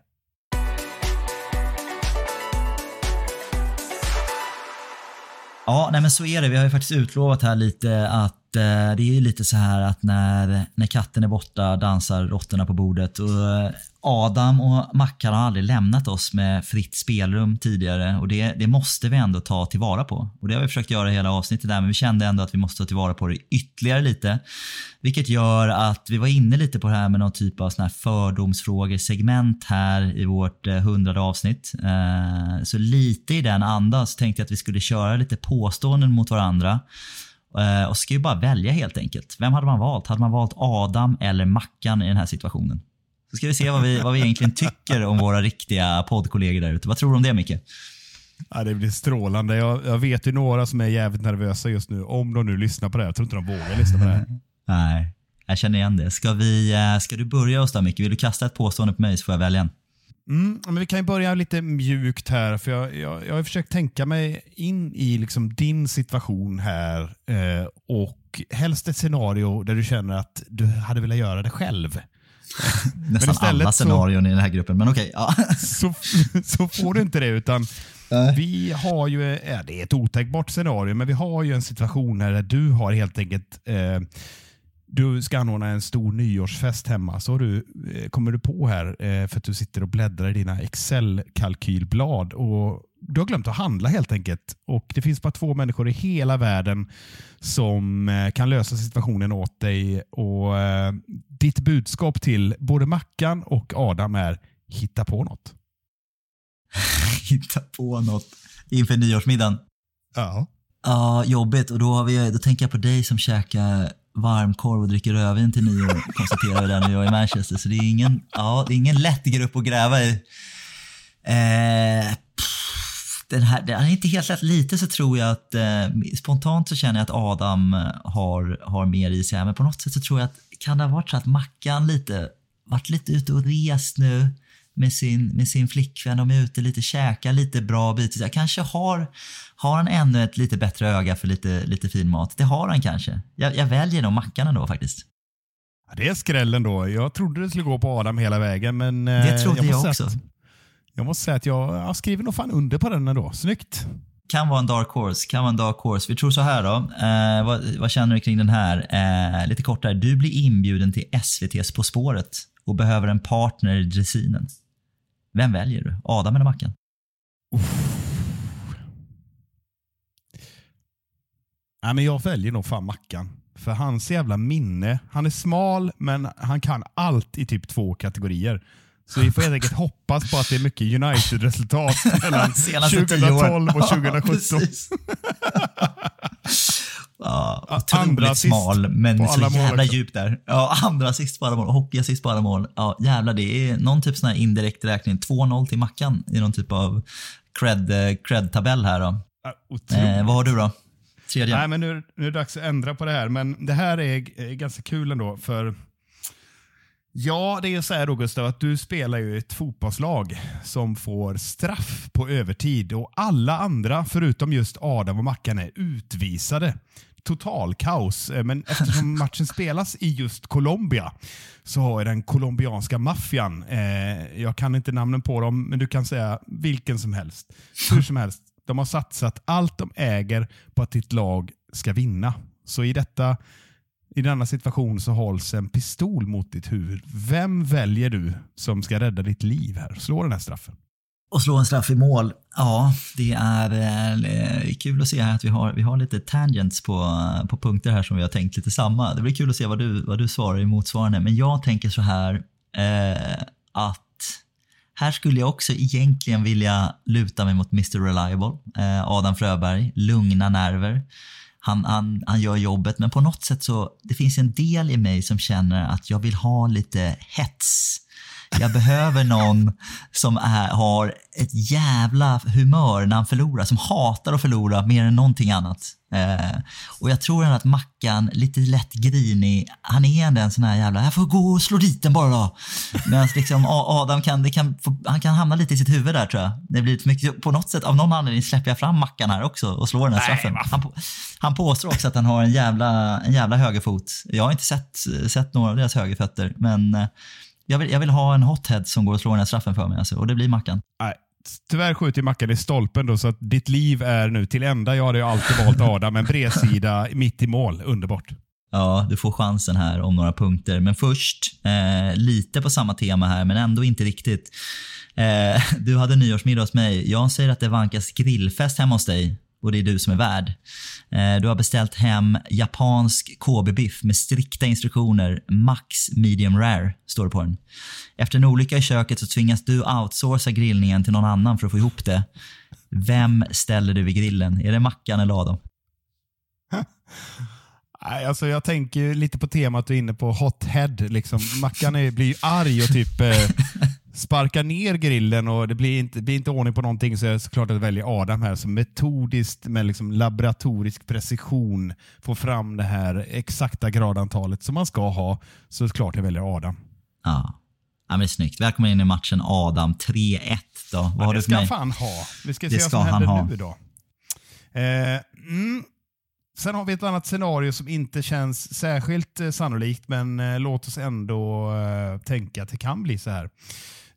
Ja, nej men så är det. Vi har ju faktiskt utlovat här lite att Eh, det är ju lite så här att när, när katten är borta dansar råttorna på bordet. Och eh, Adam och Mackan har aldrig lämnat oss med fritt spelrum tidigare och det, det måste vi ändå ta tillvara på. Och det har vi försökt göra hela avsnittet där men vi kände ändå att vi måste ta tillvara på det ytterligare lite. Vilket gör att vi var inne lite på det här med någon typ av sån här fördomsfrågesegment här i vårt eh, hundrade avsnitt. Så lite i den andan så tänkte jag att vi skulle köra lite påståenden mot varandra. Eh, och ska ju bara välja helt enkelt. Vem hade man valt? Hade man valt Adam eller Mackan i den här situationen? Så ska vi se vad vi, vad vi egentligen tycker om våra riktiga poddkollegor där ute. Vad tror du om det Micke? Ja, det blir strålande. Jag, jag, vet ju några som är jävligt nervösa just nu. Om de nu lyssnar på det här. Jag tror inte de vågar lyssna på det här. Nej. Jag känner igen det. Ska, vi, eh, ska du börja oss då Micke? Vill du kasta ett påstående på mig så får jag välja en. Mm, men vi kan ju börja lite mjukt här, för jag, jag, jag har försökt tänka mig in i liksom din situation här eh, och helst ett scenario där du känner att du hade velat göra det själv. Nästan alla så- scenarion i den här gruppen, men okej. ja. så, så får du inte det, utan vi har ju, ja, det är ett otänkbart scenario, men vi har ju en situation här där du har helt enkelt eh, du ska anordna en stor nyårsfest hemma, så du, eh, kommer du på här eh, för att du sitter och bläddrar i dina Excel-kalkylblad och du har glömt att handla helt enkelt. Och Det finns bara två människor i hela världen som eh, kan lösa situationen åt dig. Och Ditt budskap till både Mackan och Adam är hitta på något. Hitta på något inför nyårsmiddagen. Ja. Ja, jobbigt. Och då, har vi, då tänker jag på dig som käkar varmkorv och dricker rödvin till nyår, konstaterar vi där när jag är i Manchester. Så det är ingen, ja, det är ingen lätt grupp att gräva i. Eh, pff, den här, den är inte helt lätt. Lite så tror jag att, eh, spontant så känner jag att Adam har, har mer i sig. här, Men på något sätt så tror jag att, kan det ha varit så att Mackan lite, varit lite ute och rest nu med sin, med sin flickvän. De är ute lite, käkar lite bra bitar. Jag kanske har, har han ännu ett lite bättre öga för lite, lite fin mat. Det har han kanske. Jag, jag väljer nog Mackan ändå faktiskt. Ja, Det är skrällen då. Jag trodde det skulle gå på Adam hela vägen, men eh, Det trodde jag, måste också. att- jag måste säga att jag, jag skriver nog fan under på den ändå. Snyggt. Kan vara en dark horse. Kan vara en dark horse. Vi tror så här då. Eh, vad, vad känner du kring den här? Eh, lite kortare. Du blir inbjuden till SVTs På spåret och behöver en partner i dressinen. Vem väljer du? Adam eller Mackan? Nej, men jag väljer nog fan Mackan. För hans jävla minne. Han är smal, men han kan allt i typ två kategorier. Så vi får helt enkelt hoppas på att det är mycket United-resultat mellan Senaste tio åren. 2012 och Ja, 2017. precis. Ja, otroligt smal, men så mål jävla också. djup där. Ja, andra assist på alla mål, hockeyassist på alla mål. Ja, jävlar, det är någon typ sån här indirekt räkning. 2-0 till Mackan i någon typ av cred, cred-tabell här då. Ja. Eh, vad har du då? Tredje? Nej, men nu, nu är det dags att ändra på det här. Men det här är, ganska kul ändå. För Ja, det är så här då Gustav, att du spelar ju ett fotbollslag som får straff på övertid och alla andra, förutom just Adam och Mackan, är utvisade. Total kaos. Eh, Men eftersom matchen spelas i just Colombia så har den colombianska maffian, eh, jag kan inte namnen på dem, men du kan säga vilken som helst. Hur som helst, de har satsat allt de äger på att ditt lag ska vinna. Så i detta i denna situation så hålls en pistol mot ditt huvud. Vem väljer du som ska rädda ditt liv här? Slå den här straffen. Och slå en straff i mål. Ja, det är eh, kul att se här att vi har, vi har lite tangents på, på punkter här som vi har tänkt lite samma. Det blir kul att se vad du, vad du svarar i motsvarande. Men jag tänker så här eh, att här skulle jag också egentligen vilja luta mig mot Mr Reliable, eh, Adam Fröberg, lugna nerver. Han, han, han gör jobbet, men på något sätt så det finns en del i mig som känner att jag vill ha lite hets. Jag behöver någon som är, har ett jävla humör när han förlorar, som hatar att förlora mer än någonting annat. Eh, och jag tror ändå att Mackan, lite lätt grinig, han är ändå en sån här jävla, jag får gå och slå dit den bara då. Medan liksom Adam kan, kan, han kan hamna lite i sitt huvud där tror jag. Det blir lite mycket, på något sätt, av någon anledning släpper jag fram Mackan här också och slår den här Nej, straffen. Han, han påstår också att han har en jävla, en jävla högerfot. Jag har inte sett, sett några av deras högerfötter, men eh, jag vill, jag vill ha en hothead som går och slår den här straffen för mig. Alltså, och det blir Mackan. Nej, tyvärr skjuter ju Mackan i stolpen då, så att ditt liv är nu till ända. Jag hade ju alltid valt Adam, en bredsida mitt i mål. Underbart. Ja, du får chansen här om några punkter. Men först, eh, lite på samma tema här, men ändå inte riktigt. Eh, du hade nyårsmiddag hos mig. Jag säger att det vankas grillfest hemma hos dig och det är du som är värd. Eh, du har beställt hem japansk Kobe-biff med strikta instruktioner. Max medium rare, står det på den. Efter en olycka i köket så tvingas du outsourca grillningen till någon annan för att få ihop det. Vem ställer du vid grillen? Är det Mackan eller Adam? Alltså jag tänker lite på temat du är inne på, hot head. Liksom. Mackan är, blir ju arg och typ eh, sparkar ner grillen och det blir inte, blir inte ordning på någonting så är det såklart att väljer Adam här som metodiskt med liksom laboratorisk precision får fram det här exakta gradantalet som man ska ha. Så klart jag väljer Adam. Ja. Ja, men snyggt. Välkommen in i matchen Adam. 3-1 då. Vad Ja, har det ska mig? fan ha. Vi ska Det se vad ska som han händer ha. nu då. Eh, mm. Sen har vi ett annat scenario som inte känns särskilt eh, sannolikt, men eh, låt oss ändå eh, tänka att det kan bli så här.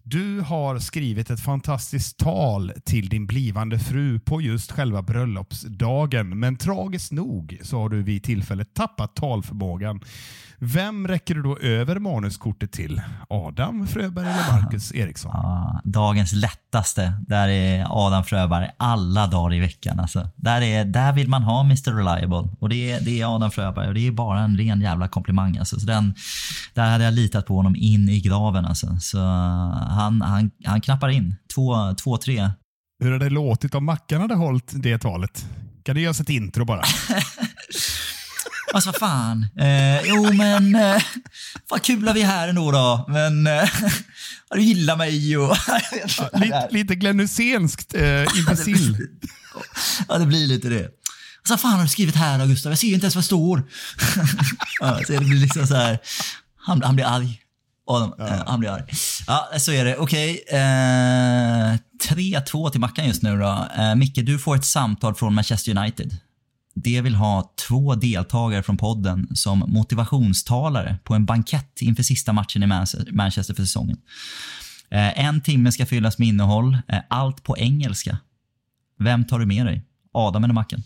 Du har skrivit ett fantastiskt tal till din blivande fru på just själva bröllopsdagen, men tragiskt nog så har du vid tillfället tappat talförmågan. Vem räcker du då över manuskortet till? Adam Fröberg eller Marcus Eriksson? Ja, dagens lättaste. Där är Adam Fröberg alla dagar i veckan. Alltså. Där, är, där vill man ha Mr Reliable. Och det är, det är Adam Fröberg och det är bara en ren jävla komplimang. Alltså. Så den, där hade jag litat på honom in i graven. Alltså. Så han, han, han knappar in. 2-3. Hur hade det låtit om Mackan hade hållit det talet? Kan du göra ett intro bara? Alltså vad fan. Eh, jo men, eh, vad kul att vi är här ändå då. Men, eh, du gillar mig och... lite, lite Glenn Hysénskt eh, imbecill. Ja, det blir lite det. Alltså, fan har du skrivit här då, Gustav? Jag ser ju inte ens vad det står. ja, så det blir liksom så här. Han, han blir arg. Adam, eh, han blir arg. Ja, så är det. Okej. Eh, 3-2 till Mackan just nu då. Eh, Micke, du får ett samtal från Manchester United. De vill ha två deltagare från podden som motivationstalare på en bankett inför sista matchen i Manchester- Manchester för säsongen. Eh, en timme ska fyllas med innehåll, eh, allt på engelska. Vem tar du med dig? Adam eller Mackan?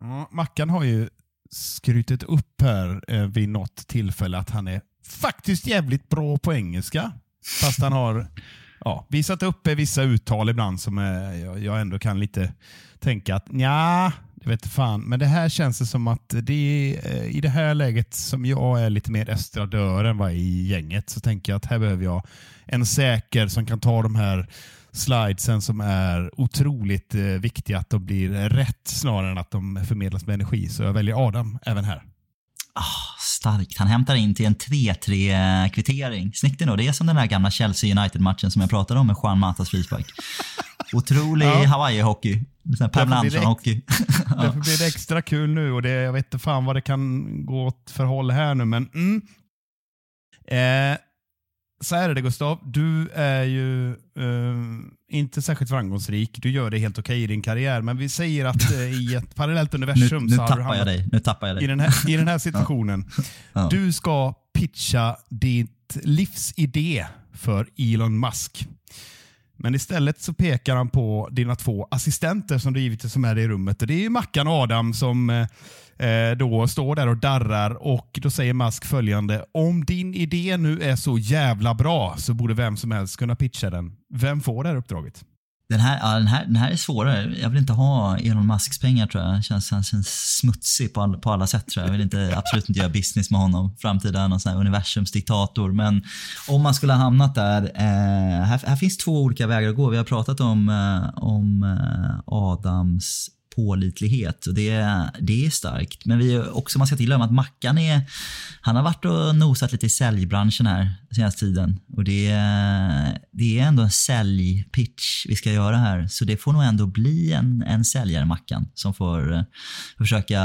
Ja, Mackan har ju skrytit upp här eh, vid något tillfälle att han är faktiskt jävligt bra på engelska. Fast han har ja, visat upp vissa uttal ibland som eh, jag, ändå kan lite tänka att ja, det vet fan. Men det här känns det som att det är, eh, i det här läget som jag är lite mer estradör än vad i gänget så tänker jag att här behöver jag en säker som kan ta de här slidesen som är otroligt eh, viktiga att de blir rätt snarare än att de förmedlas med energi. Så jag väljer Adam även här. Ah, starkt. Han hämtar in till en 3-3 kvittering. Snyggt ändå. Det är som den där gamla Chelsea United-matchen som jag pratade om med Juan Matas frispark. Otrolig Ja. Hawaii-hockey. Det Andersson-hockey. Därför blir det extra kul nu och det, jag vet inte fan vad det kan gå åt för håll här nu, men mm. eh, så här är det Gustav, du är ju eh, inte särskilt framgångsrik. Du gör det helt okej i din karriär, men vi säger att eh, i ett parallellt Nu, universum nu så har du tappar jag hamnat dig. Nu tappar jag i dig. den här, i den här situationen. Ja. Du ska pitcha ditt livsidé för Elon Musk. Men istället så pekar han på dina två assistenter som du givetvis som är i rummet. Och Det är ju Mackan och Adam som eh, eh, då står där och darrar och då säger Musk följande. Om din idé nu är så jävla bra så borde vem som helst kunna pitcha den. Vem får det här uppdraget? Den här, ja, den, här, den här är svårare. Jag vill inte ha Elon Musks pengar tror jag. Han Känns, han känns smutsig på, all, på alla sätt tror jag. Jag vill inte, absolut inte göra business med honom. Framtida någon sån här universumsdiktator. Men om man skulle ha hamnat där. Eh, här, här finns två olika vägar att gå. Vi har pratat om, eh, om eh, Adams pålitlighet och det, det är starkt. Men vi också, man ska inte glömma att Mackan är, han har varit och nosat lite i säljbranschen här senaste tiden. Och det, det är ändå en säljpitch vi ska göra här. Så det får nog ändå bli en, en säljare, Mackan, som får eh, försöka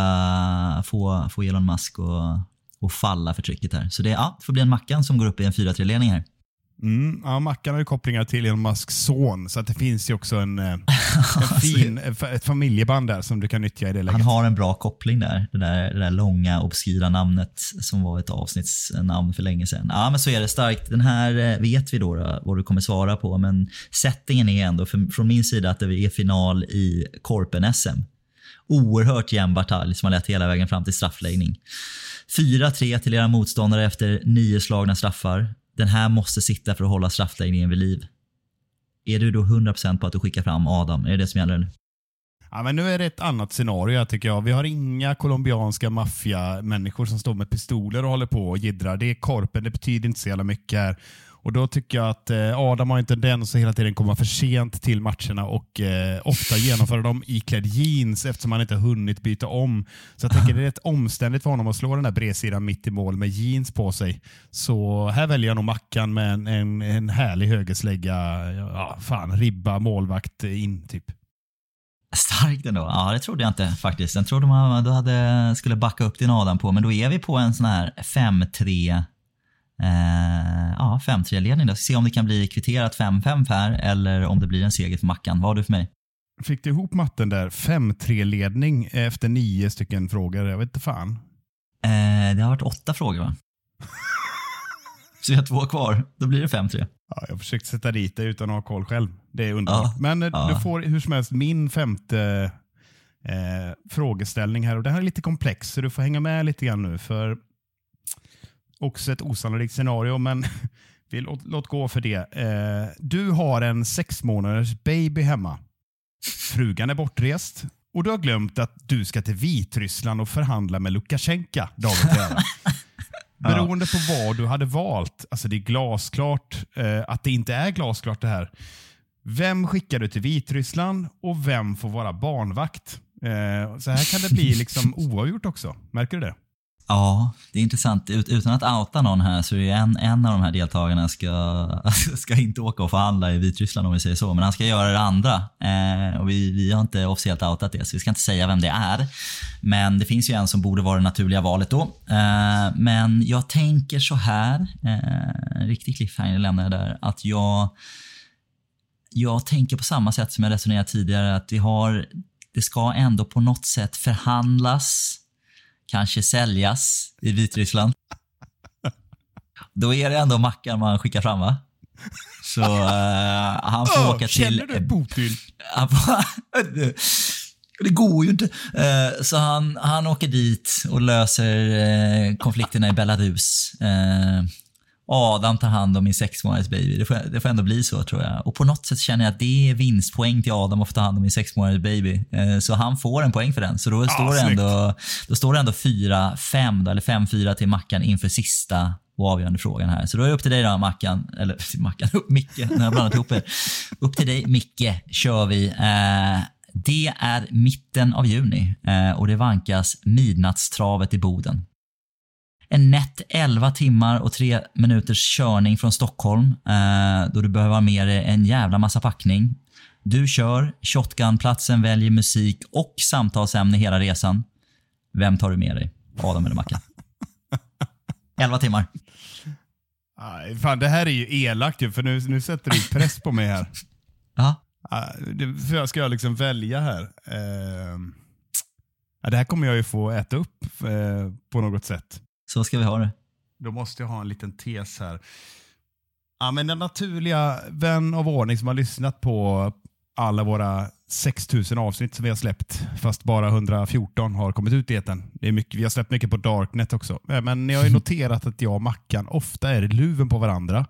få, få Elon Musk att och falla för trycket här. Så det, ja, det får bli en Mackan som går upp i en 4-3-ledning här. Mm, ja, Mackan har ju kopplingar till Elon Musks son, så att det finns ju också en, eh, en fin, ett familjeband där som du kan nyttja i det läget. Han har en bra koppling där. Det där, det där långa, obskyra namnet som var ett avsnittsnamn för länge sedan. Ja, men så är det starkt. Den här eh, vet vi då, då vad du kommer svara på, men settingen är ändå för, från min sida att det är final i Korpen-SM. Oerhört jämn batalj som har lett hela vägen fram till straffläggning. 4-3 till era motståndare efter nio slagna straffar. Den här måste sitta för att hålla straffläggningen vid liv. Är du då 100% på att du skickar fram Adam? Är det det som gäller? Ja, men nu är det ett annat scenario här, tycker jag. Vi har inga colombianska maffiamänniskor som står med pistoler och håller på och jiddrar. Det är korpen, det betyder inte så jävla mycket här. Och Då tycker jag att eh, Adam har en tendens att hela tiden komma för sent till matcherna och eh, ofta genomföra dem iklädd jeans eftersom han inte hunnit byta om. Så jag tänker det är rätt omständigt för honom att slå den där bredsidan mitt i mål med jeans på sig. Så här väljer jag nog Mackan med en, en, en härlig högerslägga. Ja, fan, ribba, målvakt in typ. Starkt ändå. Ja, det trodde jag inte faktiskt. Den trodde man du hade, skulle backa upp din Adam på, men då är vi på en sån här 5-3 eh, ja, 5-3-ledning. Då. Se om det kan bli kvitterat 5-5 här eller om det blir en seger för Mackan. Vad har du för mig? Fick du ihop matten där? 5-3-ledning efter nio stycken frågor. Jag vet inte fan. Eh, det har varit åtta frågor va? Så vi har två kvar. Då blir det 5-3. Ja, jag försökte sätta dit det utan att ha koll själv. Det är underbart. Ja, Men eh, ja. du får hur som helst min femte eh, frågeställning här. Och Det här är lite komplex, så du får hänga med lite grann nu. För Också ett osannolikt scenario, men vi låt, låt gå för det. Eh, du har en sex månaders baby hemma. Frugan är bortrest och du har glömt att du ska till Vitryssland och förhandla med Lukasjenko dagen ära. Beroende på vad du hade valt, alltså det är glasklart eh, att det inte är glasklart det här. Vem skickar du till Vitryssland och vem får vara barnvakt? Eh, så här kan det bli liksom oavgjort också. Märker du det? Ja, det är intressant. Ut, utan att outa någon här så är det en, en av de här deltagarna ska, ska inte åka och förhandla i Vitryssland om vi säger så, men han ska göra det andra. Eh, och vi, vi har inte officiellt outat det, så vi ska inte säga vem det är. Men det finns ju en som borde vara det naturliga valet då. Eh, men jag tänker så här, eh, en riktig cliffhanger lämnar jag där, att jag jag tänker på samma sätt som jag resonerade tidigare, att vi har, det ska ändå på något sätt förhandlas, kanske säljas i Vitryssland. Då är det ändå Mackan man skickar fram va? Så eh, han får Öh, åka till... Känner du får, det går ju inte. Eh, Så han, han åker dit och löser eh, konflikterna i Belarus. Adam tar hand om min sex månaders baby. Det får, det får ändå bli så tror jag. Och på något sätt känner jag att det är vinstpoäng till Adam att få ta hand om min sex månaders baby. Eh, Så han får en poäng för den. Så då står det ändå, då står det ändå 4-5 då, eller 5-4 till Mackan inför sista och avgörande frågan här. Så då är det upp till dig då Mackan, eller Mackan, Micke, när jag blandat ihop er. Upp till dig Micke kör vi. Eh, det är mitten av juni eh, och det vankas midnattstravet i Boden. En nätt 11 timmar och 3 minuters körning från Stockholm eh, då du behöver ha med dig en jävla massa packning. Du kör, shotgunplatsen väljer musik och samtalsämne hela resan. Vem tar du med dig? Adam eller Mackan? 11 timmar. Aj, fan, det här är ju elakt ju, för nu, nu sätter du press på mig här. Ja, Ah, för jag ska jag liksom välja här. Ja, det här kommer jag ju få äta upp eh, på något sätt. Så ska vi ha det. Då måste jag ha en liten tes här. Ja, men den naturliga vän av ordning som har lyssnat på alla våra 6000 avsnitt som vi har släppt, fast bara 114 har kommit ut i etern. Det är mycket, vi har släppt mycket på Darknet också. Eh, Men ni har ju noterat att jag och Mackan ofta är luven på varandra.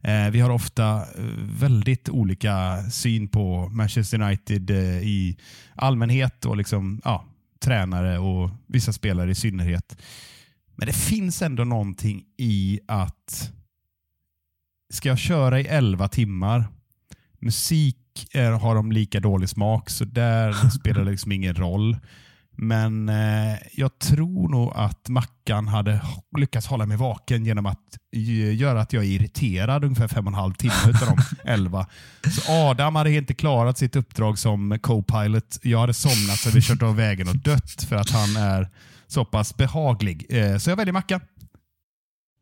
Eh, vi har ofta eh, väldigt olika syn på Manchester United i allmänhet och liksom, ja, tränare och vissa spelare i synnerhet. Men det finns ändå någonting i att ska jag köra i 11 timmar, musik är, har de lika dålig smak så där spelar det liksom ingen roll. Men eh, jag tror nog att Mackan hade lyckats hålla mig vaken genom att göra att jag är irriterad ungefär fem och en halv timme utav de elva. Så Adam hade inte klarat sitt uppdrag som co-pilot. Jag hade somnat så vi kört av vägen och dött för att han är så pass behaglig. Eh, så jag väljer Mackan.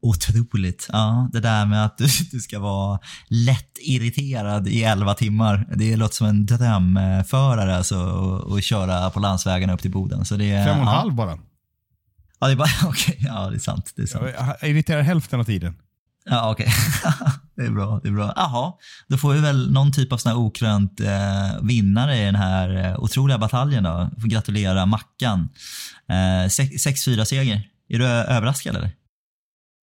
Otroligt. Ja, det där med att du, du ska vara lätt irriterad i 11 timmar. Det låter som en drömförare alltså, och, och köra på landsvägarna upp till Boden. Så det Fem och en ja. halv bara. Ja, det är bara, okej. Ja, det är sant. Det är sant. Jag irriterar hälften av tiden. Ja, okej. det är bra. Det är bra. Jaha, då får vi väl någon typ av sån här okrönt eh, vinnare i den här eh, otroliga bataljen då. Får gratulera Mackan. Eh, 6-4 seger. Är du överraskad eller?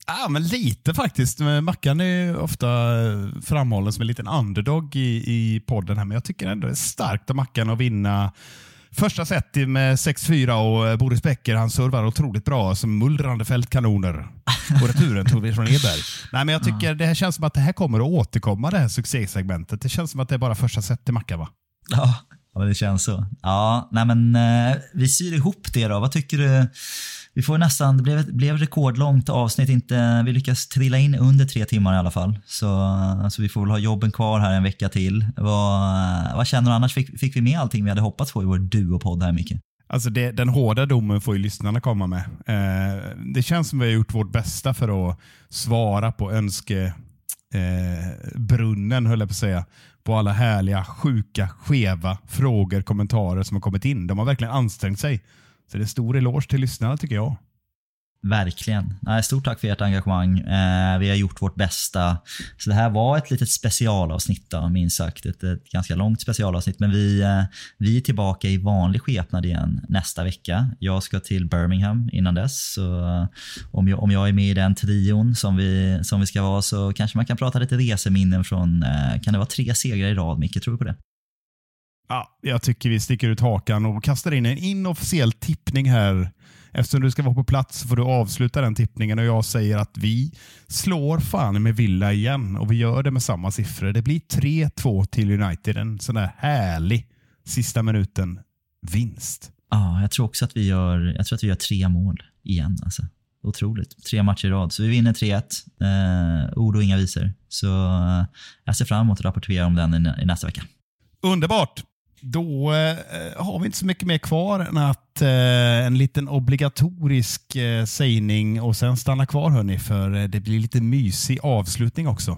Ja, men lite faktiskt. Mackan är ofta eh, framhållen som en liten underdog i, i podden här, men jag tycker ändå det är starkt av Mackan att vinna Första set med 6-4 och eh, Boris Becker han servar otroligt bra som mullrande fältkanoner. Och returen tog vi från Eberg. Nej, men jag tycker det här känns som att det här kommer att återkomma, det här succésegmentet. Det känns som att det är bara första set till Macka, va? Ja, ja det känns så. Ja, nej men eh, vi syr ihop det då. Vad tycker du? Vi får nästan, det blev ett blev rekordlångt avsnitt. Inte, vi lyckas trilla in under tre timmar i alla fall. Så, så vi får väl ha jobben kvar här en vecka till. Vad, vad känner du annars? Fick, fick vi med allting vi hade hoppats på i vår duopodd här Micke? Alltså det, den hårda domen får ju lyssnarna komma med. Eh, det känns som vi har gjort vårt bästa för att svara på önske eh, brunnen, höll jag på att säga. På alla härliga, sjuka, skeva frågor, kommentarer som har kommit in. De har verkligen ansträngt sig. Så det är stor eloge till lyssnarna tycker jag. Verkligen. Nej, stort tack för ert engagemang. Eh, vi har gjort vårt bästa. Så det här var ett litet specialavsnitt, då, minst sagt. Ett, ett ganska långt specialavsnitt. Men vi, eh, vi är tillbaka i vanlig skepnad igen nästa vecka. Jag ska till Birmingham innan dess. Så eh, om, jag, om jag är med i den trion som vi, som vi ska vara så kanske man kan prata lite reseminnen från, eh, kan det vara tre segrar i rad, Micke? Tror du på det? Ja, jag tycker vi sticker ut hakan och kastar in en inofficiell tippning här. Eftersom du ska vara på plats så får du avsluta den tippningen och jag säger att vi slår fan med Villa igen och vi gör det med samma siffror. Det blir 3-2 till United. En sån där härlig sista minuten vinst. Ja, jag tror också att vi gör, jag tror att vi gör tre mål igen. Alltså. Otroligt. Tre matcher i rad. Så vi vinner 3-1. Eh, ord och inga visor. Så eh, jag ser fram emot att rapportera om den i, i nästa vecka. Underbart! Då eh, har vi inte så mycket mer kvar än att eh, en liten obligatorisk eh, sägning och sen stanna kvar hörni, för eh, det blir lite mysig avslutning också.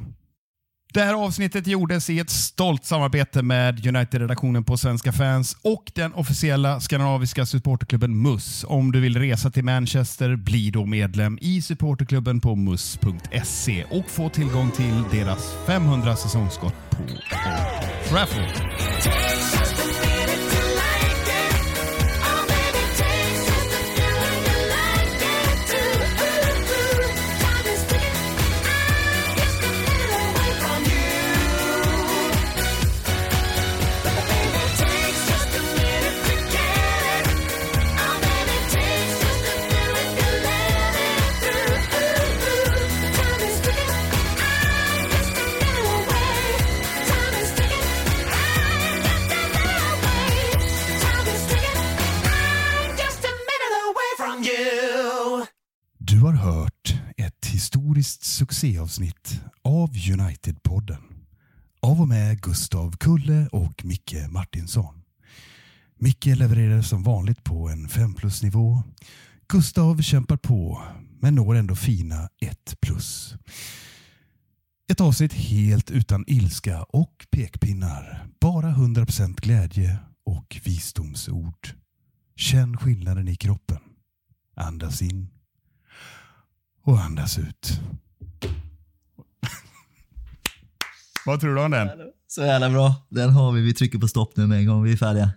Det här avsnittet gjordes i ett stolt samarbete med United-redaktionen på Svenska fans och den officiella skandinaviska supporterklubben MUS. Om du vill resa till Manchester, bli då medlem i supporterklubben på mus.se och få tillgång till deras 500 säsongsskott på Old Trafford. Du har hört ett historiskt succéavsnitt av United-podden. Av och med Gustav Kulle och Micke Martinsson. Micke levererar som vanligt på en 5 plus-nivå. Gustav kämpar på, men når ändå fina 1 plus. Ett avsnitt helt utan ilska och pekpinnar. Bara 100% glädje och visdomsord. Känn skillnaden i kroppen. Andas in och andas ut. Vad tror du om den? Så jävla bra. Den har vi. Vi trycker på stopp nu med en gång. Vi är färdiga.